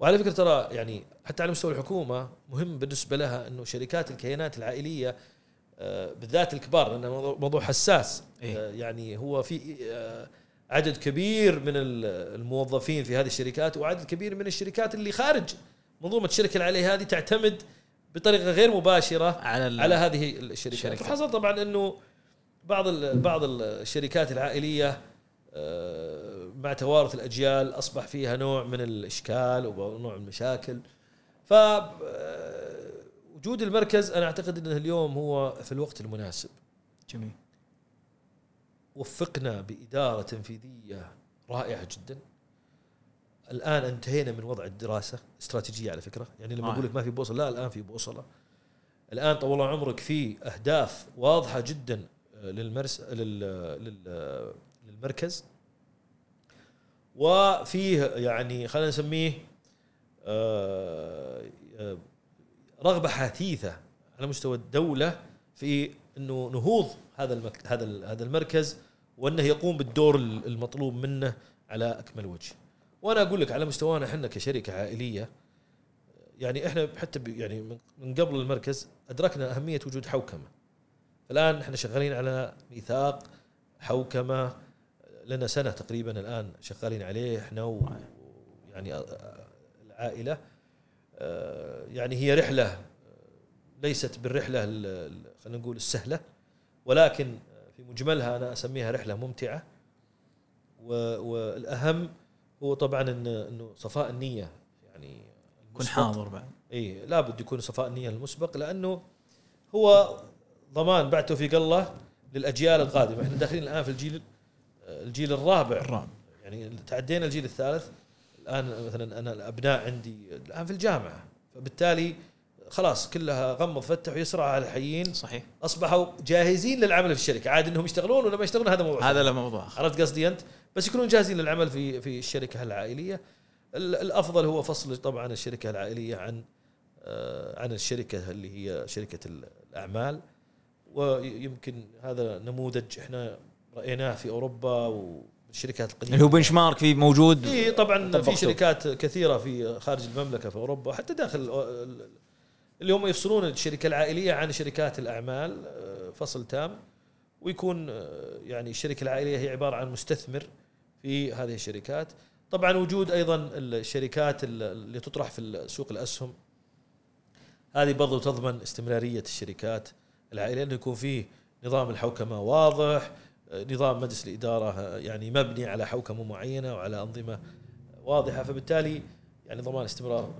وعلى فكرة ترى يعني حتى على مستوى الحكومة مهم بالنسبة لها إنه شركات الكيانات العائلية آه، بالذات الكبار لأنه موضوع- حساس. إيه. يعني هو في عدد كبير من ال- الموظفين في هذه الشركات وعدد كبير من الشركات اللي خارج منظومة الشركة العائليه هذه تعتمد بطريقة غير مباشرة على على هذه الشركات. الشركات. وحصل طبعا إنه بعض بعض الشركات العائلية آه، مع توارث الأجيال أصبح فيها نوع من الإشكال ونوع من المشاكل. ف آه، وجود المركز أنا أعتقد إنه اليوم هو في الوقت المناسب. جميل. وفقنا بإدارة تنفيذية رائعة جدا. الآن انتهينا من وضع الدراسة استراتيجية على فكرة يعني لما آه. أقول لك ما في بوصلة لا الآن في بوصلة الآن طول عمرك في أهداف واضحة جدا آه، للمرس لل... لل... للمركز وفيه يعني خلينا نسميه آه، آه، رغبة حثيثة على مستوى الدولة في إنه نهوض هذا المك... هذا هذا المركز وإنه يقوم بالدور ال- المطلوب منه على أكمل وجه. وأنا أقول لك على مستوانا إحنا كشركة عائلية يعني إحنا حتى يعني من- قبل المركز أدركنا أهمية وجود حوكمة. الآن إحنا شغالين على ميثاق حوكمة لنا سنة تقريبا الآن شغالين عليه إحنا ويعني العائلة آه، يعني هي رحلة ليست بالرحلة ال- ال- خلينا نقول السهلة ولكن في مجملها أنا أسميها رحلة ممتعة والأهم هو طبعا إنه صفاء النية يعني المسبق. حاضر بعد. إي لابد يكون صفاء النية المسبق لأنه هو ضمان بعد توفيق الله للأجيال القادمة. إحنا داخلين الآن في الجيل الجيل الرابع. الرابع. يعني تعدينا الجيل الثالث. الآن مثلا أنا الأبناء عندي الآن في الجامعة. فبالتالي خلاص كلها غمض فتح ويسرع على الحيين. صحيح. أصبحوا جاهزين للعمل في الشركة. عاد إنهم يشتغلون ولا ما يشتغلون هذا موضوع هذا لا موضوع عرفت قصدي أنت؟ بس يكونون جاهزين للعمل في في الشركة العائلية. ال- الأفضل هو فصل طبعا الشركة العائلية عن آه، عن الشركة اللي هي شركة الأعمال. ويمكن هذا نموذج إحنا رأيناه في أوروبا والشركات القديمة. اللي هو بنش مارك في موجود. إي طبعا في. شركات كثيرة في خارج المملكة في أوروبا حتى داخل ال- اللي هم يفصلون الشركة العائلية عن شركات الأعمال آه، فصل تام. ويكون آه، يعني الشركة العائلية هي عبارة عن مستثمر في هذه الشركات. طبعا وجود أيضا الشركات ال- اللي تطرح في سوق الأسهم هذه برضو تضمن استمرارية الشركات العائليه انه يكون فيه نظام الحوكمة واضح نظام مجلس الإدارة يعني مبني على حوكمة معينة وعلى أنظمة واضحة. فبالتالي يعني ضمان استمرار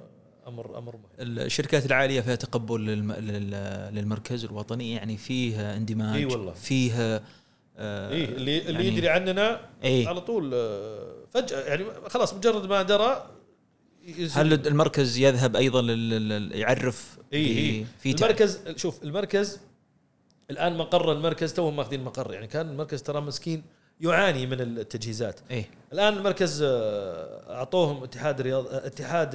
أمر أمر مهم. الشركات العالية فيها تقبل للم... لل- للمركز الوطني يعني فيه اندماج إي والله. فيه آه اي اللي اللي يعني- يدري عننا اي على طول آه، فجأة يعني خلاص مجرد ما درى هل المركز يذهب أيضا يعرف ب- اي في المركز شوف المركز الآن مقر المركز توهم ماخذين مقر يعني كان المركز ترى مسكين يعاني من التجهيزات. إيه. الآن المركز آه، أعطوهم اتحاد الرياض اتحاد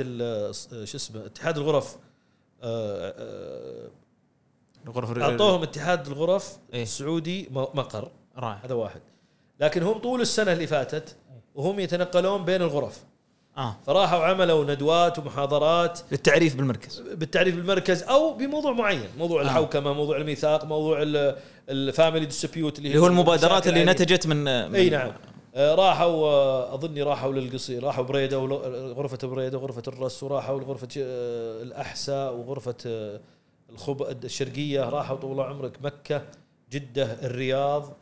شو اسمه اتحاد الغرف الغرف أعطوهم اتحاد الغرف إيه. السعودي مقر. رائع هذا واحد. لكن هم طول السنة اللي فاتت وهم يتنقلون بين الغرف. آه. فراحوا عملوا ندوات ومحاضرات. للتعريف بالمركز. بالتعريف بالمركز أو بموضوع معين. موضوع آه. الحوكمة موضوع الميثاق موضوع ال family dispute اللي, اللي هو المبادرات اللي المشاكل نتجت من, من إي نعم. آه، راحوا آه، أظني راحوا للقصيم راحوا بريدة ول- غرفة بريدة وغرفة الرس وراحوا لغرفة آه، الأحساء وغرفة آه، الخب الشرقية. راحوا طول عمرك مكة جدة الرياض. آه،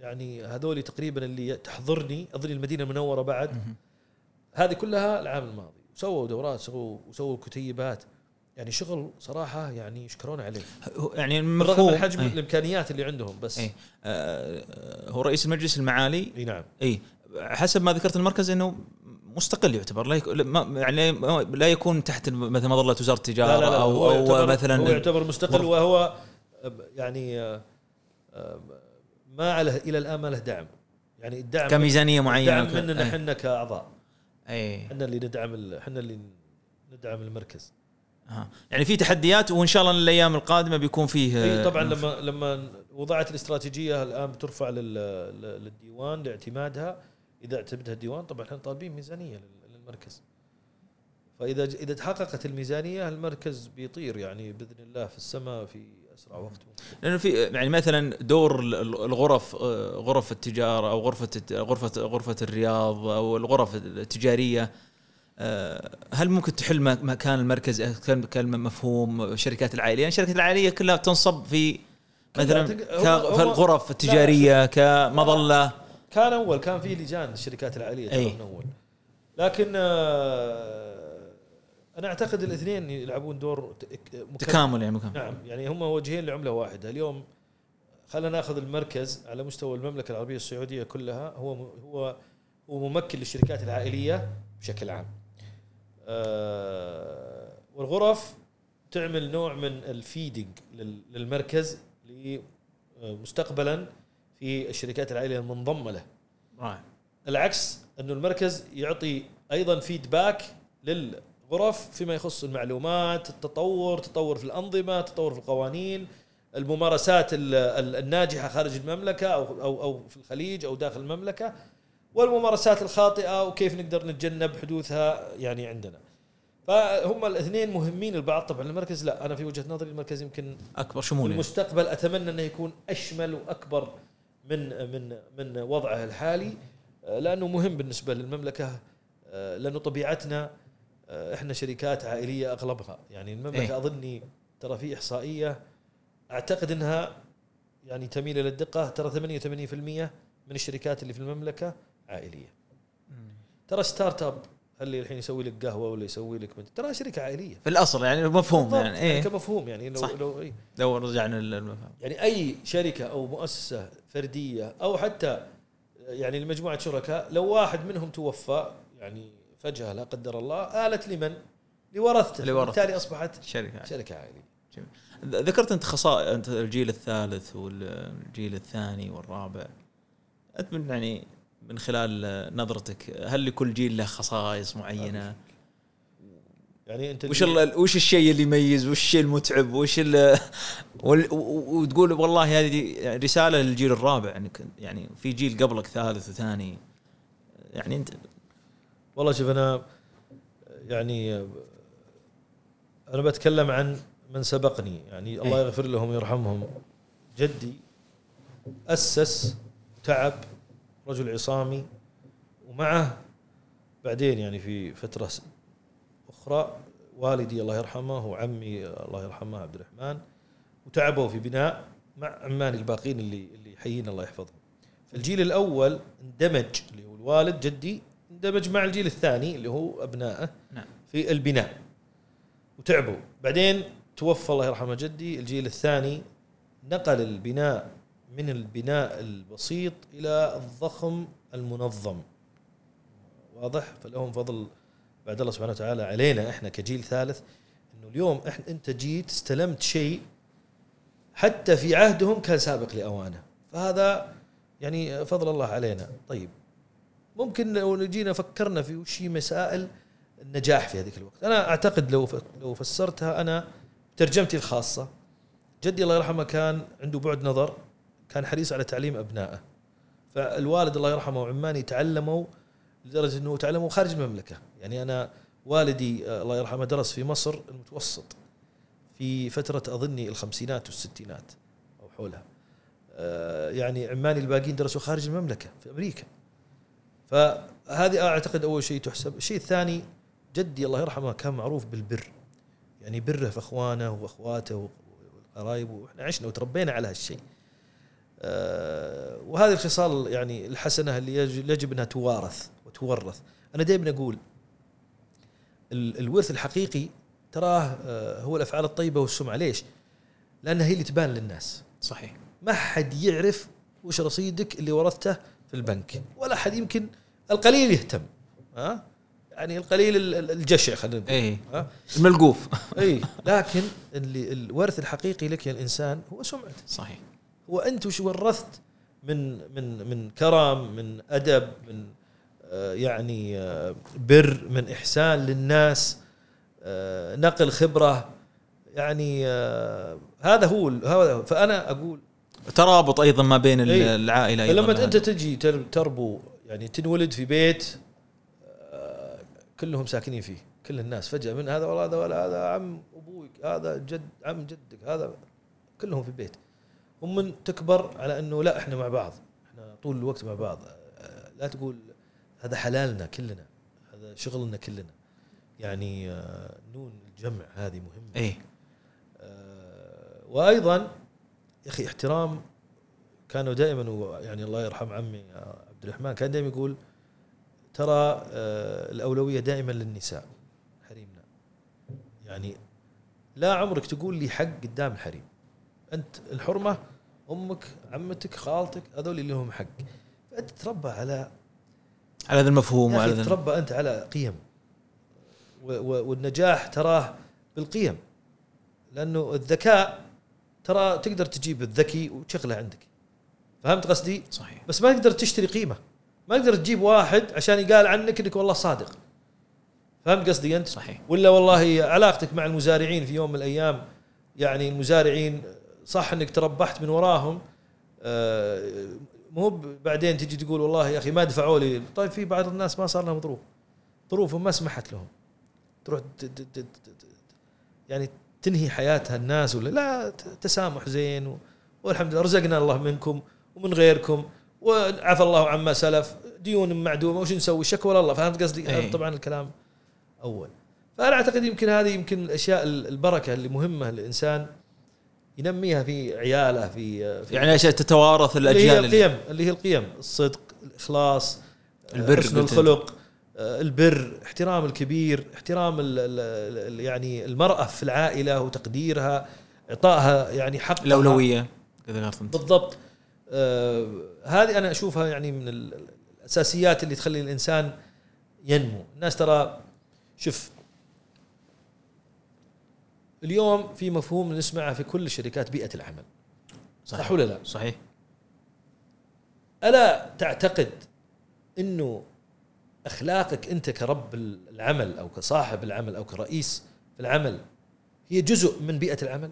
يعني هذول تقريبا اللي تحضرني اظني المدينة المنورة بعد. هذه كلها العام الماضي. سووا دورات سووا وسووا كتيبات. يعني شغل صراحة يعني يشكرون عليه. يعني مفهوم من حجم إيه. الإمكانيات اللي عندهم بس إيه. آه، هو رئيس المجلس المعالي. إي نعم. اي حسب ما ذكرت المركز إنه مستقل يعتبر. لا يكون يعني لا يكون تحت مثل مظلة وزارة التجارة لا لا لا أو يعتبر مثلا هو يعتبر مستقل وهو آه، يعني آه، آه، ما له إلى الآن ما له دعم. يعني الدعم كميزانية معينة الدعم مننا. إحنا كأعضاء. أي. إحنا اللي ندعم إحنا اللي ندعم المركز. آه. يعني في تحديات وإن شاء الله الأيام القادمة بيكون فيه إي طبعا لما لما وضعت الاستراتيجية الآن بترفع لل- لل- للديوان لاعتمادها. إذا اعتمدها الديوان طبعا إحنا طالبين ميزانية لل- للمركز. فإذا إذا تحققت الميزانية المركز بيطير يعني بإذن الله في السماء في أسرع وقت لأنه في يعني مثلا دور ال- ال- الغرف آه، غرف التجارة أو غرفة غرفة غرفة الرياض أو الغرف التجارية آه، هل ممكن تحل مكان المركز كان مفهوم الشركات العائلية؟ يعني الشركات العائلية كلها تنصب في مثلا في الغرف التجارية كمظلة كان أول كان في لجان الشركات العائلية أي. من أول لكن آه، أنا أعتقد الاثنين يلعبون دور. تكامل يعني مكان نعم يعني هم وجهين لعملة واحدة. اليوم خلينا ناخذ المركز على مستوى المملكة العربية السعودية كلها. هو هو هو ممكن للشركات العائلية بشكل عام. آه، والغرف تعمل نوع من الفيدنج لل- للمركز مستقبلا في الشركات العائلية المنضمة له. العكس أنه المركز يعطي أيضا فيدباك للغرف فيما يخص المعلومات، التطور، تطور في الأنظمة، تطور في القوانين، الممارسات ال- ال- الناجحة خارج المملكة أو أو أو في الخليج أو داخل المملكة والممارسات الخاطئة وكيف نقدر نتجنب حدوثها يعني عندنا. فهم الاثنين مهمين البعض طبعا المركز لا أنا في وجهة نظري المركز يمكن أكبر في شمول يعني. المستقبل أتمنى أنه يكون أشمل وأكبر من من من وضعه الحالي لأنه مهم بالنسبة للمملكة لأنه طبيعتنا إحنا شركات عائلية أغلبها. يعني المملكه إيه. أظني ترى في إحصائية أعتقد إنها يعني تميل إلى الدقة ترى 88% من الشركات اللي في المملكة عائلية. ترى startup اللي الحين يسوي لك قهوة ولا يسوي لك مد- ترى شركة عائلية. في الأصل يعني مفهوم يعني إيه. كمفهوم يعني لو صح. لو إيه. لو رجعنا للمفهوم يعني أي شركة أو مؤسسة فردية أو حتى يعني لمجموعة شركاء لو واحد منهم توفى يعني فجأة لا قدر الله آلت لمن؟ لورثته اللي ورثته. بالتالي أصبحت شركة شركة عائليه جميل. ذكرت أنت خصائص أنت الجيل الثالث والجيل الثاني والرابع أنت من يعني من خلال نظرتك هل لكل جيل له خصائص معينة؟ يعني أنت وش ال- وش الشيء اللي يميز وش الشيء المتعب وش ال وال- وتقول والله هذه رسالة للجيل الرابع انك يعني في جيل قبلك ثالث وثاني يعني أنت والله شوف أنا يعني أنا بتكلم عن من سبقني يعني الله إيه. يغفر لهم ويرحمهم جدي أسس تعب رجل عصامي ومعه بعدين يعني في فترة أخرى والدي الله يرحمه وعمي الله يرحمه عبد الرحمن وتعبوا في بناء مع عماني الباقين اللي اللي حيين الله يحفظهم. فالجيل الأول اندمج اللي هو الوالد جدي اندمج مع الجيل الثاني اللي هو أبنائه نعم. في البناء. وتعبوا. بعدين توفى الله يرحمه جدي الجيل الثاني نقل البناء من البناء البسيط إلى الضخم المنظم. واضح؟ فلهم فضل بعد الله سبحانه وتعالى علينا إحنا كجيل ثالث إنه اليوم إحنا أنت جيت استلمت شيء حتى في عهدهم كان سابق لأوانه. فهذا يعني فضل الله علينا. طيب. ممكن لو جينا فكرنا في وش هي مسائل النجاح في هذيك الوقت. أنا أعتقد لو لو فسرتها أنا ترجمتي الخاصة جدي الله يرحمه كان عنده بعد نظر كان حريص على تعليم أبنائه. فالوالد الله يرحمه وعماني تعلموا لدرجة إنه تعلموا خارج المملكة. يعني أنا والدي الله يرحمه درس في مصر المتوسط في فترة أظني الخمسينات والستينات أو حولها. آه، يعني عماني الباقيين درسوا خارج المملكة في أمريكا. فهذه أعتقد أول شيء تحسب. الشيء الثاني جدي الله يرحمه كان معروف بالبر. يعني بره في إخوانه وأخواته والقرايب وإحنا عشنا وتربينا على هالشيء. آه، وهذه الخصال يعني الحسنة اللي يج- يجب أنها توارث وتورث. أنا دائما أقول ال- الورث الحقيقي تراه آه، هو الأفعال الطيبة والسمعة. ليش؟ لانها هي اللي تبان للناس. صحيح. ما حد يعرف وش رصيدك اللي ورثته في البنك. ولا حد يمكن القليل يهتم ها؟ يعني القليل ال- ال- الجشع خلينا نقول اي الملقوف. اي لكن اللي الورث الحقيقي لك يا الإنسان هو سمعته صحيح. هو أنت وش ورثت من من من كرم من أدب من آه، يعني آه، بر من إحسان للناس آه، نقل خبرة يعني هذا هو هذا. فأنا أقول ترابط أيضا ما بين إي. العائلة أيضا. فلما أنت تجي تر- تربو يعني تنولد في بيت آه، كلهم ساكنين فيه كل الناس. فجأة من هذا والله هذا ولا هذا عم أبوك هذا جد عم جدك هذا كلهم في البيت. ومن تكبر على إنه لا إحنا مع بعض إحنا طول الوقت مع بعض. آه، لا تقول هذا حلالنا كلنا هذا شغلنا كلنا. يعني آه، نون الجمع هذه مهمة. اي آه، وأيضا يا أخي احترام كانوا دائما يعني الله يرحم عمي عبد الرحمن كان دائما يقول ترى آه، الأولوية دائما للنساء. حريمنا. يعني لا عمرك تقول لي حق قدام الحريم. أنت الحرمة أمك عمتك خالتك هذول اللي لهم حق. فأنت تتربى على على هذا المفهوم وعلى تتربى أنت على قيم. و- و- والنجاح تراه بالقيم. لأنه الذكاء ترى تقدر تجيب الذكي وتشغله عندك. فهمت قصدي؟ صحيح. بس ما تقدر تشتري قيمة. ما تقدر تجيب واحد عشان يقال عنك إنك والله صادق. فهمت قصدي أنت؟ صحيح. ولا والله علاقتك مع المزارعين في يوم من الأيام يعني المزارعين صح إنك تربحت من وراهم آه، مو بعدين تجي تقول والله يا أخي ما دفعوا لي. طيب في بعض الناس ما صار لهم ظروف. ظروفهم ما سمحت لهم. تروح يعني تنهي حياتها الناس ولا لا؟ تسامح زين والحمد لله رزقنا الله منكم. ومن غيركم. وعفى الله عما سلف. ديون معدومة. وش نسوي؟ شكوى الله فهمت قصدي؟ أي. هذا طبعا الكلام أول. فأنا أعتقد يمكن هذه يمكن الأشياء ال- البركة اللي مهمة للإنسان ينميها في عياله في, في يعني أشياء تتوارث اللي هي الأجيال اللي- القيم اللي هي القيم. الصدق الإخلاص البر حسن. الخلق آه، البر احترام الكبير احترام ال ال ال يعني المرأة في العائلة وتقديرها إعطائها يعني حقها. الأولوية بالضبط. هذه أنا أشوفها يعني من ال- ال- الأساسيات اللي تخلي الإنسان ينمو الناس ترى شوف اليوم في مفهوم نسمعه في كل شركات بيئة العمل صح ولا لا؟ صحيح ألا تعتقد إنه أخلاقك أنت كرب العمل أو كصاحب العمل أو كرئيس في العمل هي جزء من بيئة العمل؟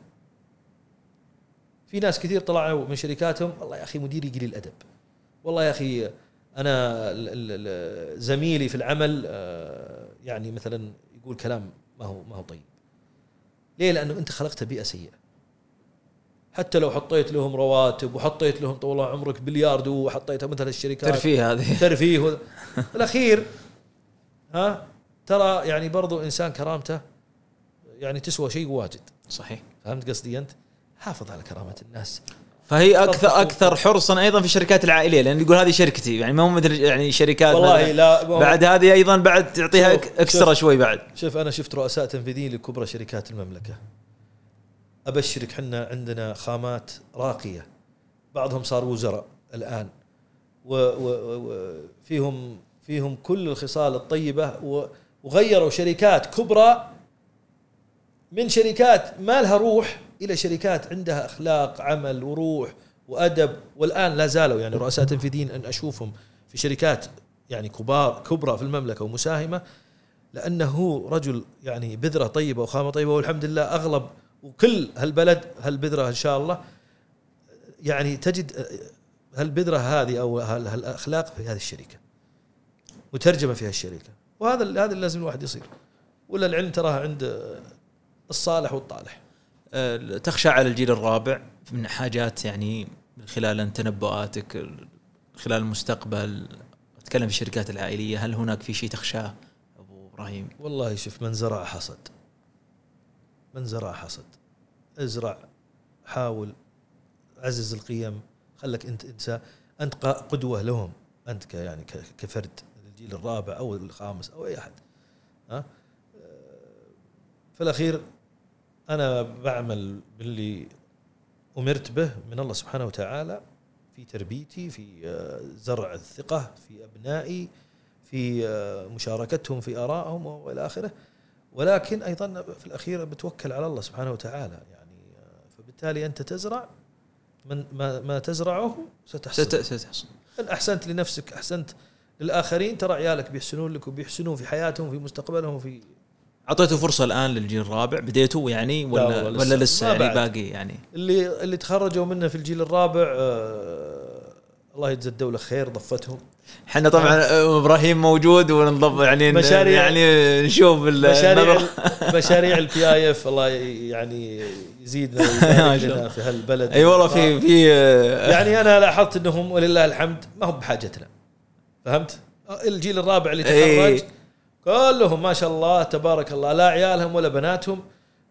في ناس كثير طلعوا من شركاتهم والله يا أخي مديري قليل الأدب. والله يا أخي أنا زميلي في العمل آه، يعني مثلا يقول كلام ما هو ما هو طيب. ليه؟ لأنه أنت خلقت بيئة سيئة. حتى لو حطيت لهم رواتب وحطيت لهم طول عمرك بلياردو وحطيتها مثل الشركات. ترفيه هذه. ترفيه. الأخير ها ترى يعني برضو إنسان كرامته يعني تسوى شيء واجد. صحيح. فهمت قصدي أنت؟ حافظ على كرامة الناس. فهي أكثر أكثر حرصا أيضا في الشركات العائلية لأن يقول هذه شركتي يعني ما هو مثل يعني شركات والله لا بعد هذه أيضا بعد تعطيها اكسترا شوي بعد. شوف أنا شفت رؤساء تنفيذيين لكبرى شركات المملكة. أبشرك حنا عندنا خامات راقية. بعضهم صار وزراء الآن. وفيهم فيهم كل الخصال الطيبة وغيروا شركات كبرى من شركات ما لها روح إلى شركات عندها أخلاق عمل وروح وأدب. والآن لا زالوا يعني رؤساء تنفيذيين أن أشوفهم في شركات يعني كبار كبرى في المملكة ومساهمة لأنه رجل يعني بذرة طيبة وخامة طيبة. والحمد لله أغلب وكل هالبلد هالبذرة إن شاء الله يعني تجد هالبذرة هذه أو هالأخلاق في هذه الشركة مترجمة في هالشركه وهذا هذا اللي لازم الواحد يصير. ولا العلم تراها عند الصالح والطالح. أه، تخشى على الجيل الرابع من حاجات يعني من خلال تنبؤاتك خلال المستقبل. أتكلم في الشركات العائلية هل هناك في شيء تخشاه؟ أبو إبراهيم. والله شوف من زرع حصد. من زرع حصد. ازرع حاول عزز القيم خلك أنت إنسان أنت قدوة لهم. أنت ك يعني كفرد الجيل الرابع أو الخامس أو أي أحد. ها في الأخير أنا بعمل باللي أمرت به من الله سبحانه وتعالى في تربيتي في آه، زرع الثقة في أبنائي في آه، مشاركتهم في آرائهم وإلى آخره. ولكن أيضا في الاخير بتوكل على الله سبحانه وتعالى. يعني آه، فبالتالي أنت تزرع من ما, ما تزرعه ستحصد ستحصد ان أحسنت لنفسك؟ أحسنت للآخرين؟ ترى عيالك بيحسنون لك وبيحسنون في حياتهم في مستقبلهم في أعطيته فرصة الآن للجيل الرابع. بديتوا يعني ولا ولا لسه. يعني باقي يعني؟ اللي اللي تخرجوا منه في الجيل الرابع آه الله يجزي الدولة خير ضفتهم. إحنا طبعا إبراهيم موجود ونضب يعني مشاريع يعني نشوف مشاريع مشاريع ال PIF الله يعني يزيدنا لنا في هالبلد. أي والله في في يعني أنا لاحظت إنهم ولله الحمد ما هم بحاجتنا. فهمت؟ الجيل الرابع اللي تخرج كلهم ما شاء الله تبارك الله لا عيالهم ولا بناتهم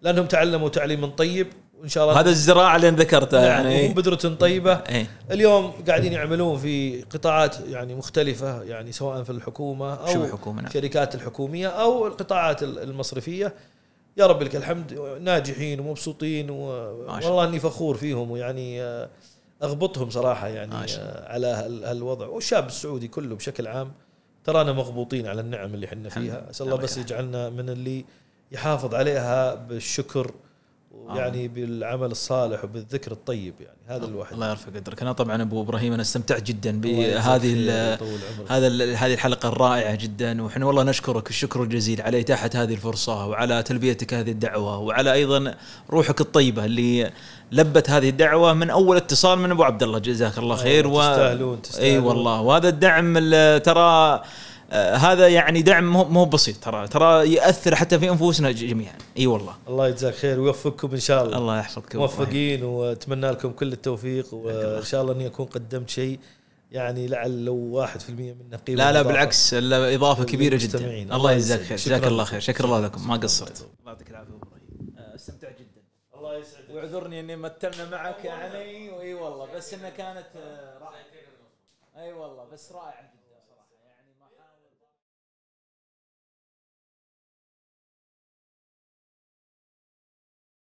لأنهم تعلموا تعليم طيب وإن شاء الله هذا الزراعة اللي ذكرتها نعم يعني. وهم بذرة طيبة. إيه. اليوم قاعدين يعملون في قطاعات يعني مختلفة يعني سواء في الحكومة أو شو الحكومة؟ نعم. الشركات الحكومية أو القطاعات المصرفية. يا رب لك الحمد ناجحين ومبسوطين والله إني فخور فيهم ويعني آه، أغبطهم صراحة يعني آه، على هالوضع. والشاب السعودي كله بشكل عام ترانا مغبوطين على النعم اللي إحنا فيها. أسأل الله بس يجعلنا من اللي يحافظ عليها بالشكر يعني بالعمل الصالح وبالذكر الطيب يعني. هذا الواحد الله يرفع قدرك. أنا طبعا أبو إبراهيم أنا استمتعت جدا بهذه هذا هذه الحلقة الرائعة جدا. وإحنا والله نشكرك. الشكر الجزيل على إتاحة هذه الفرصة وعلى تلبيتك هذه الدعوة وعلى أيضا روحك الطيبة اللي لبت هذه الدعوة من أول اتصال من أبو عبد الله. جزاك الله خير. و... تستاهلون تستاهلون. اي والله. وهذا الدعم ترى آه، هذا يعني دعم مو بسيط. ترى ترى يأثر حتى في أنفسنا جميعا. إي والله. الله يجزاك خير ويوفقكم إن شاء الله. الله يحفظكم. موفقين وأتمنى لكم كل التوفيق وان شاء الله اني اكون قدمت شيء يعني لعل لو 1% منه قيمة لا لا بالعكس إضافة كبيرة جدا. الله يجزاك خير. جزاك الله خير. شكر الله لكم. ما قصرت. الله يعطيك العافية آه، استمتعت جدا. الله يسعدك. واعذرني إني مثلنا معك يعني. إي والله بس انها كانت آه، رائعة. أي والله بس رائعة